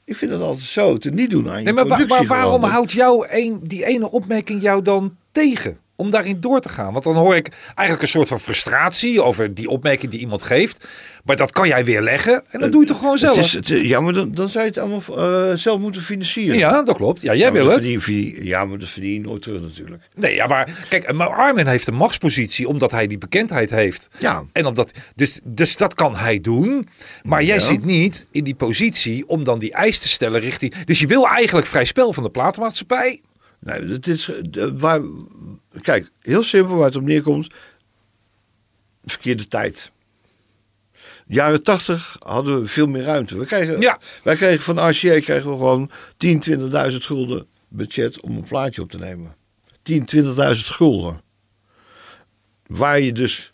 ik vind het altijd zo, te niet doen aan je Nee, maar wa- productie wa- waarom houdt jou een, die ene opmerking jou dan tegen? Om daarin door te gaan. Want dan hoor ik eigenlijk een soort van frustratie over die opmerking die iemand geeft. Maar dat kan jij weer leggen. En dan doe je het toch gewoon zelf. Het is, het, ja, maar dan, dan zou je het allemaal eh, zelf moeten financieren. Ja, dat klopt. Ja, jij Ja, wil dat het. verdien- verdien- ja, maar dat verdien je nooit terug natuurlijk. Nee, ja, maar kijk, maar Armin heeft een machtspositie omdat hij die bekendheid heeft. Ja. En omdat, dus, dus dat kan hij doen. Maar jij zit niet in die positie om dan die eis te stellen richting. Dus je wil eigenlijk vrij spel van de platenmaatschappij. Nee, het is waar. Kijk, heel simpel waar het op neerkomt. Verkeerde tijd. Jaren tachtig hadden we veel meer ruimte. We kregen, Ja. Wij kregen van RCA kregen we gewoon 10, 20.000 gulden budget om een plaatje op te nemen. 10, 20.000 gulden. Waar je dus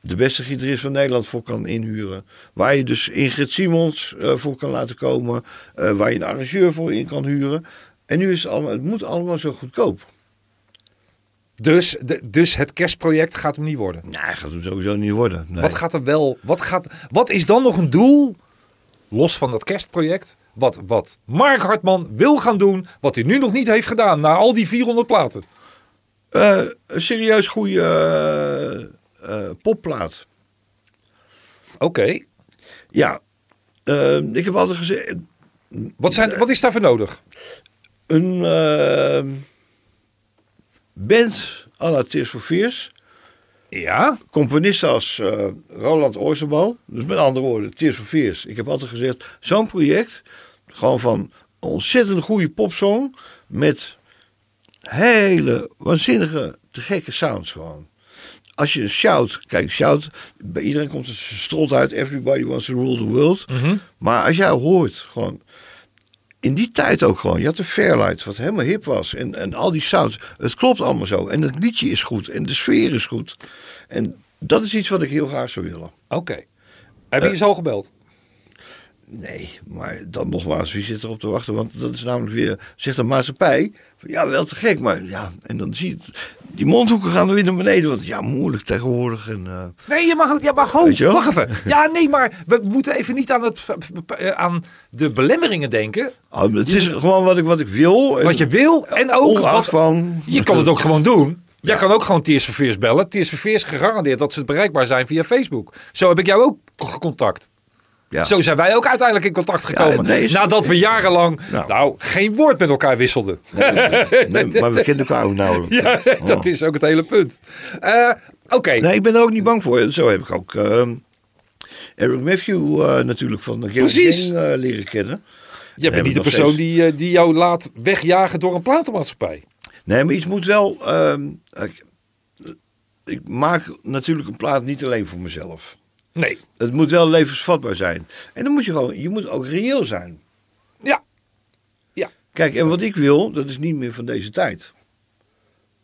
de beste gitarist van Nederland voor kan inhuren. Waar je dus Ingrid Simons eh, voor kan laten komen. eh, waar je een arrangeur voor in kan huren. En nu is het allemaal, het moet allemaal zo goedkoop. Dus, de, dus het kerstproject gaat hem niet worden. Nee, gaat hem sowieso niet worden. Nee. Wat gaat er wel? Wat, gaat, wat is dan nog een doel? Los van dat kerstproject. Wat, wat Mark Hartman wil gaan doen. Wat hij nu nog niet heeft gedaan. Na al die 400 platen. Eh, een serieus goede eh, eh, popplaat. Oké. Ja, ik heb altijd gezegd, Wat, zijn, wat is daarvoor nodig? Een eh, band à la Tears for Fears. Ja. Componisten als eh, Roland Oosterbal. Dus met andere woorden, Tears for Fears. Ik heb altijd gezegd, zo'n project, gewoon van ontzettend goede popsong met hele waanzinnige, te gekke sounds gewoon. als je een shout, kijk, shout, bij iedereen komt het strot uit, everybody wants to rule the world. Maar als jij hoort, gewoon, in die tijd ook gewoon, je had de Fairlight, wat helemaal hip was, en, en al die sounds, het klopt allemaal zo. En het liedje is goed, en de sfeer is goed. En dat is iets wat ik heel graag zou willen. Oké. Heb je je zo gebeld? Nee, maar dan nogmaals, wie zit erop te wachten? Want dat is namelijk weer, zegt de maatschappij, van, ja, wel te gek, maar ja, en dan zie je, het, die mondhoeken gaan er weer naar beneden, want ja, moeilijk tegenwoordig. En, eh, Nee, je mag, je mag ho, Weet je wel? wacht even. Ja, nee, maar we moeten even niet aan, het, aan de belemmeringen denken. oh, het is gewoon wat ik, wat ik wil. En Wat je wil en ook... Wat, van, je kan het ook gewoon doen. Jij kan ook gewoon Tears for Fears bellen. Tears for Fears gegarandeerd dat ze bereikbaar zijn via Facebook. Zo heb ik jou ook gecontact. Ja. Zo zijn wij ook uiteindelijk in contact gekomen. nee, nadat we jarenlang nou. Nou. geen woord met elkaar wisselden. Nee, maar we kennen elkaar ook nauwelijks. Ja, dat is ook het hele punt. Eh, Oké, Nee, ik ben er ook niet bang voor. Zo heb ik ook ehm, Eric Matthew eh, natuurlijk van de Precies. Gang, eh, leren kennen. je bent niet de persoon steeds. die, die jou laat wegjagen door een platenmaatschappij. Nee, maar iets moet wel... ehm, ik, ik maak natuurlijk een plaat niet alleen voor mezelf. Nee. Het moet wel levensvatbaar zijn. En dan moet je gewoon... Je moet ook reëel zijn. Ja. Ja. Kijk, en wat ik wil, dat is niet meer van deze tijd.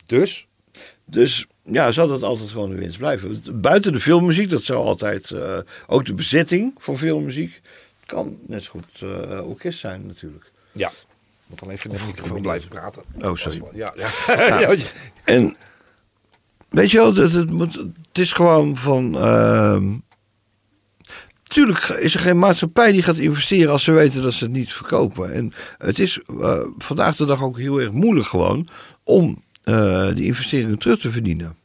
Dus? Dus ja, zal dat altijd gewoon een winst blijven. Buiten de filmmuziek, dat zou altijd... eh, ook de bezetting van filmmuziek... kan net zo goed eh, orkest zijn natuurlijk. Ja. Moet dan even in de microfoon blijven praten. Oh, sorry. Ja, ja. <laughs> <laughs> ja. want je- En weet je wel, het, het, moet, het is gewoon van. ehm tuurlijk is er geen maatschappij die gaat investeren als ze weten dat ze het niet verkopen. En het is eh, vandaag de dag ook heel erg moeilijk gewoon om eh, die investeringen terug te verdienen.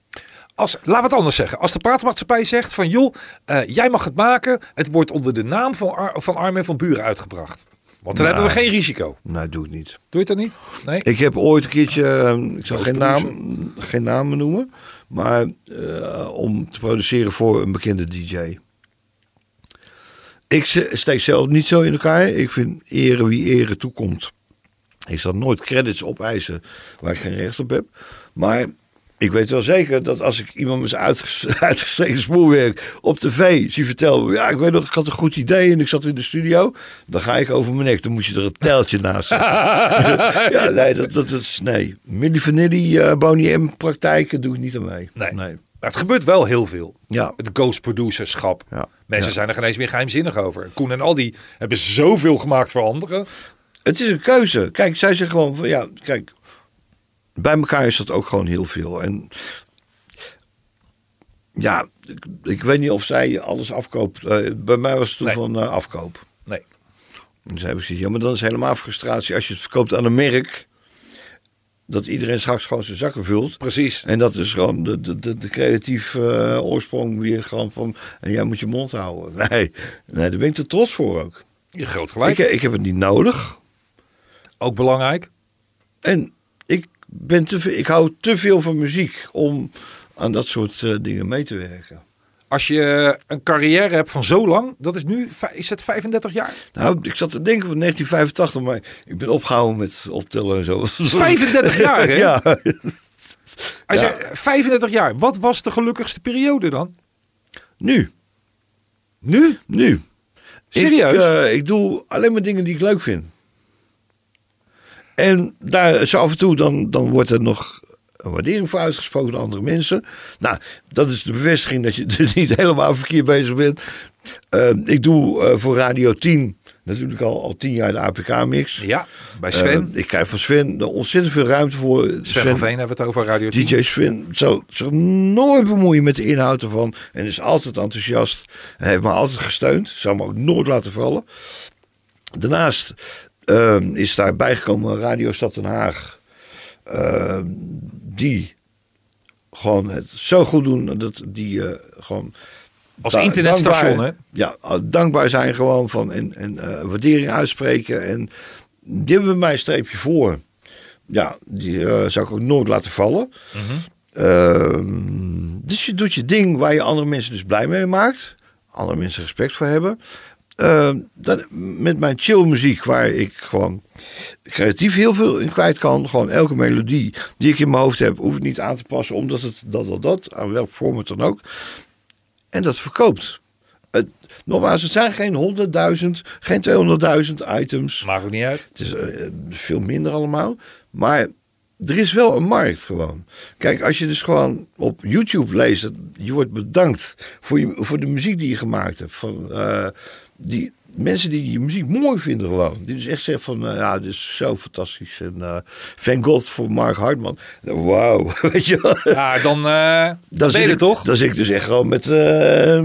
Als, we het anders zeggen. Als de platenmaatschappij zegt van joh, eh, jij mag het maken. Het wordt onder de naam van, Ar van Armin van Buren uitgebracht. Want dan Nee. hebben we geen risico. Nou, doe het niet. Doe je dan niet? Nee? Ik heb ooit een keertje, ik zal geen, naam, geen namen noemen, maar om te produceren voor een bekende DJ. Ik steek zelf niet zo in elkaar. Ik vind ere wie ere toekomt. Ik zal nooit credits opeisen waar ik geen recht op heb. Maar ik weet wel zeker dat als ik iemand met zijn uitges- <laughs> uitgestreken spoorwerk op tv zie vertellen. Ja, ik weet nog, ik had een goed idee en ik zat in de studio. Dan ga ik over mijn nek. Dan moet je er een tijltje naast zetten. <laughs> ja, nee, dat, dat, is. Nee. Milli Vanilli, eh Boney M praktijken doe ik niet aan mee. Nee. nee. Maar het gebeurt wel heel veel. Ja. Het ghost producerschap. Ja. Mensen Ja. zijn er geen eens meer geheimzinnig over. Koen en Aldi hebben zoveel gemaakt voor anderen. Het is een keuze. Kijk, zij zeggen gewoon van ja, kijk. Bij elkaar is dat ook gewoon heel veel. En ja, ik, ik weet niet of zij alles afkoopt. Eh, bij mij was het toen Nee. van eh, afkoop. Nee. En ik zoiets, ja, maar dan is helemaal frustratie als je het verkoopt aan een merk. Dat iedereen straks gewoon zijn zakken vult. Precies. En dat is gewoon de, de, de, de creatieve eh, oorsprong weer gewoon van. En jij moet je mond houden. <laughs> Nee, nee daar ben ik te trots voor ook. Je groot Ik, gelijk. ik heb het niet nodig. Ook belangrijk. En ik, ben te, ik hou te veel van muziek om aan dat soort eh, dingen mee te werken. Als je een carrière hebt van zo lang. Dat is nu, is het 35 jaar? Nou, ik zat te denken van 1985, maar ik ben opgehouden met optellen en zo. Dat is 35 jaar hè? <laughs> Ja, Als Ja. je, 35 jaar. Wat was de gelukkigste periode dan? nu, Nu? nu. Serieus? Ik, eh, ik doe alleen maar dingen die ik leuk vind. En daar zo af en toe dan, dan wordt er nog een waardering voor uitgesproken door andere mensen. Nou, dat is de bevestiging dat je <laughs> dus niet helemaal verkeerd bezig bent. Eh, ik doe eh, voor Radio 10 natuurlijk al, al tien jaar de APK-mix. Ja, bij Sven. ik krijg van Sven ontzettend veel ruimte voor. Sven, van Veen hebben we het over Radio 10. DJ Sven zal zich nooit bemoeien met de inhoud ervan. En is altijd enthousiast. Hij heeft me altijd gesteund. Zal me ook nooit laten vallen. Daarnaast ehm, is daar bijgekomen Radio Stad Den Haag. Ehm, die gewoon het zo goed doen. Dat die eh, gewoon... Als da- internetstation, dankbaar- hè? Ja, dankbaar zijn gewoon van en, en eh, waardering uitspreken. En die hebben mij een streepje voor. Ja, die eh, zou ik ook nooit laten vallen. Ehm, dus je doet je ding waar je andere mensen dus blij mee maakt. Andere mensen respect voor hebben. Eh, dan, met mijn chill muziek, waar ik gewoon creatief heel veel in kwijt kan. Gewoon elke melodie die ik in mijn hoofd heb, hoef ik niet aan te passen, omdat het dat, dat, dat, aan welk vorm het dan ook. En dat verkoopt. Het, nogmaals, het zijn geen 100.000, geen 200.000 items. Maakt ook niet uit. Het is eh, veel minder allemaal. Maar er is wel een markt gewoon. Kijk, als je dus gewoon op YouTube leest, je wordt bedankt voor, je, voor de muziek die je gemaakt hebt. Van, eh, die mensen die je muziek mooi vinden gewoon. Die dus echt zeggen van, eh, ja, dit is zo fantastisch. En uh, thank God voor Mark Hartman. Wauw, <laughs> weet je wel. Ja, dan, uh, dan ben je ik, toch? Dan zit ik dus echt gewoon met,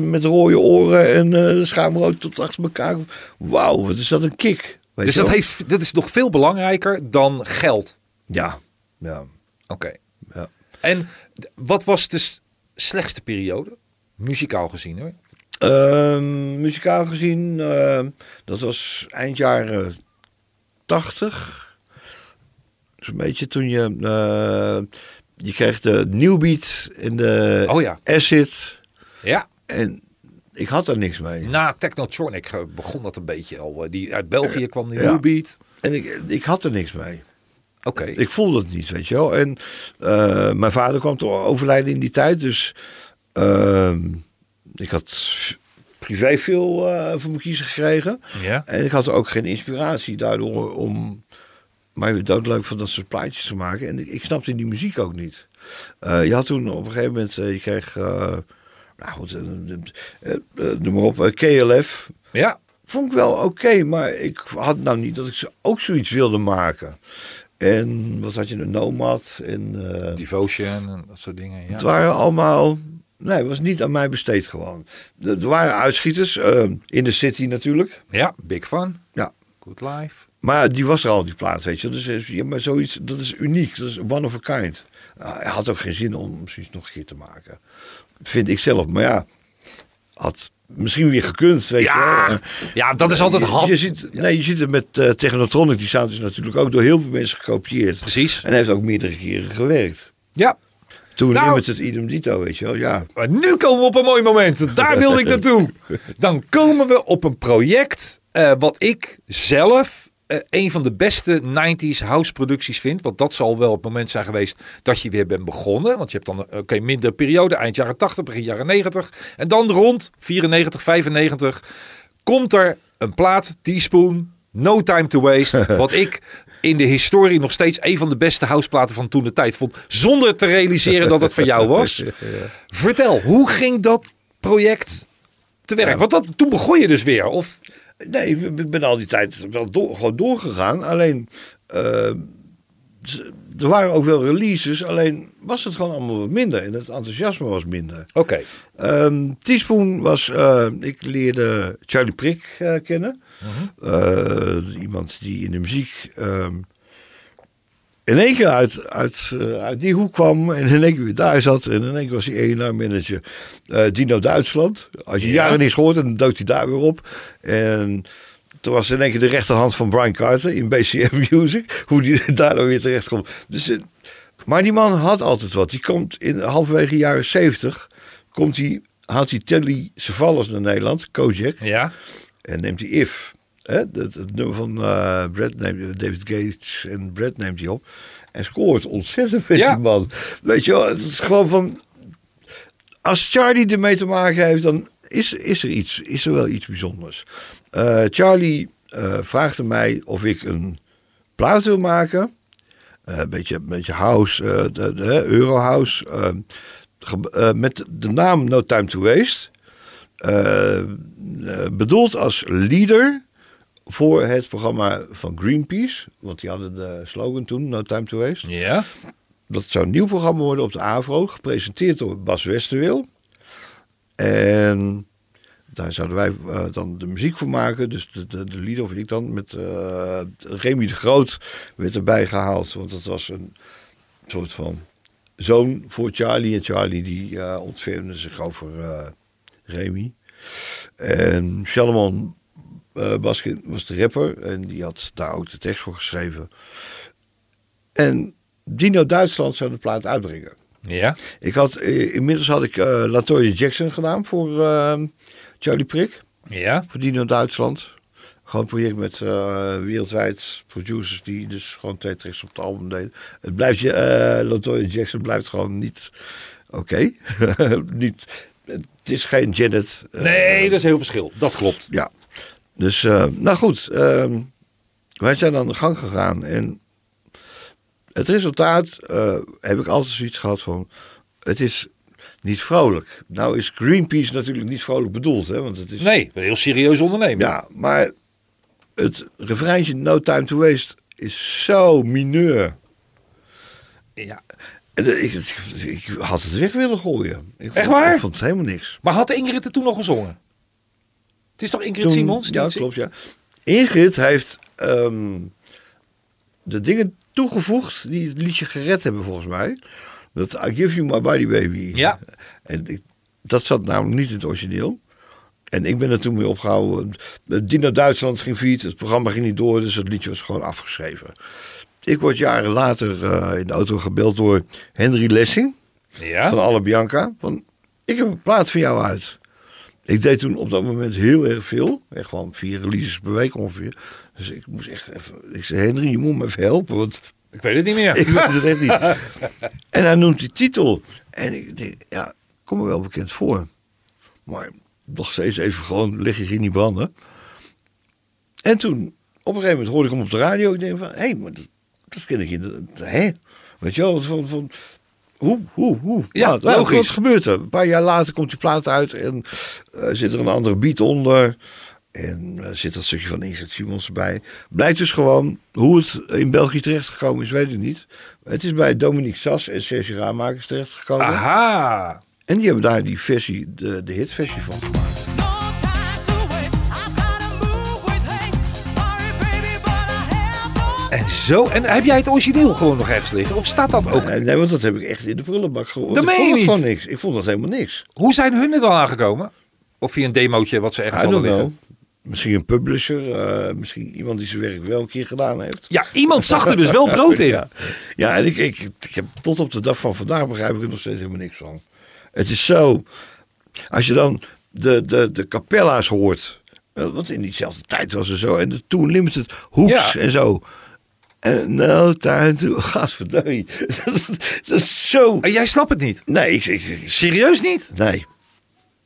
met rode oren en uh, schaamrood tot achter elkaar. Wauw, wat is dat een kick. Weet dus dat, heeft, dat is nog veel belangrijker dan geld? Ja, ja. Oké. Okay. Ja. En wat was de slechtste periode? Muzikaal gezien hoor. Uh, muzikaal gezien, uh, dat was eind jaren 80. Dus een beetje toen je. Uh, je kreeg de New Beat en de oh ja. Acid. Ja. En ik had daar niks mee. Na Technotronic begon dat een beetje al. Die uit België kwam die ja. New Beat. En ik, ik had er niks mee. Oké. Okay. Ik voelde het niet, weet je wel. En mijn vader kwam toch overlijden in die tijd. Dus ik had privé veel uh, voor mijn kiezen gekregen. Ja. En ik had ook geen inspiratie daardoor om mij doodleuk van dat soort plaatjes te maken. En ik, ik snapte die muziek ook niet. Uh, je had toen op een gegeven moment, uh, je kreeg, nou goed, noem maar op, KLF. Ja. Vond ik wel oké, okay, maar ik had nou niet dat ik ook zoiets wilde maken. En wat had je, een Nomad en... Devotion en dat soort dingen, ja. Het waren allemaal... Nee, het was niet aan mij besteed gewoon. Er waren uitschieters, uh, in de city natuurlijk. Ja, Big Fun. Ja. Good Life. Maar die was er al, die plaats, weet je. Dus ja, maar zoiets, dat is uniek. Dat is one of a kind. Nou, hij had ook geen zin om zoiets nog een keer te maken. Vind ik zelf. Maar ja, had misschien weer gekund, weet ja, je Ja, dat is altijd hard. Je, je ziet, nee, je ziet het met uh, Technotronic. Die sound is natuurlijk ook door heel veel mensen gekopieerd. Precies. En heeft ook meerdere keren gewerkt. Ja. Toen Nou- met het idem dito, weet je wel. Ja, Maar nu komen we op een mooi moment. Daar wilde ik naartoe. <laughs> Dan komen we op een project eh, wat ik zelf eh, een van de beste 90s house producties vind. Want dat zal wel het moment zijn geweest dat je weer bent begonnen. Want je hebt dan een oké, mindere periode, eind jaren 80, begin jaren 90. En dan rond 94, 95 komt er een plaat, Teaspoon, No Time to Waste. <laughs> wat ik in de historie nog steeds een van de beste houseplaten van toen de tijd vond. Zonder te realiseren dat het van jou was. <laughs> Vertel, hoe ging dat project te werk? Want dat, toen begon je dus weer. Of Nee, ik ben al die tijd wel door, gewoon doorgegaan. Alleen, eh, er waren ook wel releases. Alleen was het gewoon allemaal wat minder. En het enthousiasme was minder. Oké. Ehm Teaspoon was, eh, ik leerde Charlie Prick eh, kennen. Eh, iemand die in de muziek ehm, in één keer uit, uit, eh, uit die hoek kwam en in één keer weer daar zat. En in één keer was hij ENR-manager eh, Dino Duitsland. Als je Ja. jaren niks gehoord, dan dook hij daar weer op. En toen was in één keer de rechterhand van Brian Carter in BCM Music. Hoe die <laughs> daar dan weer terecht komt. Dus, maar die man had altijd wat. Die komt in halverwege jaren 70, komt hij, haalt hij Telly Savalas naar Nederland, Kojak. Ja. En neemt hij If. Hè, het, het nummer van eh Brad neemt, David Gates en Brad neemt hij op. En scoort ontzettend met Ja. die man. Weet je wel, het is gewoon van... Als Charlie ermee te maken heeft, dan is, is, er, iets, is er wel iets bijzonders. Eh, Charlie eh vraagde mij of ik een plaat wil maken. Eh, een beetje, een beetje house, eh, de, de, Eurohouse. eh, eh, met de naam No Time to Waste. Eh, eh, bedoeld als leader voor het programma van Greenpeace. Want die hadden de slogan toen, No Time to Waste. Ja. Dat zou een nieuw programma worden op de AVRO, gepresenteerd door Bas Westerwil. En daar zouden wij eh, dan de muziek voor maken. Dus de, de, de lieder, of ik dan, met Remy de Groot werd erbij gehaald. Want dat was een soort van zoon voor Charlie. En Charlie die ontfermde zich over Remy. En Salomon eh Baskin was de rapper. En die had daar ook de tekst voor geschreven. En Dino Duitsland zou de plaat uitbrengen. Ja. Ik had, eh, inmiddels had ik eh Latoya Jackson gedaan voor eh, Charlie Prick. Ja. Verdienen in Duitsland. Gewoon project met wereldwijd producers die dus gewoon twee tracks op het album deden. Het blijft je, eh Latoya Jackson blijft gewoon niet oké. <laughs> niet, het is geen Janet. eh, Nee, dat is heel verschil. Dat klopt. Ja. Dus, eh, nou goed. ehm, wij zijn aan de gang gegaan. En het resultaat eh, heb ik altijd zoiets gehad van... Het is niet vrolijk. Nou is Greenpeace natuurlijk niet vrolijk bedoeld. Hè, want het is, Nee, een heel serieus ondernemen. Ja, maar het refreintje No Time to Waste is zo mineur. Ja. En, eh, Ik, ik had het weg willen gooien. Ik vond, Echt waar? Ik vond het helemaal niks. Maar had Ingrid er toen nog gezongen? Het is toch Ingrid Simons? die Ja, klopt, ja. Ingrid heeft ehm, de dingen toegevoegd die het liedje gered hebben, volgens mij. Dat I Give You My Body Baby. Ja. En ik- dat zat namelijk niet in het origineel. En ik ben er toen mee opgehouden. Dino Duitsland ging failliet, het programma ging niet door, dus het liedje was gewoon afgeschreven. Ik word jaren later eh, in de auto gebeld door Henry Lessing Ja. van Alle Bianca. Van, ik heb een plaat van jou uit. Ik deed toen op dat moment heel erg veel. Echt gewoon vier releases per week ongeveer. Dus ik moest echt even... Ik zei, Henry, je moet me even helpen. Want Ik weet het niet meer. ik weet het echt niet. <laughs> En hij noemt die titel. En ik denk, ja, kom me wel bekend voor. Maar nog steeds even gewoon, lig je hier niet branden. En toen, op een gegeven moment hoorde ik hem op de radio. Ik denk van, hé, maar dat, dat ken ik in. Hè? Weet je wel, van... van hoe, hoe, hoe? Ja, wat- logisch. Wat gebeurt er? Een paar jaar later komt die plaat uit en eh, zit er een andere beat onder. En eh, zit dat stukje van Ingrid Simons erbij. Blijkt dus gewoon hoe het in België terechtgekomen is, weet ik niet. Het is bij Dominique Sas en Serge Ramakers terechtgekomen. Aha. En die hebben daar die versie, de, de hitversie van gemaakt. En zo. En heb jij het origineel gewoon nog ergens liggen? Of staat dat ook? Nee, nee, want dat heb ik echt in de prullenbak gehoord. Dat meen je niet? gewoon niks. Ik vond dat helemaal niks. Hoe zijn hun er dan aangekomen? Of via een demootje wat ze ergens hadden liggen? know. Misschien een publisher, eh, misschien iemand die zijn werk wel een keer gedaan heeft. Ja, iemand zag er dus wel brood in. <laughs> Ja, ja en ik, ik, ik heb tot op de dag van vandaag begrijp ik er nog steeds helemaal niks van. Het is zo. Als je dan de, de, de capella's hoort. eh, Want in diezelfde tijd was er zo. En de Toon Limited Ja. en zo. En nou, daar toe. <laughs> Gasverdorie. Dat, dat is zo. En jij snapt het niet. Nee, ik, ik, ik- Serieus niet? nee.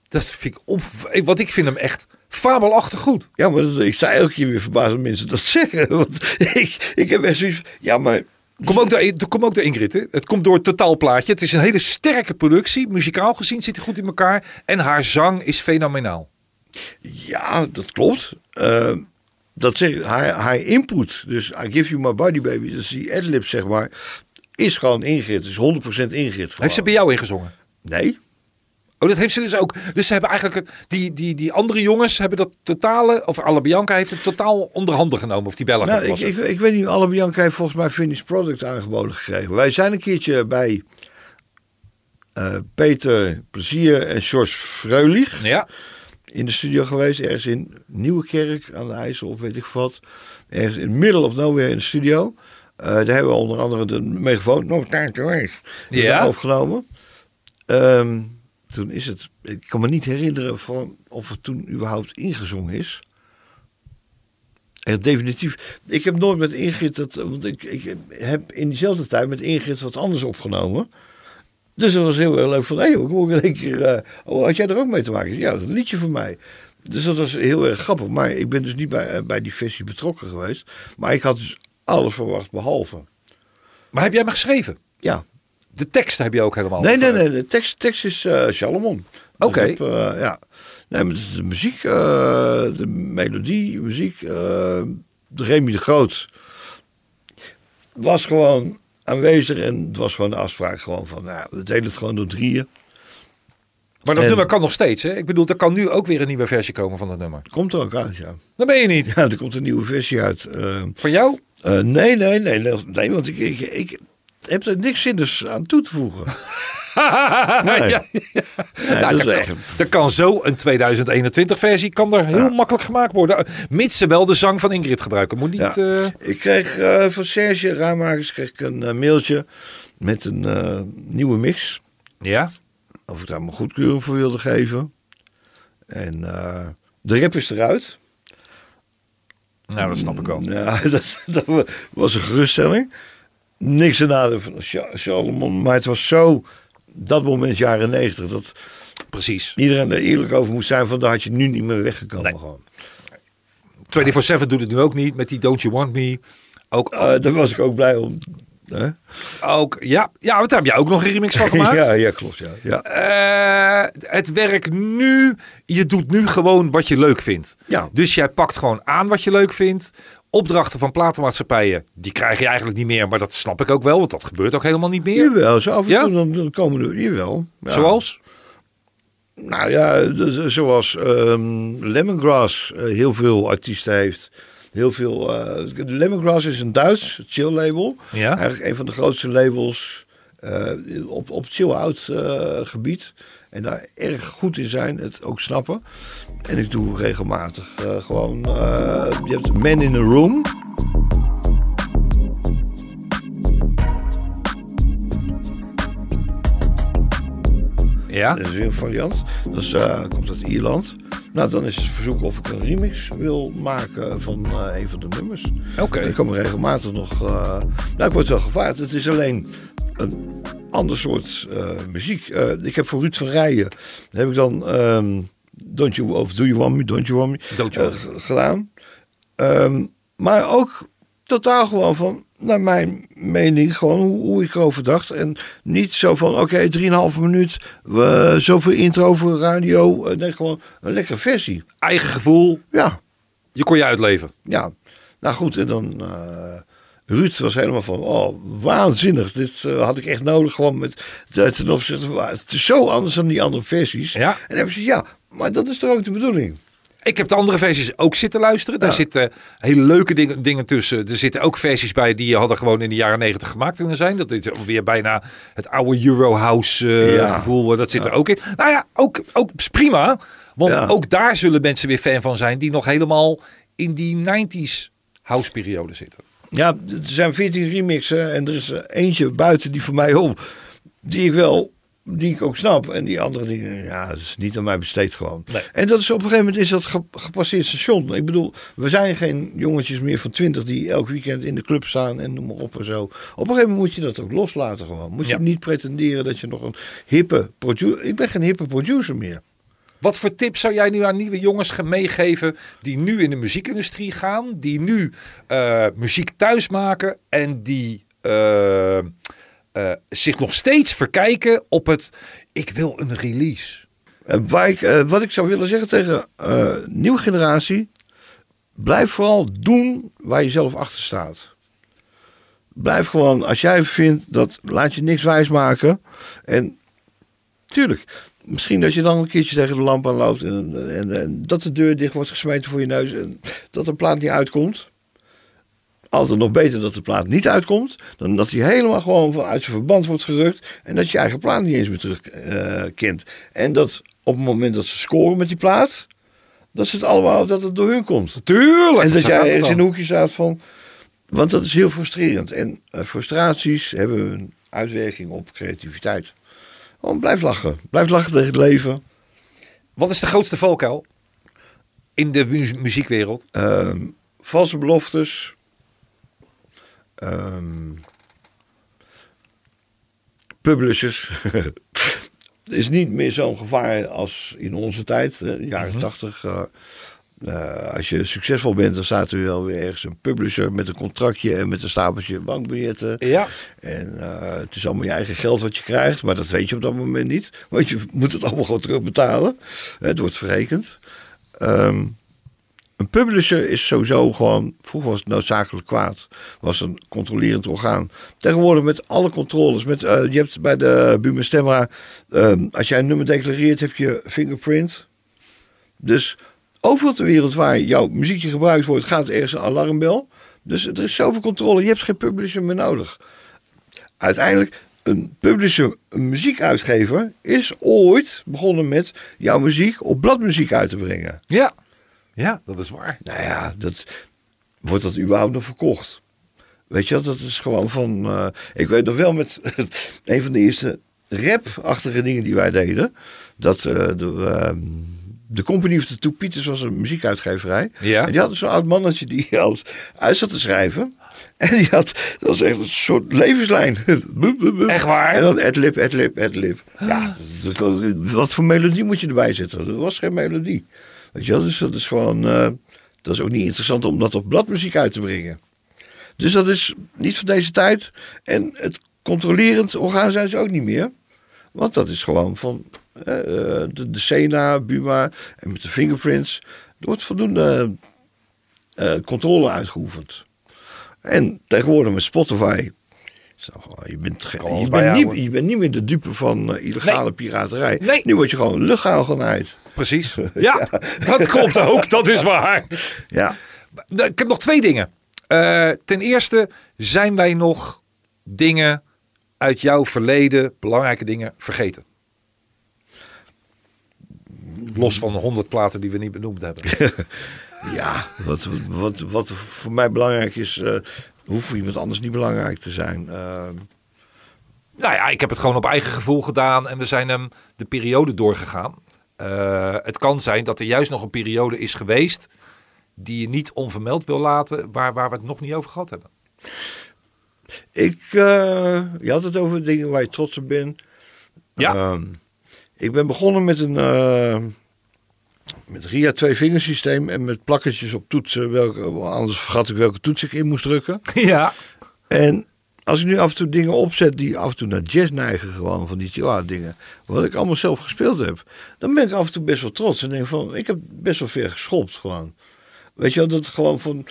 Dat vind ik op. Want ik vind hem echt fabelachtig goed. Ja, maar dat- ik sta elke keer weer verbaasd dat mensen dat <laughs> zeggen. Want ik, ik heb echt zoiets Ja, maar Kom ook door, komt ook door Ingrid. Hè? Het komt door het totaalplaatje. Het is een hele sterke productie. Muzikaal gezien zit hij goed in elkaar. En haar zang is fenomenaal. Ja, dat klopt. Eh, dat zeg, haar, haar input, dus I give you my body baby, dus die adlib zeg maar, is gewoon Ingrid. Dus 100% Ingrid. Heeft ze gewoon. bij jou ingezongen? Nee. Oh, dat heeft ze dus ook. Dus ze hebben eigenlijk. Die, die, die andere jongens hebben dat totale. Of Alle Bianca heeft het totaal onder handen genomen. Of die Belgen. Nou, ik, ik, ik weet niet, alle Bianca heeft volgens mij Finished Product aangeboden gekregen. Wij zijn een keertje bij eh, Peter Plezier en George Freulich ja. In de studio geweest. Ergens in Nieuwekerk aan de IJssel of weet ik wat. Ergens in middle of nowhere in de studio. Eh, daar hebben we onder andere de megafoon No Time to Waste Ja. opgenomen. Ehm, toen is het, ik kan me niet herinneren van of het toen überhaupt ingezongen is. En definitief. Ik heb nooit met Ingrid dat. Want ik, ik heb in diezelfde tijd met Ingrid wat anders opgenomen. Dus dat was heel erg leuk van. Hé, hey, kom ik één keer. eh, oh, had jij er ook mee te maken? Ja, dat is een liedje van mij. Dus dat was heel erg grappig. Maar ik ben dus niet bij, eh, bij die versie betrokken geweest. Maar ik had dus alles verwacht behalve. Maar heb jij hem geschreven? Ja. De tekst heb je ook helemaal. Nee, nee, nee. De tekst, tekst is Salomon. Oké. Dus ja. Nee, maar de muziek, de melodie, muziek. eh, de Remy de Groot was gewoon aanwezig. En het was gewoon de afspraak gewoon van, nou, we delen het gewoon door drieën. Maar dat En- nummer kan nog steeds. Hè? Ik bedoel, er kan nu ook weer een nieuwe versie komen van dat nummer. Komt er ook uit, ja. Dat ben je niet. Ja, er komt een nieuwe versie uit. eh, Van jou? eh, nee, nee, nee, nee, nee, want ik, ik, ik heb er niks zinnigs aan toe te voegen. <laughs> Nee. ja. Nee, Nou, dat er, kan, zo een 2021 versie kan er heel makkelijk gemaakt worden. Mits ze wel de zang van Ingrid gebruiken. Moet niet... Eh, Ik kreeg eh, van Serge Ramakers kreeg ik een eh, mailtje met een nieuwe mix. ja? Of ik daar mijn goedkeuring voor wilde geven. En De rap is eruit. Nou, dat snap ik wel. Ja, <laughs> dat, dat was een geruststelling. Niks aan nadeel van Salomon. Maar het was zo, dat moment jaren negentig, dat Precies. iedereen er eerlijk over moest zijn. Van daar had je nu niet meer weggekomen. Nee. Gewoon. 24-7 doet het nu ook niet met die Don't You Want Me. Ook, Eh, daar was ik ook blij om. Hè? ook ja, ja, want daar heb je ook nog een remix van <laughs> gemaakt. ja, ja, klopt. Ja. Ja. Eh, het werkt nu. Je doet nu gewoon wat je leuk vindt. Ja. Dus jij pakt gewoon aan wat je leuk vindt. Opdrachten van platenmaatschappijen, die krijg je eigenlijk niet meer. Maar dat snap ik ook wel, want dat gebeurt ook helemaal niet meer. Jawel, zo af en Ja? toe dan, dan komen er, jawel. Ja. Zoals? Nou ja, zoals ehm, Lemongrass eh, heel veel artiesten heeft. Heel veel. eh, Lemongrass is een Duits chill label. Ja. Eigenlijk een van de grootste labels eh, op, op chill out eh, gebied. En daar erg goed in zijn, het ook snappen. En ik doe regelmatig eh, gewoon. eh, je hebt Man in a Room. Ja. Dat is weer een variant. Dat is, eh, komt uit Ierland. Nou, dan is het verzoek of ik een remix wil maken van een van de nummers. Oké. Ik kom regelmatig nog. nou, ik word wel gevraagd. Het is alleen een ander soort eh, muziek. Eh, ik heb voor Ruud van Rijen heb ik dan ehm, Don't You of Do You Want Me, Don't You Want Me Don't You eh, Want gedaan. Ehm, maar ook totaal gewoon van, naar mijn mening, gewoon hoe, hoe ik erover dacht. En niet zo van, oké, 3,5 minuut, we zoveel intro voor radio. Nee, gewoon een lekkere versie. Eigen gevoel, Ja, je kon je uitleven. ja. Nou goed, en dan... Ruud was helemaal van, oh, waanzinnig. Dit eh, had ik echt nodig, gewoon met ten opzichte van... Het is zo anders dan die andere versies. Ja. En dan hebben ze, ja, maar dat is toch ook de bedoeling? Ik heb de andere versies ook zitten luisteren. Daar zitten hele leuke dingen, dingen tussen. Er zitten ook versies bij die hadden gewoon in de jaren negentig gemaakt kunnen zijn. Dat is weer bijna het oude Eurohouse eh, Ja. gevoel. Dat zit er ook in. Nou ja, ook, ook prima. Want ook daar zullen mensen weer fan van zijn die nog helemaal in die 90s house periode zitten. Ja, er zijn 14 remixen en er is eentje buiten die voor mij op. Die ik wel, die ik ook snap. En die andere dingen, ja, dat is niet aan mij besteed gewoon. Nee. En dat is op een gegeven moment is dat ge- gepasseerd station. Ik bedoel, we zijn geen jongetjes meer van 20 die elk weekend in de club staan en noem maar op en zo. Op een gegeven moment moet je dat ook loslaten gewoon. Moet je niet pretenderen dat je nog een hippe producer... Ik ben geen hippe producer meer. Wat voor tips zou jij nu aan nieuwe jongens gaan meegeven die nu in de muziekindustrie gaan, die nu eh, muziek thuis maken en die eh, eh, zich nog steeds verkijken op het ik wil een release. Wat ik zou willen zeggen tegen nieuwe generatie. Blijf vooral doen waar je zelf achter staat. Blijf gewoon, als jij vindt dat, laat je niks wijsmaken. En tuurlijk, misschien dat je dan een keertje tegen de lamp aan loopt. En, en, en dat de deur dicht wordt gesmeten voor je neus. En dat de plaat niet uitkomt. Altijd nog beter dat de plaat niet uitkomt. Dan dat hij helemaal gewoon van uit zijn verband wordt gerukt. En dat je eigen plaat niet eens meer terug eh, kent. En dat op het moment dat ze scoren met die plaat. Dat ze het allemaal, dat het door hun komt. Tuurlijk. En dat jij ergens in een hoekje staat van. Want dat is heel frustrerend. En eh, frustraties hebben een uitwerking op creativiteit. Gewoon blijf lachen. Blijf lachen tegen het leven. Wat is de grootste valkuil in de mu- muziekwereld? Ehm, valse beloftes. Ehm, publishers. <laughs> is niet meer zo'n gevaar als in onze tijd, eh, jaren tachtig. eh, eh, als je succesvol bent, dan staat er wel weer ergens een publisher met een contractje en met een stapeltje bankbiljetten. Ja. En eh, het is allemaal je eigen geld wat je krijgt, maar dat weet je op dat moment niet. Want je moet het allemaal gewoon terugbetalen. Het wordt verrekend. Ehm, een publisher is sowieso gewoon, vroeger was het noodzakelijk kwaad, was een controlerend orgaan. Tegenwoordig met alle controles, met, eh, je hebt bij de Buma Stemra, ehm, als jij een nummer declareert, heb je fingerprint. Dus overal ter wereld waar jouw muziekje gebruikt wordt, gaat ergens een alarmbel. Dus er is zoveel controle, je hebt geen publisher meer nodig. Uiteindelijk, een publisher, een muziekuitgever, is ooit begonnen met jouw muziek op bladmuziek uit te brengen. Ja. Ja, dat is waar. Nou ja, dat, wordt dat überhaupt nog verkocht? Weet je, dat is gewoon van. eh, ik weet nog wel met <laughs> een van de eerste rap-achtige dingen die wij deden. Dat de, ehm, de Company of the Two Pieters was een muziekuitgeverij. Ja. En die hadden zo'n oud mannetje die <laughs> alles uit zat te schrijven. En die had, dat was echt een soort levenslijn. <laughs> Echt waar? En dan adlib, adlib, adlib. Ja, wat voor melodie moet je erbij zetten? Er was geen melodie. Weet je wel, dus dat is gewoon, eh, dat is ook niet interessant om dat op bladmuziek uit te brengen. Dus dat is niet van deze tijd. En het controlerend orgaan zijn ze ook niet meer. Want dat is gewoon van de, de Sena, Buma en met de fingerprints. Er wordt voldoende eh, controle uitgeoefend. En tegenwoordig met Spotify. Je, bent ge- je, bent niet, je bent niet meer de dupe van eh, illegale Nee. piraterij. Nee. Nu word je gewoon luchthaal gewoon uit. Precies. <laughs> Ja, dat klopt ook. Dat is waar. Ja. Ik heb nog twee dingen. Eh, ten eerste, zijn wij nog dingen uit jouw verleden, belangrijke dingen, vergeten? Los van de honderd platen die we niet benoemd hebben. <laughs> Ja, wat, wat, wat voor mij belangrijk is, eh hoeft voor iemand anders niet belangrijk te zijn. Eh, Nou ja, ik heb het gewoon op eigen gevoel gedaan en we zijn hem de periode doorgegaan. Eh, het kan zijn dat er juist nog een periode is geweest die je niet onvermeld wil laten, waar, waar we het nog niet over gehad hebben. ik, je had het over dingen waar je trots op bent. Ja. Ehm, ik ben begonnen met een met RIA twee vingersysteem en met plakketjes op toetsen. Welke, anders vergat ik welke toets ik in moest drukken. <laughs> Ja. En als ik nu af en toe dingen opzet die af en toe naar jazz neigen, gewoon van die chihuahua dingen, wat ik allemaal zelf gespeeld heb, dan ben ik af en toe best wel trots. En denk van, ik heb best wel ver geschopt gewoon. Weet je wel, dat gewoon van,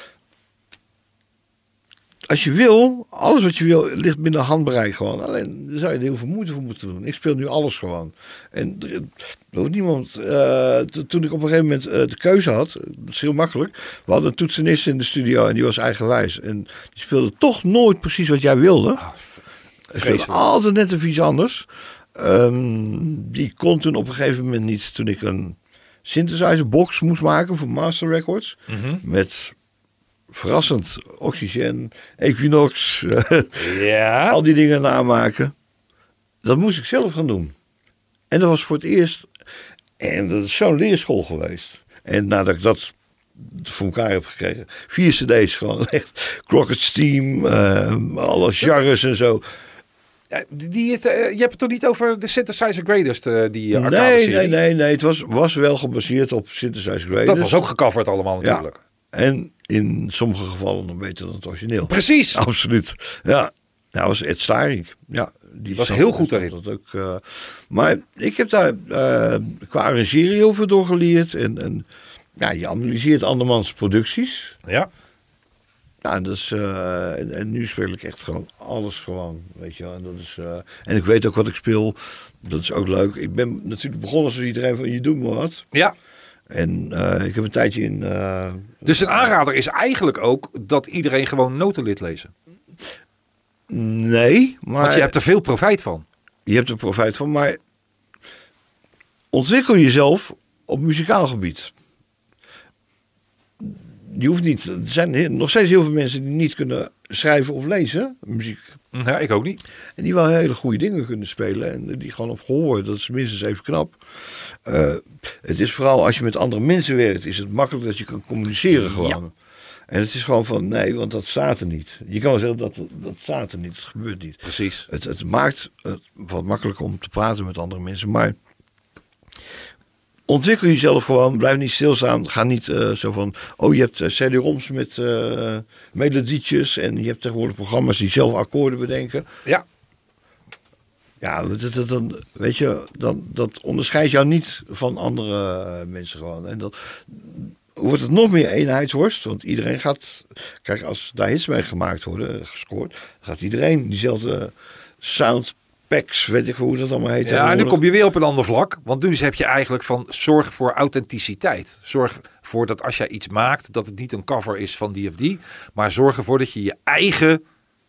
als je wil, alles wat je wil, ligt binnen handbereik gewoon. Alleen daar zou je er heel veel moeite voor moeten doen. Ik speel nu alles gewoon. En er, hoeft niemand. eh, toen ik op een gegeven moment eh, de keuze had, dat is heel makkelijk. We hadden een toetsenist in de studio en die was eigenwijs. En die speelde toch nooit precies wat jij wilde. Hij speelde altijd net even iets anders. Ehm, die kon toen op een gegeven moment niet, toen ik een synthesizer box moest maken voor Master Records. Met verrassend Oxygen, Equinox, Ja. <laughs> al die dingen namaken. Dat moest ik zelf gaan doen. En dat was voor het eerst. En dat is zo'n leerschool geweest. En nadat ik dat voor elkaar heb gekregen. Vier cd's gewoon <laughs> echt. Crockett Steam, eh, alle genres en zo. Ja, Die is, eh, je hebt het toch niet over de Synthesizer eh, die uh, arcade Nee, nee, nee, nee. Het was, was wel gebaseerd op Synthesizer Greatest. Dat was ook gecoverd allemaal Ja. En in sommige gevallen nog beter dan het origineel. Precies. <laughs> Absoluut. Ja, dat was Ed Staring. Ja, die Was heel goed daarin. Dat ook, eh, maar ik heb daar eh, qua arrangeren heel veel door geleerd. En, en ja, je analyseert andermans producties. Ja. Nou, dat is, eh, en, en nu speel ik echt gewoon alles gewoon, weet je wel. En, dat is, en ik weet ook wat ik speel. Dat is ook leuk. Ik ben natuurlijk begonnen zoals iedereen van je doet maar wat. ja. En eh, ik heb een tijdje in... eh, Dus een aanrader is eigenlijk ook dat iedereen gewoon notenlid lezen. nee, maar... Want je hebt er veel profijt van. Je hebt er profijt van, maar ontwikkel jezelf op muzikaal gebied. Je hoeft niet. Er zijn nog steeds heel veel mensen die niet kunnen schrijven of lezen, muziek. Ja, ik ook niet. En die wel hele goede dingen kunnen spelen. En die gewoon op gehoor, dat is minstens even knap. Eh, het is vooral als je met andere mensen werkt, is het makkelijk dat je kan communiceren gewoon. En het is gewoon van, nee, want dat staat er niet. Je kan wel zeggen, dat, dat staat er niet, het gebeurt niet. Precies. Het, het maakt het wat makkelijker om te praten met andere mensen. Maar ontwikkel jezelf gewoon. Blijf niet stilstaan. Ga niet eh, zo van. Oh, je hebt eh, CD-ROMs met melodietjes. En je hebt tegenwoordig programma's die zelf akkoorden bedenken. Ja. Ja, dat, dat, dan, weet je, dan, dat onderscheidt jou niet van andere eh, mensen gewoon. En dat wordt het nog meer eenheidsworst. Want iedereen gaat. Kijk, als daar hits mee gemaakt worden, gescoord. dan gaat iedereen diezelfde sound packs, weet ik hoe dat allemaal heet. Ja, en dan kom je weer op een ander vlak. Want dus heb je eigenlijk van zorg voor authenticiteit. Zorg voor dat als jij iets maakt, dat het niet een cover is van die of die. Maar zorg ervoor dat je je eigen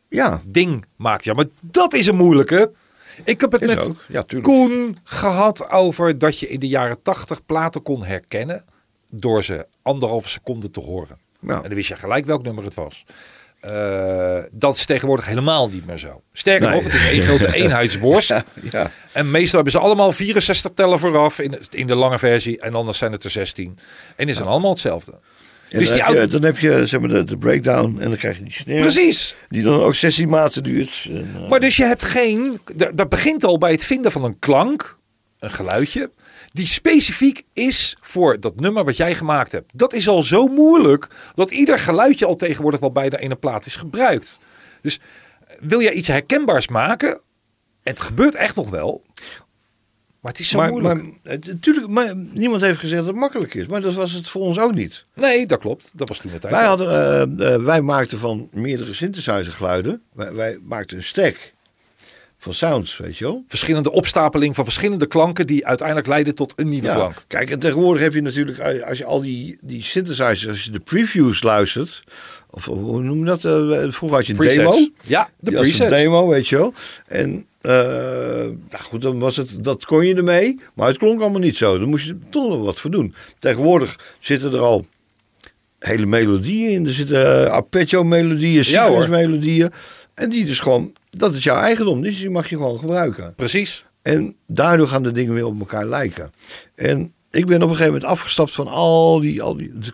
Ja, ding maakt. Ja, maar dat is een moeilijke. Ik heb het Is met ook. Ja, tuurlijk. Koen gehad over dat je in de jaren tachtig platen kon herkennen door ze anderhalve seconde te horen. En dan wist je gelijk welk nummer het was. Eh, dat is tegenwoordig helemaal niet meer zo. Sterker Nee. nog, het is één grote <laughs> eenheidsworst. Ja. En meestal hebben ze allemaal 64 tellen vooraf in in de lange versie. En anders zijn het er 16. En is dan allemaal hetzelfde. Dus dan, die heb je, auto... dan heb je zeg maar, de, de breakdown en dan krijg je die snare. Precies. Die dan ook 16 maten duurt. En, eh, Maar dus je hebt geen... da- Dat begint al bij het vinden van een klank. Een geluidje. Die specifiek is voor dat nummer wat jij gemaakt hebt. Dat is al zo moeilijk. Dat ieder geluidje al tegenwoordig wel bijna in een plaat is gebruikt. Dus eh, wil jij iets herkenbaars maken? Het gebeurt echt nog wel. Maar het is zo maar, moeilijk. maar, het- natuurlijk, maar niemand heeft gezegd dat het makkelijk is. Maar dat was het voor ons ook niet. Nee, dat klopt. Dat was toen tijd. Wij, hadden, eh, eh, wij maakten van meerdere synthesizer geluiden. Wij, wij maakten een stack van sounds, weet je wel. Verschillende opstapeling van verschillende klanken die uiteindelijk leiden tot een nieuwe Ja, klank. kijk, en tegenwoordig heb je natuurlijk, eh, als je al die, die synthesizers, als je de previews luistert, of hoe noem je dat? eh, vroeger had je een Presets. demo. Ja, de had een presets. demo, weet je wel. En eh, nou goed, dan was het, dat kon je ermee, maar het klonk allemaal niet zo. Dan moest je er toch nog wat voor doen. Tegenwoordig zitten er al hele melodieën in. Er zitten uh, arpeggio melodieën, Ja, melodieën. En die dus gewoon, dat is jouw eigendom, dus die mag je gewoon gebruiken. Precies. En daardoor gaan de dingen weer op elkaar lijken. En ik ben op een gegeven moment afgestapt van al die. Al die het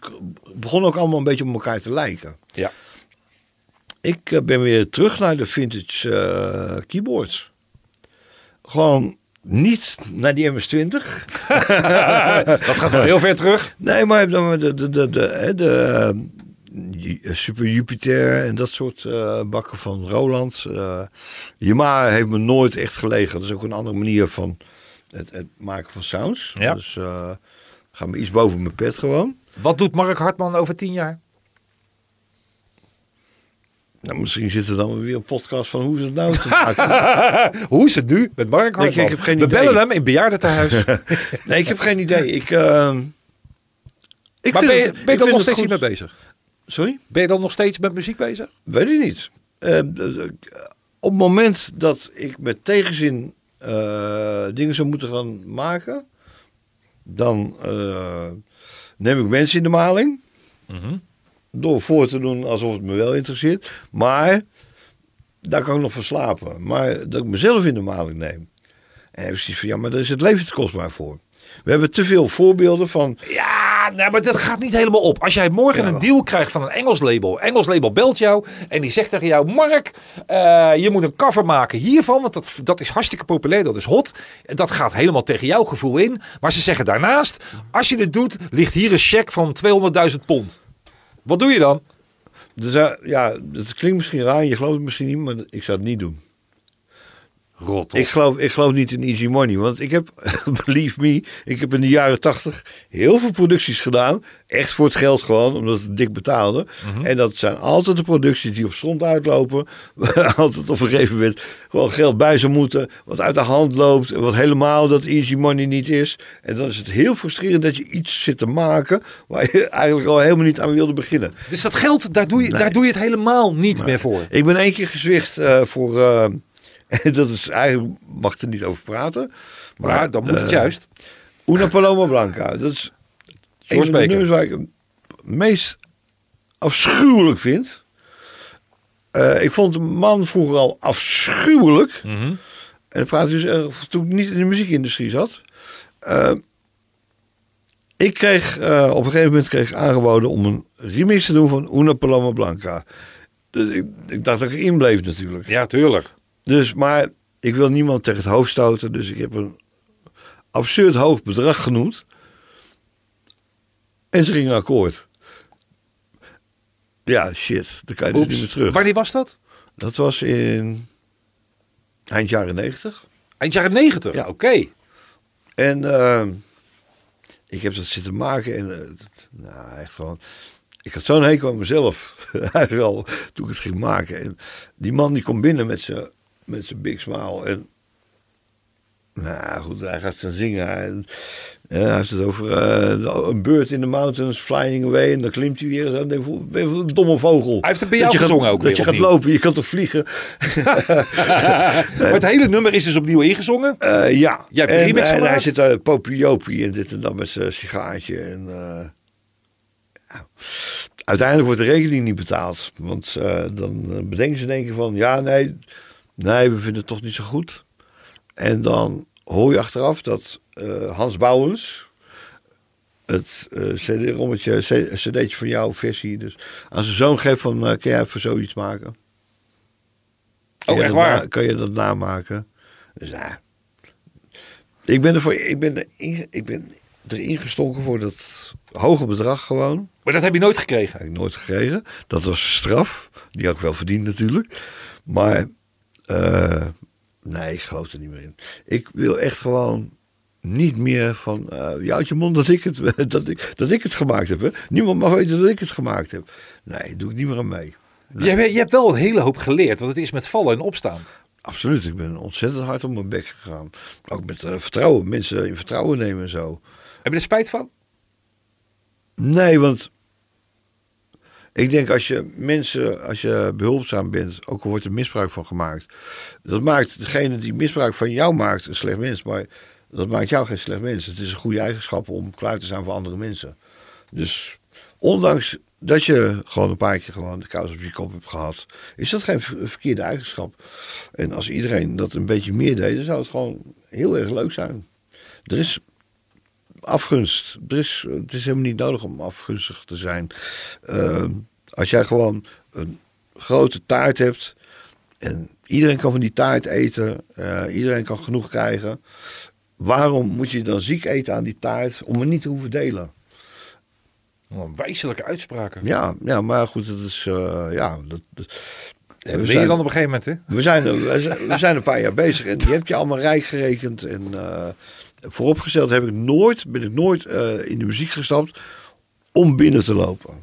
begon ook allemaal een beetje op elkaar te lijken. Ja. Ik eh, ben weer terug naar de vintage eh, keyboards. Gewoon niet naar die MS-20. <laughs> Dat gaat wel heel ver terug. Nee, maar dan de, de, de, de, hè, de, eh, Super Jupiter en dat soort bakken van Roland. eh Yamaha heeft me nooit echt gelegen. Dat is ook een andere manier van het, het maken van sounds. Ja. Dus eh ga me iets boven mijn pet gewoon. Wat doet Mark Hartman over tien jaar? Nou, misschien zit er dan weer een podcast van hoe ze het nou te maken. <laughs> Hoe is het nu met Mark Nee, Hartman? ik heb geen We idee. bellen hem in bejaardentehuis. maar <laughs> nee, ik heb geen idee. Ik, eh, ik ben vind je, het- ben je dan nog steeds goed. niet mee bezig? Sorry? Ben je dan nog steeds met muziek bezig? Weet ik niet. Eh, eh, op het moment dat ik met tegenzin dingen zou moeten gaan maken, dan eh, neem ik mensen in de maling. Mhm. Door voor te doen alsof het me wel interesseert. Maar daar kan ik nog van slapen. Maar dat ik mezelf in de maling neem. En zoiets van, ja, maar daar is het leven te kostbaar voor. We hebben te veel voorbeelden van Ja, nou, maar dat gaat niet helemaal op. Als jij morgen Ja, een deal krijgt van een Engels label. Engels label belt jou en die zegt tegen jou... Mark, eh, je moet een cover maken hiervan. Want dat, dat is hartstikke populair, dat is hot. En dat gaat helemaal tegen jouw gevoel in. Maar ze zeggen daarnaast... Als je dit doet, ligt hier een cheque van 200.000 pond. Wat doe je dan? Dus uh, ja, dat klinkt misschien raar, je gelooft het misschien niet, maar ik zou het niet doen. Rot Ik geloof, ik geloof niet in easy money, want ik heb, <laughs> believe me, ik heb in de jaren tachtig heel veel producties gedaan. Echt voor het geld gewoon, omdat het dik betaalde. En dat zijn altijd de producties die op stond uitlopen. Waar <laughs> altijd op een gegeven moment gewoon geld bij zou moeten. Wat uit de hand loopt, wat helemaal dat easy money niet is. En dan is het heel frustrerend dat je iets zit te maken waar je <laughs> eigenlijk al helemaal niet aan wilde beginnen. Dus dat geld, daar doe je, daar doe je het helemaal niet meer voor. Ik ben één keer gezwicht eh, voor. Eh, <laughs> dat is eigenlijk, mag er niet over praten. Maar Maar dan moet het eh, juist. Una Paloma Blanca. Dat is een van de nummers waar ik het meest afschuwelijk vind. Eh, ik vond de man vroeger al afschuwelijk. Mhm. En ik praat dus eh, toen ik niet in de muziekindustrie zat. Ik kreeg op een gegeven moment kreeg ik aangeboden om een remix te doen van Una Paloma Blanca. Dus ik, ik dacht dat ik erin bleef natuurlijk. Ja, tuurlijk. Dus, maar ik wil niemand tegen het hoofd stoten. Dus ik heb een absurd hoog bedrag genoemd. En ze gingen akkoord. Ja, shit. Dan kan je dus niet meer terug. Wanneer was dat? Dat was in eind jaren negentig. Eind jaren negentig. Ja. Oké. En eh, ik heb dat zitten maken. En eh, nou, echt gewoon. Ik had zo'n hekel aan mezelf. <laughs> Eigenlijk al toen ik het ging maken. En die man die komt binnen met zijn met zijn big smile. En nou goed, hij gaat dan zingen. En, hij heeft het over eh, een bird in the mountains flying away. En dan klimt hij weer. Zo, ben een domme vogel. Hij heeft het bij jou gezongen gaat, ook Dat je gaat lopen, je kan toch vliegen. <laughs> <laughs> Maar het hele nummer is dus opnieuw ingezongen. Eh, ja, Jij hebt een en, en hij zit daar popiopie en dit en dat met zijn sigaartje. En, eh, uiteindelijk wordt de rekening niet betaald. Want eh, dan eh, bedenken ze denken van, ja, nee, nee, we vinden het toch niet zo goed. En dan hoor je achteraf dat eh, Hans Bouwens, het eh, CD-rommetje, cd'tje van jouw versie, dus aan zijn zoon geeft van, eh, kan jij even zoiets maken? Oh, echt dat waar? kan je dat namaken? Dus ja, ik ben, ervoor, ik, ben er ik ben erin gestonken voor dat hoge bedrag gewoon. Maar dat heb je nooit gekregen. Heb ik nooit gekregen. Dat was straf. Die had ik wel verdiend natuurlijk. Maar eh, nee, ik geloof er niet meer in. Ik wil echt gewoon niet meer van eh je houdt je mond dat ik, het, <laughs> dat, ik, dat ik het gemaakt heb. Hè. Niemand mag weten dat ik het gemaakt heb. Nee, doe ik niet meer aan mee. Je, hebt- je hebt wel een hele hoop geleerd, want het is met vallen en opstaan. Absoluut, ik ben ontzettend hard op mijn bek gegaan. Ook met eh, vertrouwen, mensen in vertrouwen nemen en zo. Heb je er spijt van? Nee, want ik denk als je mensen, als je behulpzaam bent, ook al wordt er misbruik van gemaakt, dat maakt degene die misbruik van jou maakt een slecht mens, maar dat maakt jou geen slecht mens. Het is een goede eigenschap om klaar te zijn voor andere mensen. Dus ondanks dat je gewoon een paar keer gewoon de kous op je kop hebt gehad, is dat geen ver- verkeerde eigenschap. En als iedereen dat een beetje meer deed, dan zou het gewoon heel erg leuk zijn. Er is afgunst. Er is, het is helemaal niet nodig om afgunstig te zijn. Ehm, als jij gewoon een grote taart hebt en iedereen kan van die taart eten, eh, iedereen kan genoeg krijgen. Waarom moet je dan ziek eten aan die taart om het niet te hoeven delen? Een wijselijke uitspraken. Ja, ja maar goed, dat is. eh, ja, dat, we je zijn- dan op een gegeven moment, hè? we zijn, we zijn, we zijn een paar jaar bezig en je hebt je allemaal rijk gerekend. En eh, vooropgesteld heb ik nooit, ben ik nooit eh, in de muziek gestapt om binnen te lopen.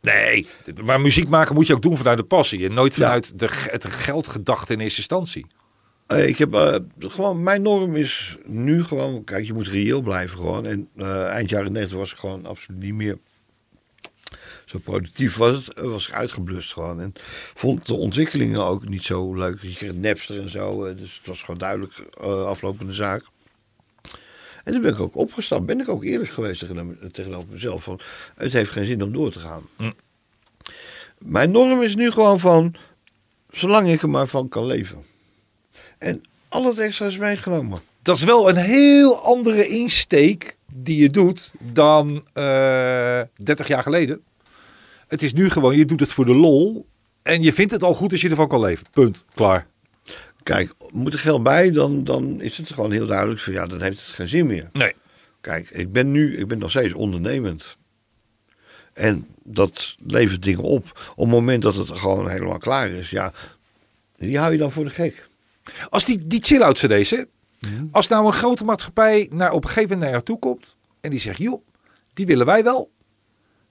Nee, maar muziek maken moet je ook doen vanuit de passie. En nooit Ja. vanuit de, het geldgedachte in eerste instantie. Eh, ik heb eh, gewoon, mijn norm is nu gewoon, kijk, je moet reëel blijven gewoon. En eind jaren 90 was ik gewoon absoluut niet meer zo productief was het, was ik uitgeblust gewoon. En vond de ontwikkelingen ook niet zo leuk. Je kreeg Napster en zo, dus het was gewoon duidelijk aflopende zaak. En toen ben ik ook opgestapt. Ben ik ook eerlijk geweest tegen- tegenover mezelf. Van, het heeft geen zin om door te gaan. Hm. Mijn norm is nu gewoon van, zolang ik er maar van kan leven. En al het extra is meegenomen. Dat is wel een heel andere insteek die je doet dan eh 30 jaar geleden. Het is nu gewoon, je doet het voor de lol. En je vindt het al goed als je ervan kan leven. Punt. Klaar. Kijk, moet er geld bij, dan, dan is het gewoon heel duidelijk van ja, dan heeft het geen zin meer. Nee. Kijk, ik ben nu, ik ben nog steeds ondernemend. En dat levert dingen op. Op het moment dat het gewoon helemaal klaar is, ja, die hou je dan voor de gek. Als die, die chill-out cd's, hè? Als nou een grote maatschappij naar, op een gegeven moment naar jou toe komt. En die zegt, joh, die willen wij wel.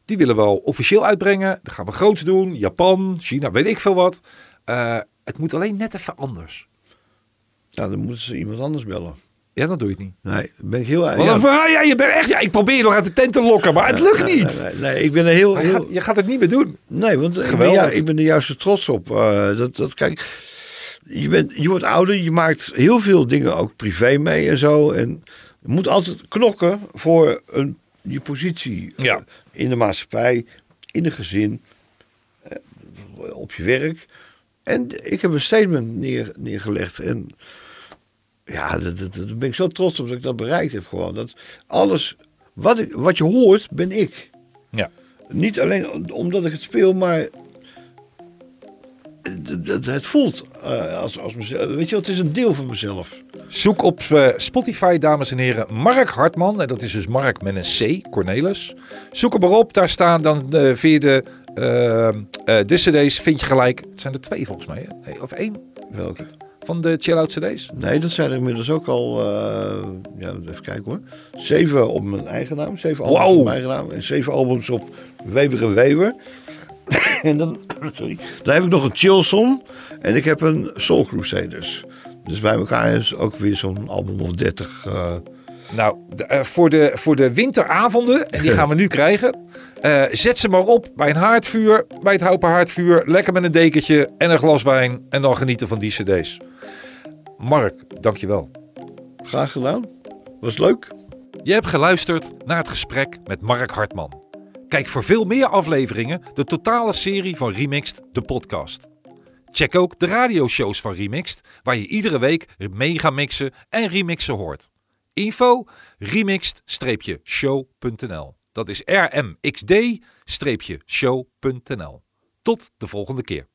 Die willen we wel officieel uitbrengen. Dat gaan we groots doen. Japan, China, weet ik veel wat. Eh, het moet alleen net even anders. Nou, dan moeten ze iemand anders bellen. Ja, dan doe het niet. Nee, dan ben ik heel... Verhaal ja, je bent echt, ja, ik probeer je nog uit de tent te lokken, maar het lukt niet. Nee, nee, nee, ik ben er heel... Je, gaat, je gaat het niet meer doen. Nee, want ik ben, Geweldig. ja, ik ben er juist trots op. Eh, dat, dat, kijk, je, bent, je wordt ouder, je maakt heel veel dingen ook privé mee en zo. En je moet altijd knokken voor een, je positie eh, Ja. in de maatschappij, in een gezin, eh, op je werk. En ik heb een statement neer, neergelegd. En ja, daar ben ik zo trots op dat ik dat bereikt heb gewoon. Dat alles, wat, ik, wat je hoort, ben ik. Ja. Niet alleen omdat ik het speel, maar het, het, voelt eh, als, als mezelf. Weet je, het is een deel van mezelf. Zoek op eh, Spotify, dames en heren, Mark Hartman. En dat is dus Mark met een C, Cornelis. Zoek hem maar op, daar staan dan via de, eh, eh, de cd's, vind je gelijk. Het zijn er twee volgens mij, hè? Nee, of één Welke? Van de chill-out cd's. Nee, dat zijn er inmiddels ook al. eh, ja, even kijken hoor. Zeven op mijn eigen naam. Zeven albums Wow. op mijn eigen naam. En zeven albums op Weber en Weber. <coughs> en dan, <coughs> sorry, dan heb ik nog een Chillson. En ik heb een Soul Crusaders. Dus bij elkaar is ook weer zo'n album of 30. eh, Nou, de, eh, voor, de, voor de winteravonden, en die gaan we nu <laughs> krijgen. eh, zet ze maar op bij een haardvuur, bij het houten haardvuur. Lekker met een dekentje en een glas wijn. En dan genieten van die cd's. Mark, dankjewel. graag gedaan. Was leuk. Je hebt geluisterd naar het gesprek met Mark Hartman. Kijk voor veel meer afleveringen de totale serie van Remixed, de podcast. Check ook de radioshows van Remixed, waar je iedere week megamixen en remixen hoort. Info remixed-show.nl. Dat is rmxd-show.nl. Tot de volgende keer.